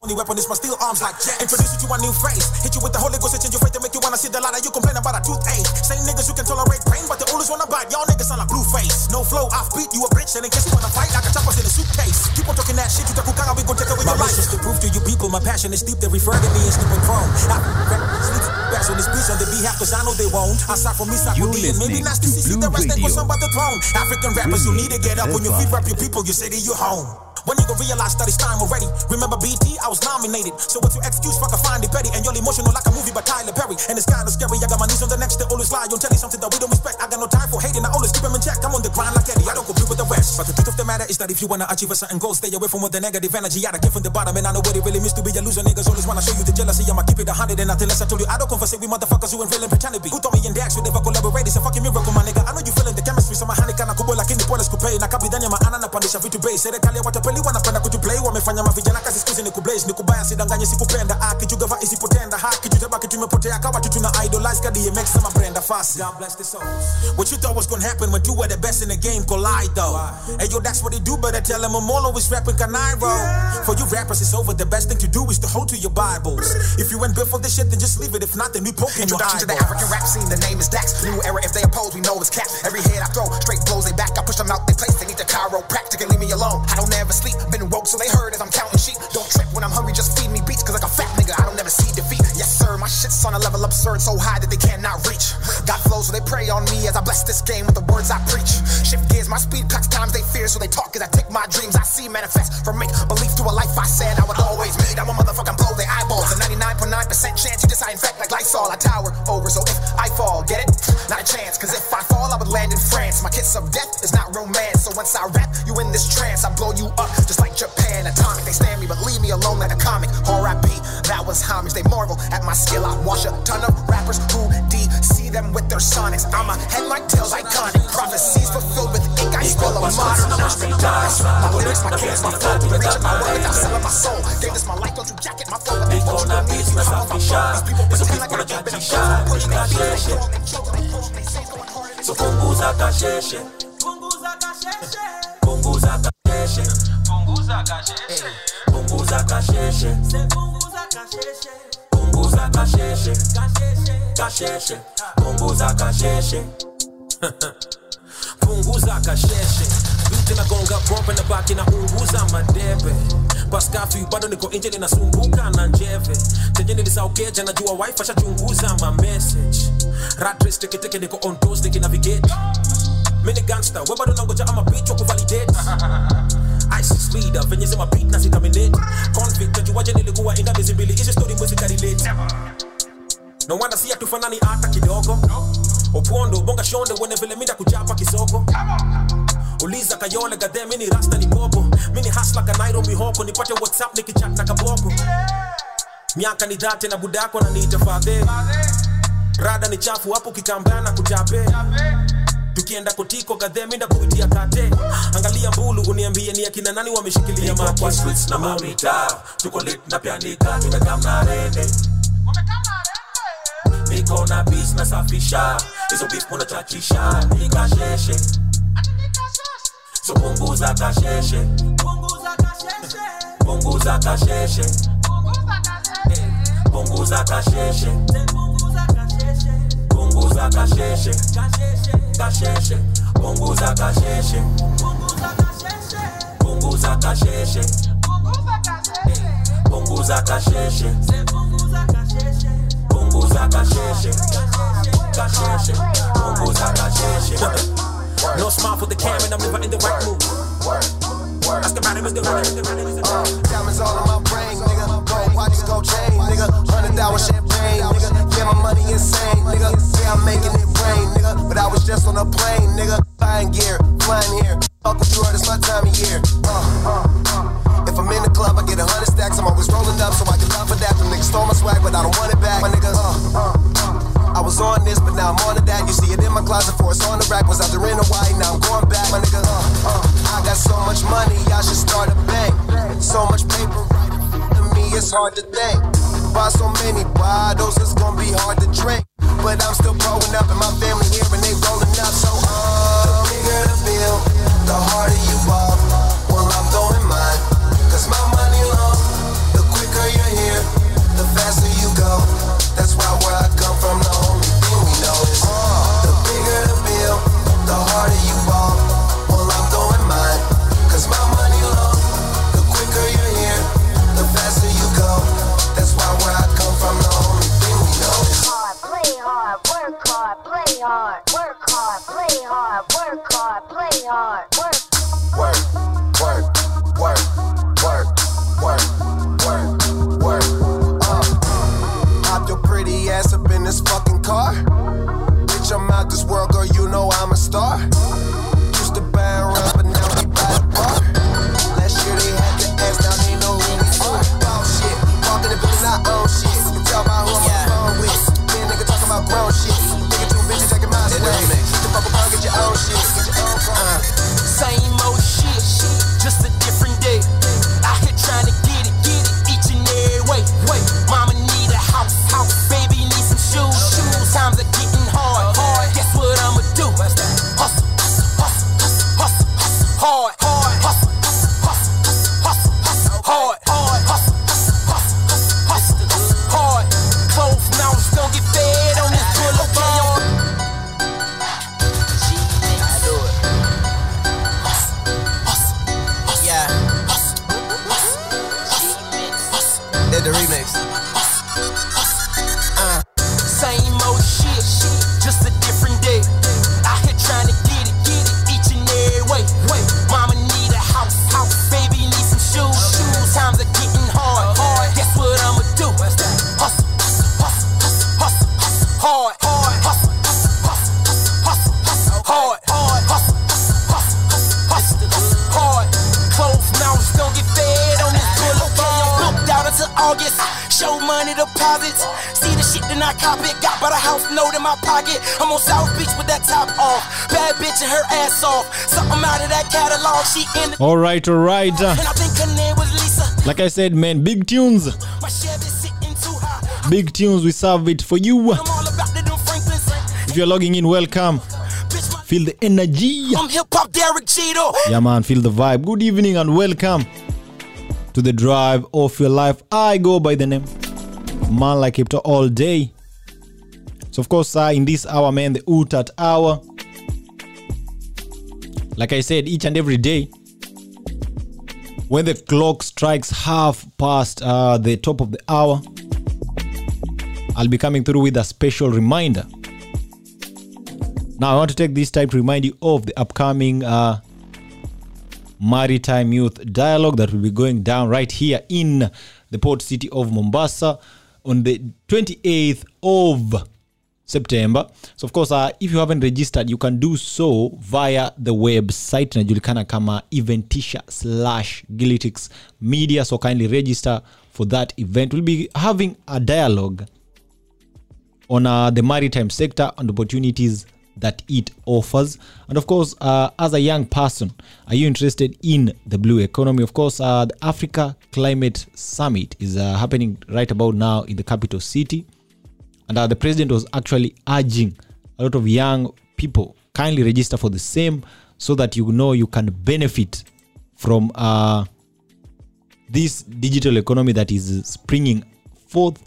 Only weapon is my steel arms like jacks. Introduce you to a new phrase. Hit you with the Holy Ghost, it change your faith to make you wanna see the light. You complain about a toothache. Same niggas who can tolerate pain, but the oldest wanna bite. Y'all niggas sound like blue face. No flow, off beat, you a bitch. And in case you wanna fight, I can chop us in a suitcase. Keep on talking that shit, you talk kukanga, we gon' take away your life. just to prove to you people my passion is deep. They refer to me as Snippet Chrome. I rap, sleep, bash on this beach on the behalf, cause I know they won't. I start from me, start with D, and maybe nasty CC, the rest ain't what's on the throne. African rappers, you need to get up when you feet rap your people, you say that you home. When you gon' realize that it's time already. Remember BT, I was nominated. So what's your excuse? Fuck, I find it petty. And you're emotional like a movie by Tyler Perry. And it's kinda scary. I got my knees on the next, they always lie. Don't tell you something that we don't respect. I got no time for hating. I always keep them in check. I'm on the grind like Eddie. I don't compete with the rest. But the truth of the matter is that if you wanna achieve a certain goal, stay away from all the negative energy. I came from the bottom and I know what it really means to be a loser. Niggas always wanna show you the jealousy. I'ma keep it a hundred and nothing less. I told you I don't converse with motherfuckers who ain't real and pretend to be. Who told me in Dax would never collaborate? It's a fucking miracle, my nigga. I know you feeling the chemistry. So my mahani kana kubwa lakini pole sikupe. Na kabidhani ya maana napandisha vitu bei. Serikali ya watapeli wanapenda kutuplay. Wamefanya mavijana kazi siku hizi ni Ni kubaya sidanganye. Akijugava isipotenda. Haki tutabaki tumepotea kawa tu tuna idolize sama Brenda Fassie. God bless the souls. What you thought was gonna happen when two were the best in the game collide though. Hey yo, that's what they do, but I tell them I'm all always rapping Canairo. For you rappers, it's over. The best thing to do is to hold to your Bibles. If you ain't built for this shit, then just leave it. If not, then we poking your Introduction to the. African rap scene, the name is Dax. New era, if they oppose, we know it's cap. Every head I throw, straight blows they back. I push them out they place, they the chiropractic and leave me alone. I don't ever sleep, been woke, so they heard as I'm counting sheep. Don't trip when I'm hungry, just feed me beats, cause like a fat nigga, I don't ever see defeat. My shit's on a level absurd, so high that they cannot reach. Got flow, so they pray on me as I bless this game with the words I preach. Shift gears, my speed cuts times they fear, so they talk as I take my dreams I see manifest. From make belief to a life I said I would always meet. I'm a motherfucking blow their eyeballs. A 99.9% chance you decide infect like Lysol. I tower over, so if I fall, get it? Not a chance, cause if I fall, I would land in France. My kiss of death is not romance, so once I rap, you in this trance. I blow you up just like Japan. Atomic, they stand me, but leave me alone like a comic. R.I.P. That was homage. They marvel at my skill. I wash a ton of rappers who DC them with their sonics. I'm a head like tails iconic. Prophecies fulfilled with ink. I spill a modern Nostradamus. My lyrics, my kids, my flow. My word without selling my soul. Gave this my life, don't you jacket my flow. They Niko na beats na safisha hizo beats wanachatisha kasheshe so punguza kasheshe. Punguza kasheshe. Punguza kasheshe. Punguza kasheshe. Kasheshe. Punguza kasheshe. Punguza kasheshe. Biti na gonga bombe na baki na unguza madebe paskafi bado niko nje ninasumbuka na njeve tenye nilisaukeja najua wife ashachunguza ma message. Ratres teketeke niko on toast nikinavigate mini gangster we bado ama wa kuvalidate. ISIS leader venye sema beat na sitaminate. Convict tajuwaje nilikuwa inda miezi mbili hizi story mwezi karelate no wonder si hatufanani hata kidogo. Opondo bonga shonde wene vile minda kuchapa kisogo. Uliza kayole gadhe mini rasta ni bobo. Mini hasla ka nairobi hoko nipate whatsapp nikichat na kaboko miaka ni dhate na budako na niita fadhe rada ni chafu hapo kikambana kutape tukienda kotiko kadhe mi kuitia kate angalia mbulu uniambie ni akina nani wameshikilia Niko maki kwa streets na mamita tuko lit na pianika tumekam na rende niko na beats na hizo beats unachachisha nikasheshe so punguza kasheshe punguza kasheshe. Punguza kasheshe. Punguza kasheshe kasheshe punguza kasheshe. Punguza kasheshe. Punguza kasheshe. Punguza kasheshe. Kasheshe. Punguza kasheshe. No smile for the camera, I'm never in the right mood. Ask about him, is the right, is the right, is the right. Diamonds all in my brain, nigga. Watches, gold chain, nigga. Hundred dollar champagne, nigga. Yeah, my money insane, nigga. Yeah, I'm making it rain, nigga. But I was just on a plane, nigga. Buying gear, flying here. Fuck what you heard, it's my time of year. Hard to think. So many bottles, it's gonna be hard to drink. All right, all right. and I think her name was Lisa. Like I said, man, big tunes. My Chevy sitting too high. Big tunes, we serve it for you. I'm all about the them Franklins. If you're logging in, welcome. Feel the energy. I'm hip hop Derek Cheeto. Yeah, man, feel the vibe. Good evening and welcome to the drive of your life. I go by the name Man Like Hipto all day. So, of course, uh, in this hour, man, the Utat hour. Like I said, each and every day, when the clock strikes half past uh, the top of the hour, I'll be coming through with a special reminder. Now, I want to take this time to remind you of the upcoming uh, Maritime Youth Dialogue that will be going down right here in the port city of Mombasa on the 28th of September. So, of course, uh, if you haven't registered, you can do so via the website inajulikana kama eventisha slash Gilitix media. So, kindly register for that event. We'll be having a dialogue on uh, the maritime sector and opportunities that it offers. And of course, uh, as a young person, are you interested in the blue economy? Of course, uh, the Africa Climate Summit is uh, happening right about now in the capital city. And uh, the president was actually urging a lot of young people kindly register for the same so that you know you can benefit from uh, this digital economy that is springing forth.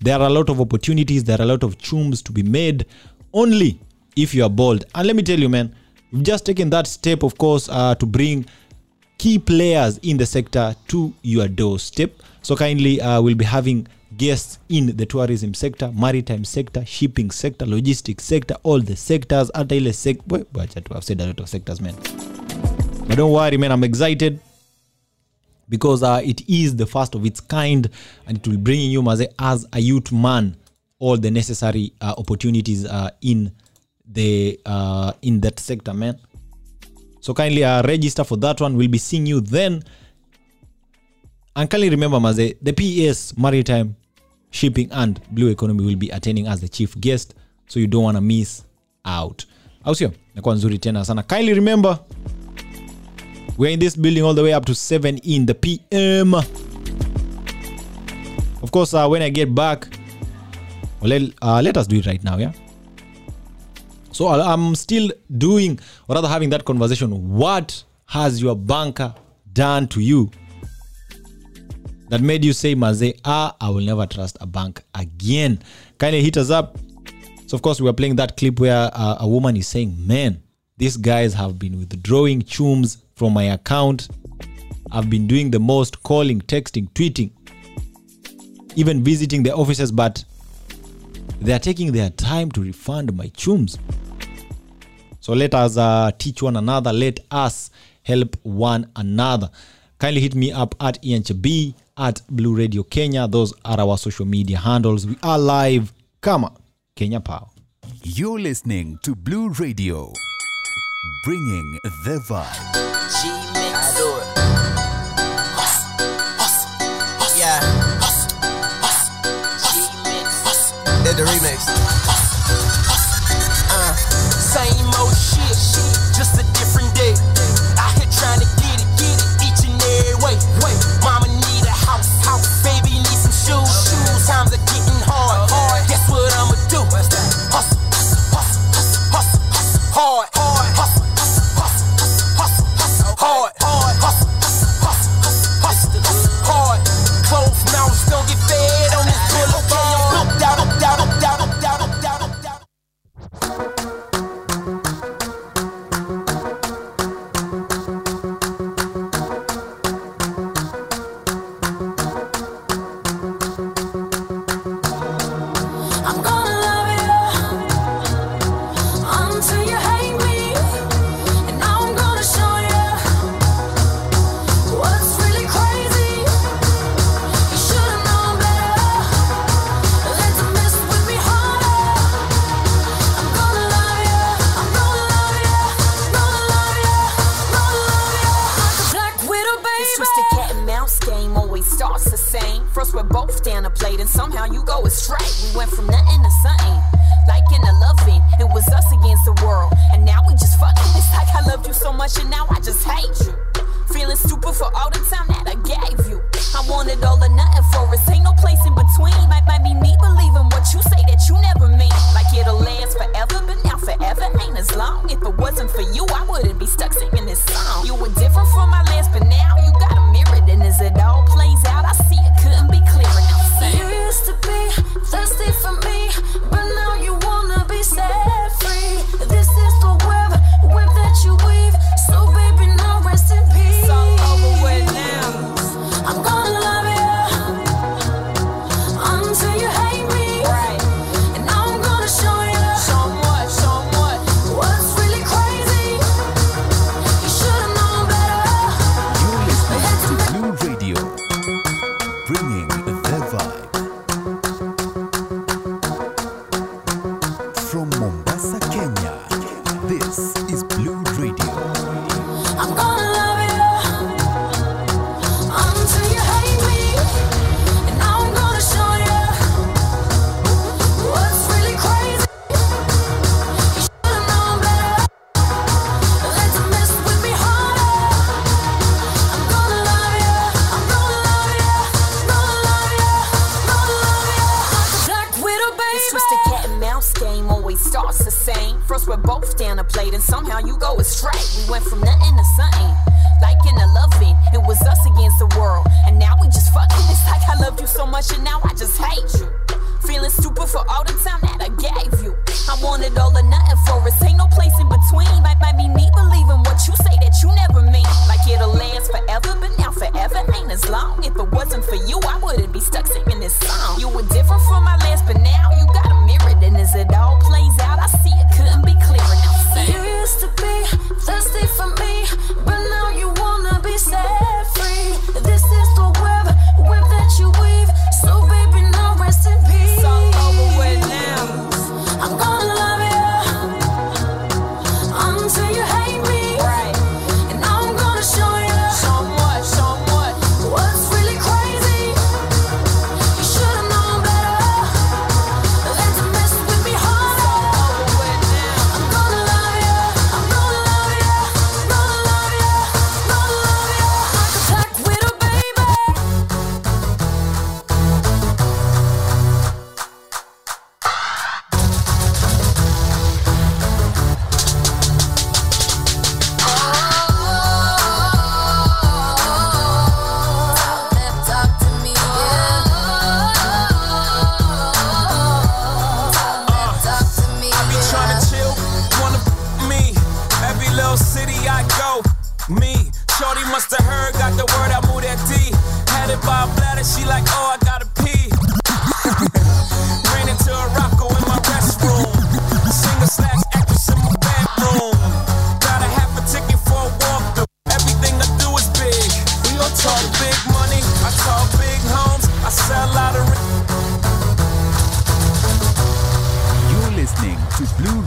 There are a lot of opportunities, there are a lot of chums to be made only if you are bold. And let me tell you, man, we've just taken that step, of course, uh, to bring key players in the sector to your doorstep. So kindly, uh, we'll be having guests in the tourism sector, maritime sector, shipping sector, logistic sector, all the sectors. Hata ile sec- Wait, wacha tu, I've said a lot of sectors, men But don't worry, man, I'm excited because uh, it is the first of its kind and it will bring you maze, as a youth man all the necessary uh, opportunities uh, in the uh, in that sector man. So kindly uh, register for that one. We'll be seeing you then. And kindly remember maze the ps maritime shipping and blue economy will be attending as the chief guest so you don't want to miss out. Au sio nakuwa nzuri tena sana. Kindly remember we're in this building all the way up to 7 in the pm of course uh, when i get back well, let, uh, let us do it right now yeah? So i'm still doing or rather having that conversation. What has your banker done to you that made you say maze ah i will never trust a bank again. Kindly hit us up. So of course we are playing that clip where uh, a woman is saying man these guys have been withdrawing chums from my account. I've been doing the most calling texting tweeting even visiting the offices but they are taking their time to refund my chums. So let us uh, teach one another. Let us help one another. Kindly hit me up at enchb at blue radio kenya those are our social media handles we are live kama kenya power You're listening to Blue Radio, bringing the vibe. G mix. Yeah. Hustle, hustle, G mix. Did the remix. Uh, same old shit,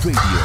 Radio,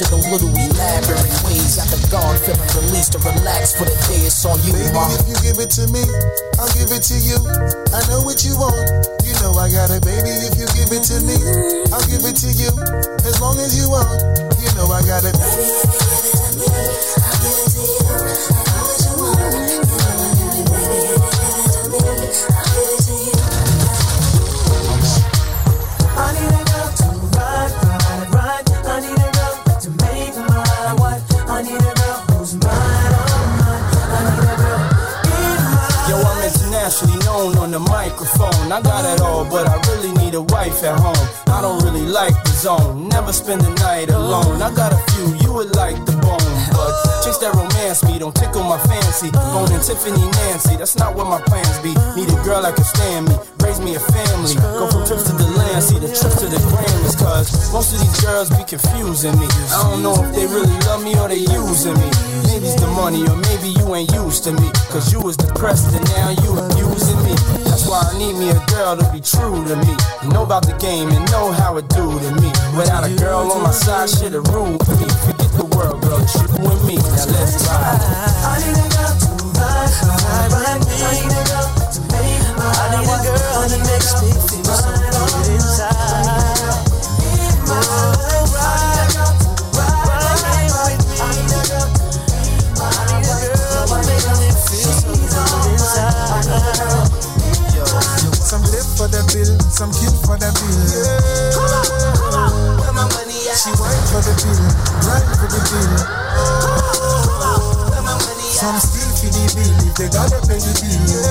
way you touch it, those little elaborate ways. Got the guard feeling released to relax for the day. It's on you, Baby, ma. if you give it to me, I'll give it to you. I know what you want. You know I got it, baby. If you give it to me, I'll give it to you. As long as you want, you know I got it. Baby, spend the night alone. I got a few, you would like the bone, but chicks that romance me don't tickle my fancy. Bone and Tiffany Nancy, that's not what my plans be. Need a girl that can stand me, raise me a family. Go from trips to the land, see the trips to the Grammys, cause most of these girls be confusing me. I don't know if they really love me or they using me. Maybe it's the money, or maybe you ain't used to me. Cause you was depressed and now you abusing me. That's why I need me a girl to be true to me. Know about the game and know how it do to me. Without a girl on my side, shit a rule me. Forget the world, girl, it's you and me. Now let's ride. I need a girl to ride, ride, ride. I need a girl to make my I need a girl that makes me feel some cute for the bill. Come on, come on, where my money at? She wine for the bill, grind for the bill. Some steal for the bill if they gotta pay the bill.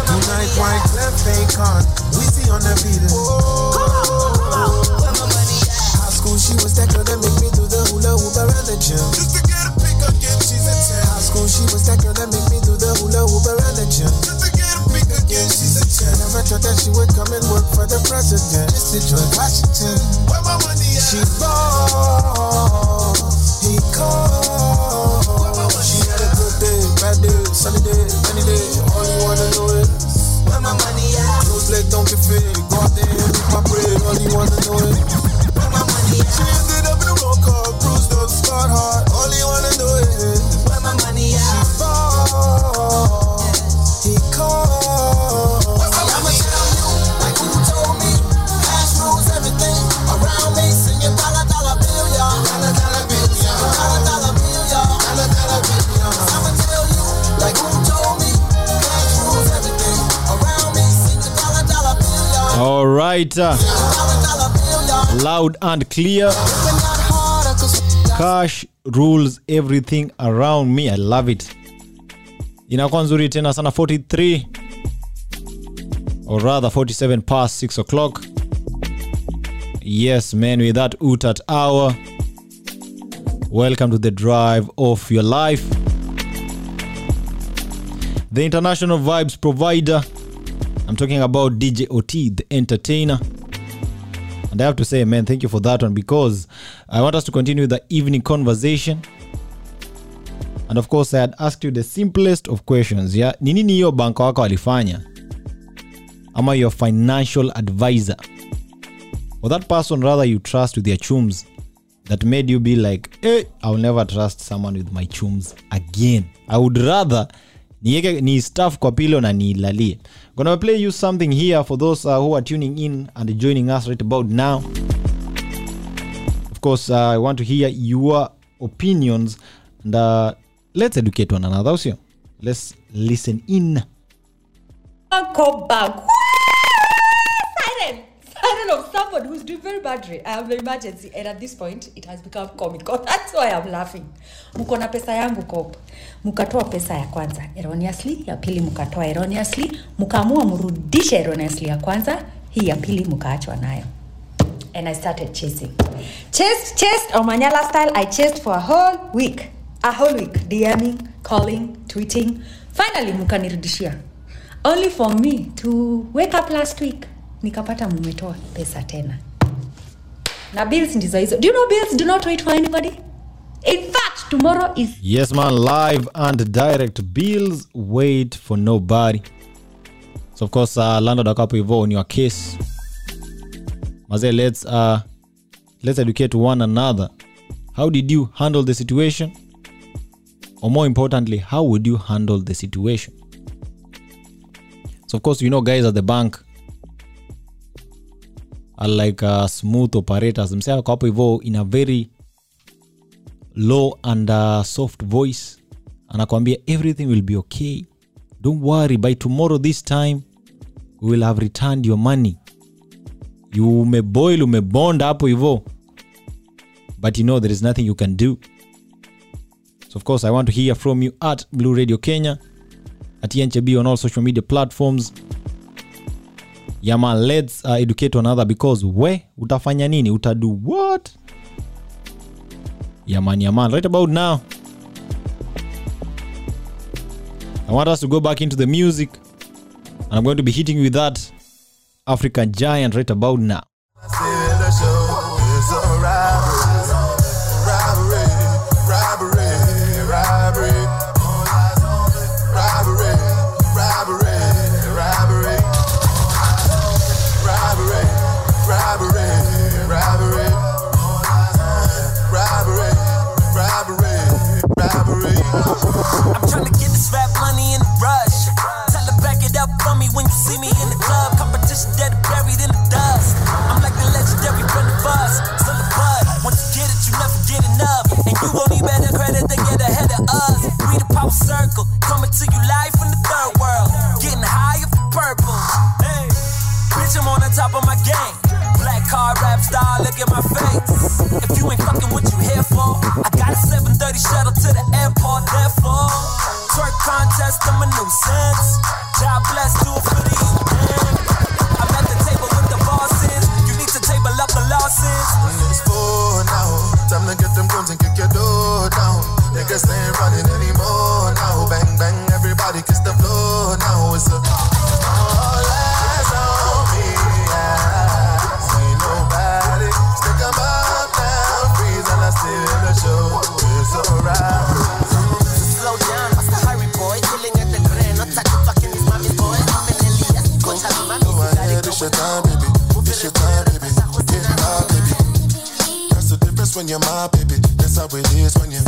Tonight, white left fake on, we see on the bill. High school, she was that girl that make me do the hula hoop around the gym. Just to get a pick again, she's a 10. High school, she was that girl that make me do the hula hoop around the gym. She's a 10. Never thought that she would come and work for the president. Mr. George Washington. Where my money at? She ball, he called. She had a good day, bad day, sunny day, rainy day. All you wanna know is where my money at? Close leg don't get fit. Go out there and make my bread. All you wanna know is where my money at? She ended up in a roll call, bruised up, scarred hard. All you wanna know is All right. uh, loud and clear. Cash rules everything around me. I love it. Inakuwa nzuri tena sana 43 or rather 47 past 6 o'clock. Yes, man, with that utat hour. Welcome to the drive of your life. The international vibes provider. I'm talking about DJ OT, the entertainer. And I have to say, man, thank you for that one because I want us to continue the evening conversation. And of course, I had asked you the simplest of questions. Yeah, ni nini hiyo banka wako walifanya? Ama your financial advisor? Or that person rather you trust with their chums that made you be like, hey, I'll never trust someone with my chums again. I would rather nieke ni staff kwa pilo na niilalie gonna play you something here for those uh, who are tuning in and joining us right about now of course uh, i want to hear your opinions and uh, let's educate one another sio? let's listen in back. Siren. Siren of someone who's doing very badly. I have an emergency. And at this point, it has become comical. That's why I'm laughing. Mko na pesa yangu kop. Mkatoa pesa ya kwanza erroneously, ya pili mkatoa erroneously, mkaamua mrudishe erroneously ya kwanza, hii ya pili mkaachwa nayo. And I started chasing. Chased, chased, Omanyala style, I chased for a whole week. A whole week. DMing, calling, tweeting. Finally mkanirudishia. Only for me to wake up last week nikapata mumetoa pesa tena. Na bills ndizo hizo. Do you know bills? Do not wait for anybody. Is yes man live and direct bills wait for nobody. So of course uh, landlord akapo couple on your case. Maze let's uh, let's educate one another. How did you handle the situation? Or more importantly how would you handle the situation? So of course you know guys at the bank like uh, smooth operators msee ako hapo hivyo in a very low and uh, soft voice anakwambia everything will be okay. Don't worry by tomorrow this time we will have returned your money. You umeboil umebond hapo hivo but you know there is nothing you can do. So of course i want to hear from you at blue radio kenya at enchb on all social media platforms yama let's uh, educate another because we utafanya nini? Utadu what? Yaman yaman right about now. I want us to go back into the music and i'm going to be hitting you with that african giant right about now won't need better credit than get ahead of us. We the power circle. Coming to you live from the third world. Getting high off purple. Hey. Bitch, I'm on the top of my game. Black car rap star, look at my face. If you ain't fucking what you here for, I got a 730 shuttle to the airport, therefore. Twerk contest, I'm a nuisance. God bless, do it for the youth. I'm at the table with the bosses. You need to table up the losses. It's four now. Time to get them guns and kick your door down. Niggas ain't running anymore now. Bang bang, everybody kiss the floor you're my baby. That's how it is when you.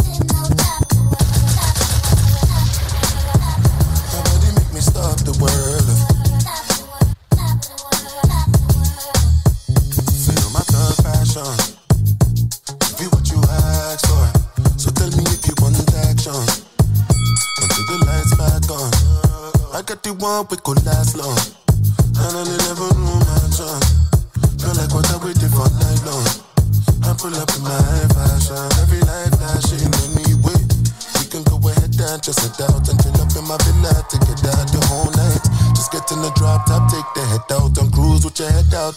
Nobody make me stop the world. Feel my thug passion. Be what you ask for. So tell me if you want action. Until the lights back on. I got the one we could last long.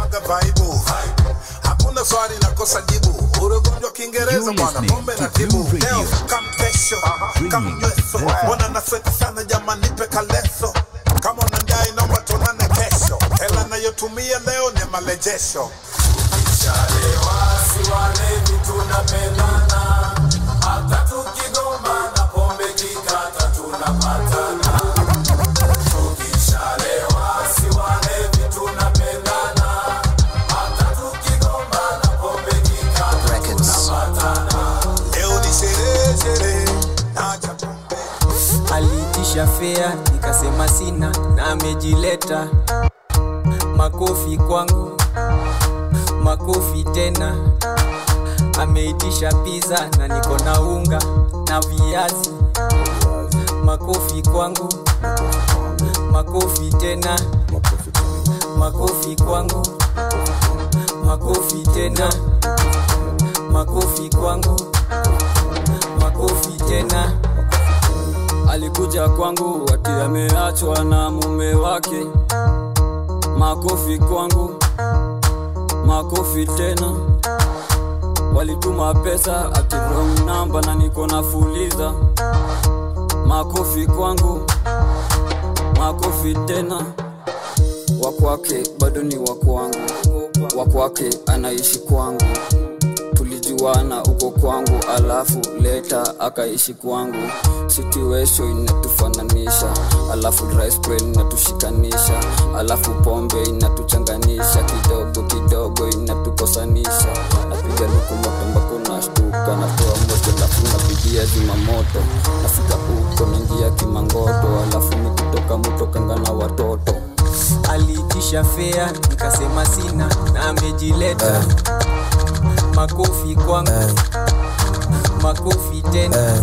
unapaga vaibu, hakuna swali la kosa jibu. Ule Kiingereza bwana, pombe na tibu. Leo kampesho kamnyweso, mbona nasweta sana jamani, kaleso. Kama unadai naomba tuonane kesho, hela nayotumia leo ni malejesho. Chale wasi walevi fea, nikasema sina na amejileta. Makofi kwangu, makofi tena. Ameitisha pizza na niko na unga na viazi. Makofi kwangu, makofi tena, makofi kwangu, makofi tena, makofi kwangu, makofi tena. Alikuja kwangu wati ameachwa na mume wake. Makofi kwangu, makofi tena. Walituma pesa ati na niko nafuliza. Makofi kwangu, makofi tena. Wakwake bado ni wakwangu, wakwake anaishi kwangu tulijuana uko kwangu, alafu leta akaishi kwangu. Situation inatufananisha, alafu rice inatushikanisha, alafu pombe inatuchanganisha kidogo kidogo, inatukosanisha. Napiga lukuma pembako nashtuka, natoa moto alafu napigia zimamoto, nafika huko naingia kimangoto, alafu nikitoka mutokanga na watoto aliitisha fea nikasema sina na amejileta. Makofi kwangu makofi tena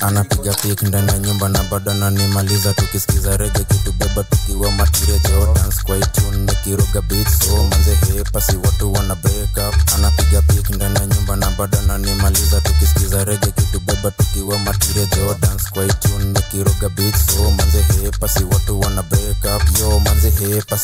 anapiga pik ndani ya nyumba na bado ananimaliza. Tukisikiza rege kitubeba tukiwa matirejo dance kwa itune nikiroga beat so manze hepasi watu wana breakup anapiga pik ndani ya nyumba na bado ananimaliza. Tukisikiza rege kitubeba tukiwa matirejo dance kwa itune nikiroga beat so manze hepasi watu wana breakup yo manze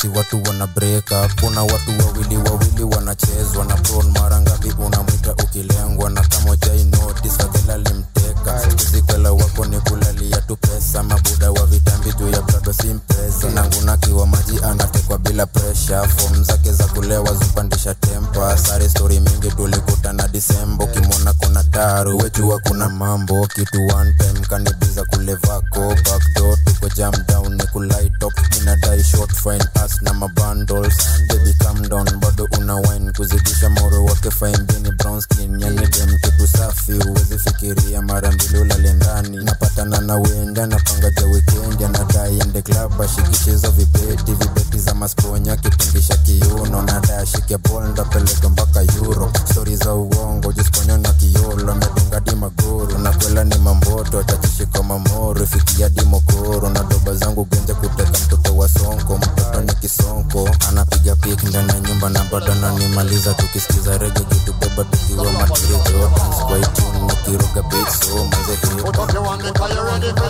watu wana breakup kuna watu wawili wawili wanachezwa na mara ngapi unamwita ukilengwa na kamoja notice limteka zikwela wako ni kulalia pesa. Mabuda wa vitambi juu ya brado simpesa nangunakiwa maji anatekwa bila presha fom zake za kulewa zupandisha tempa sare stori mingi tulikutana disemba ukimwona kuna taru. Wejua kuna mambo. Kitu time kanibiza kulevako backdoor tuko jam ni kulaitop inadai short fine pass na mabundles baby calm bado una wine. Kuzidisha moro wake fine brown skin. Yani kitu safi uwezi mara mbili ulale napatana na wenda napanga ja weekend anadai ende club ashikishizo vibeti vibeti za masponya kitingisha kiuno nadai ashike bol ndapeleka mpaka euro. Stori za uongo jisponya na kiolo amedunga dimagoro na kwela ni mamboto tachishika mamoro ifikia dimokoro na doba zangu genja kuteka mtoto wa sonko mtoto ni kisonko. Anapiga pik ndani ya nyumba na bado ananimaliza tukisikiza rege kitubeba tukiwa matirejo dance kwa itune nikiruga beat so manze Put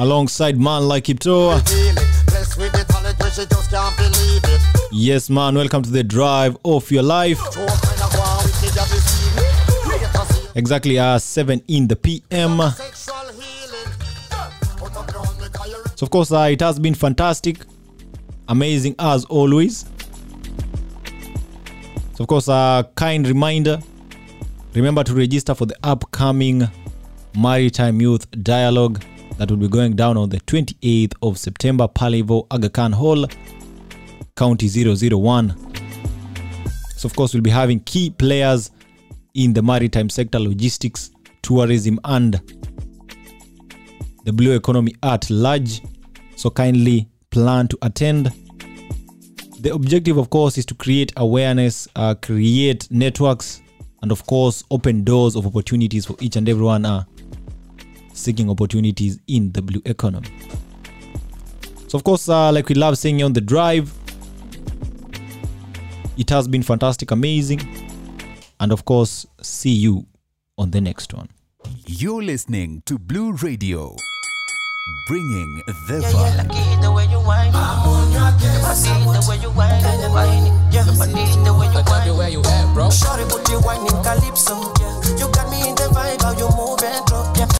alongside Man Like Iptoa. Yes, man, welcome to the drive of your life. Exactly uh, 7 in the PM. So, of course, uh, it has been fantastic, amazing as always. So, of course, a uh, kind reminder remember to register for the upcoming Maritime Youth Dialogue that will be going down on the 28th of September, Palivo Aga Khan Hall, County 001. So, of course, we'll be having key players in the maritime sector, logistics, tourism, and the blue economy at large. So kindly plan to attend. The objective, of course, is to create awareness, uh, create networks, and of course, open doors of opportunities for each and everyone uh, seeking opportunities in the blue economy. So, of course, uh, like we love saying on the drive, it has been fantastic, amazing, and of course, see you on the next one. You're listening to Blue Radio, bringing the Yeah, vibe.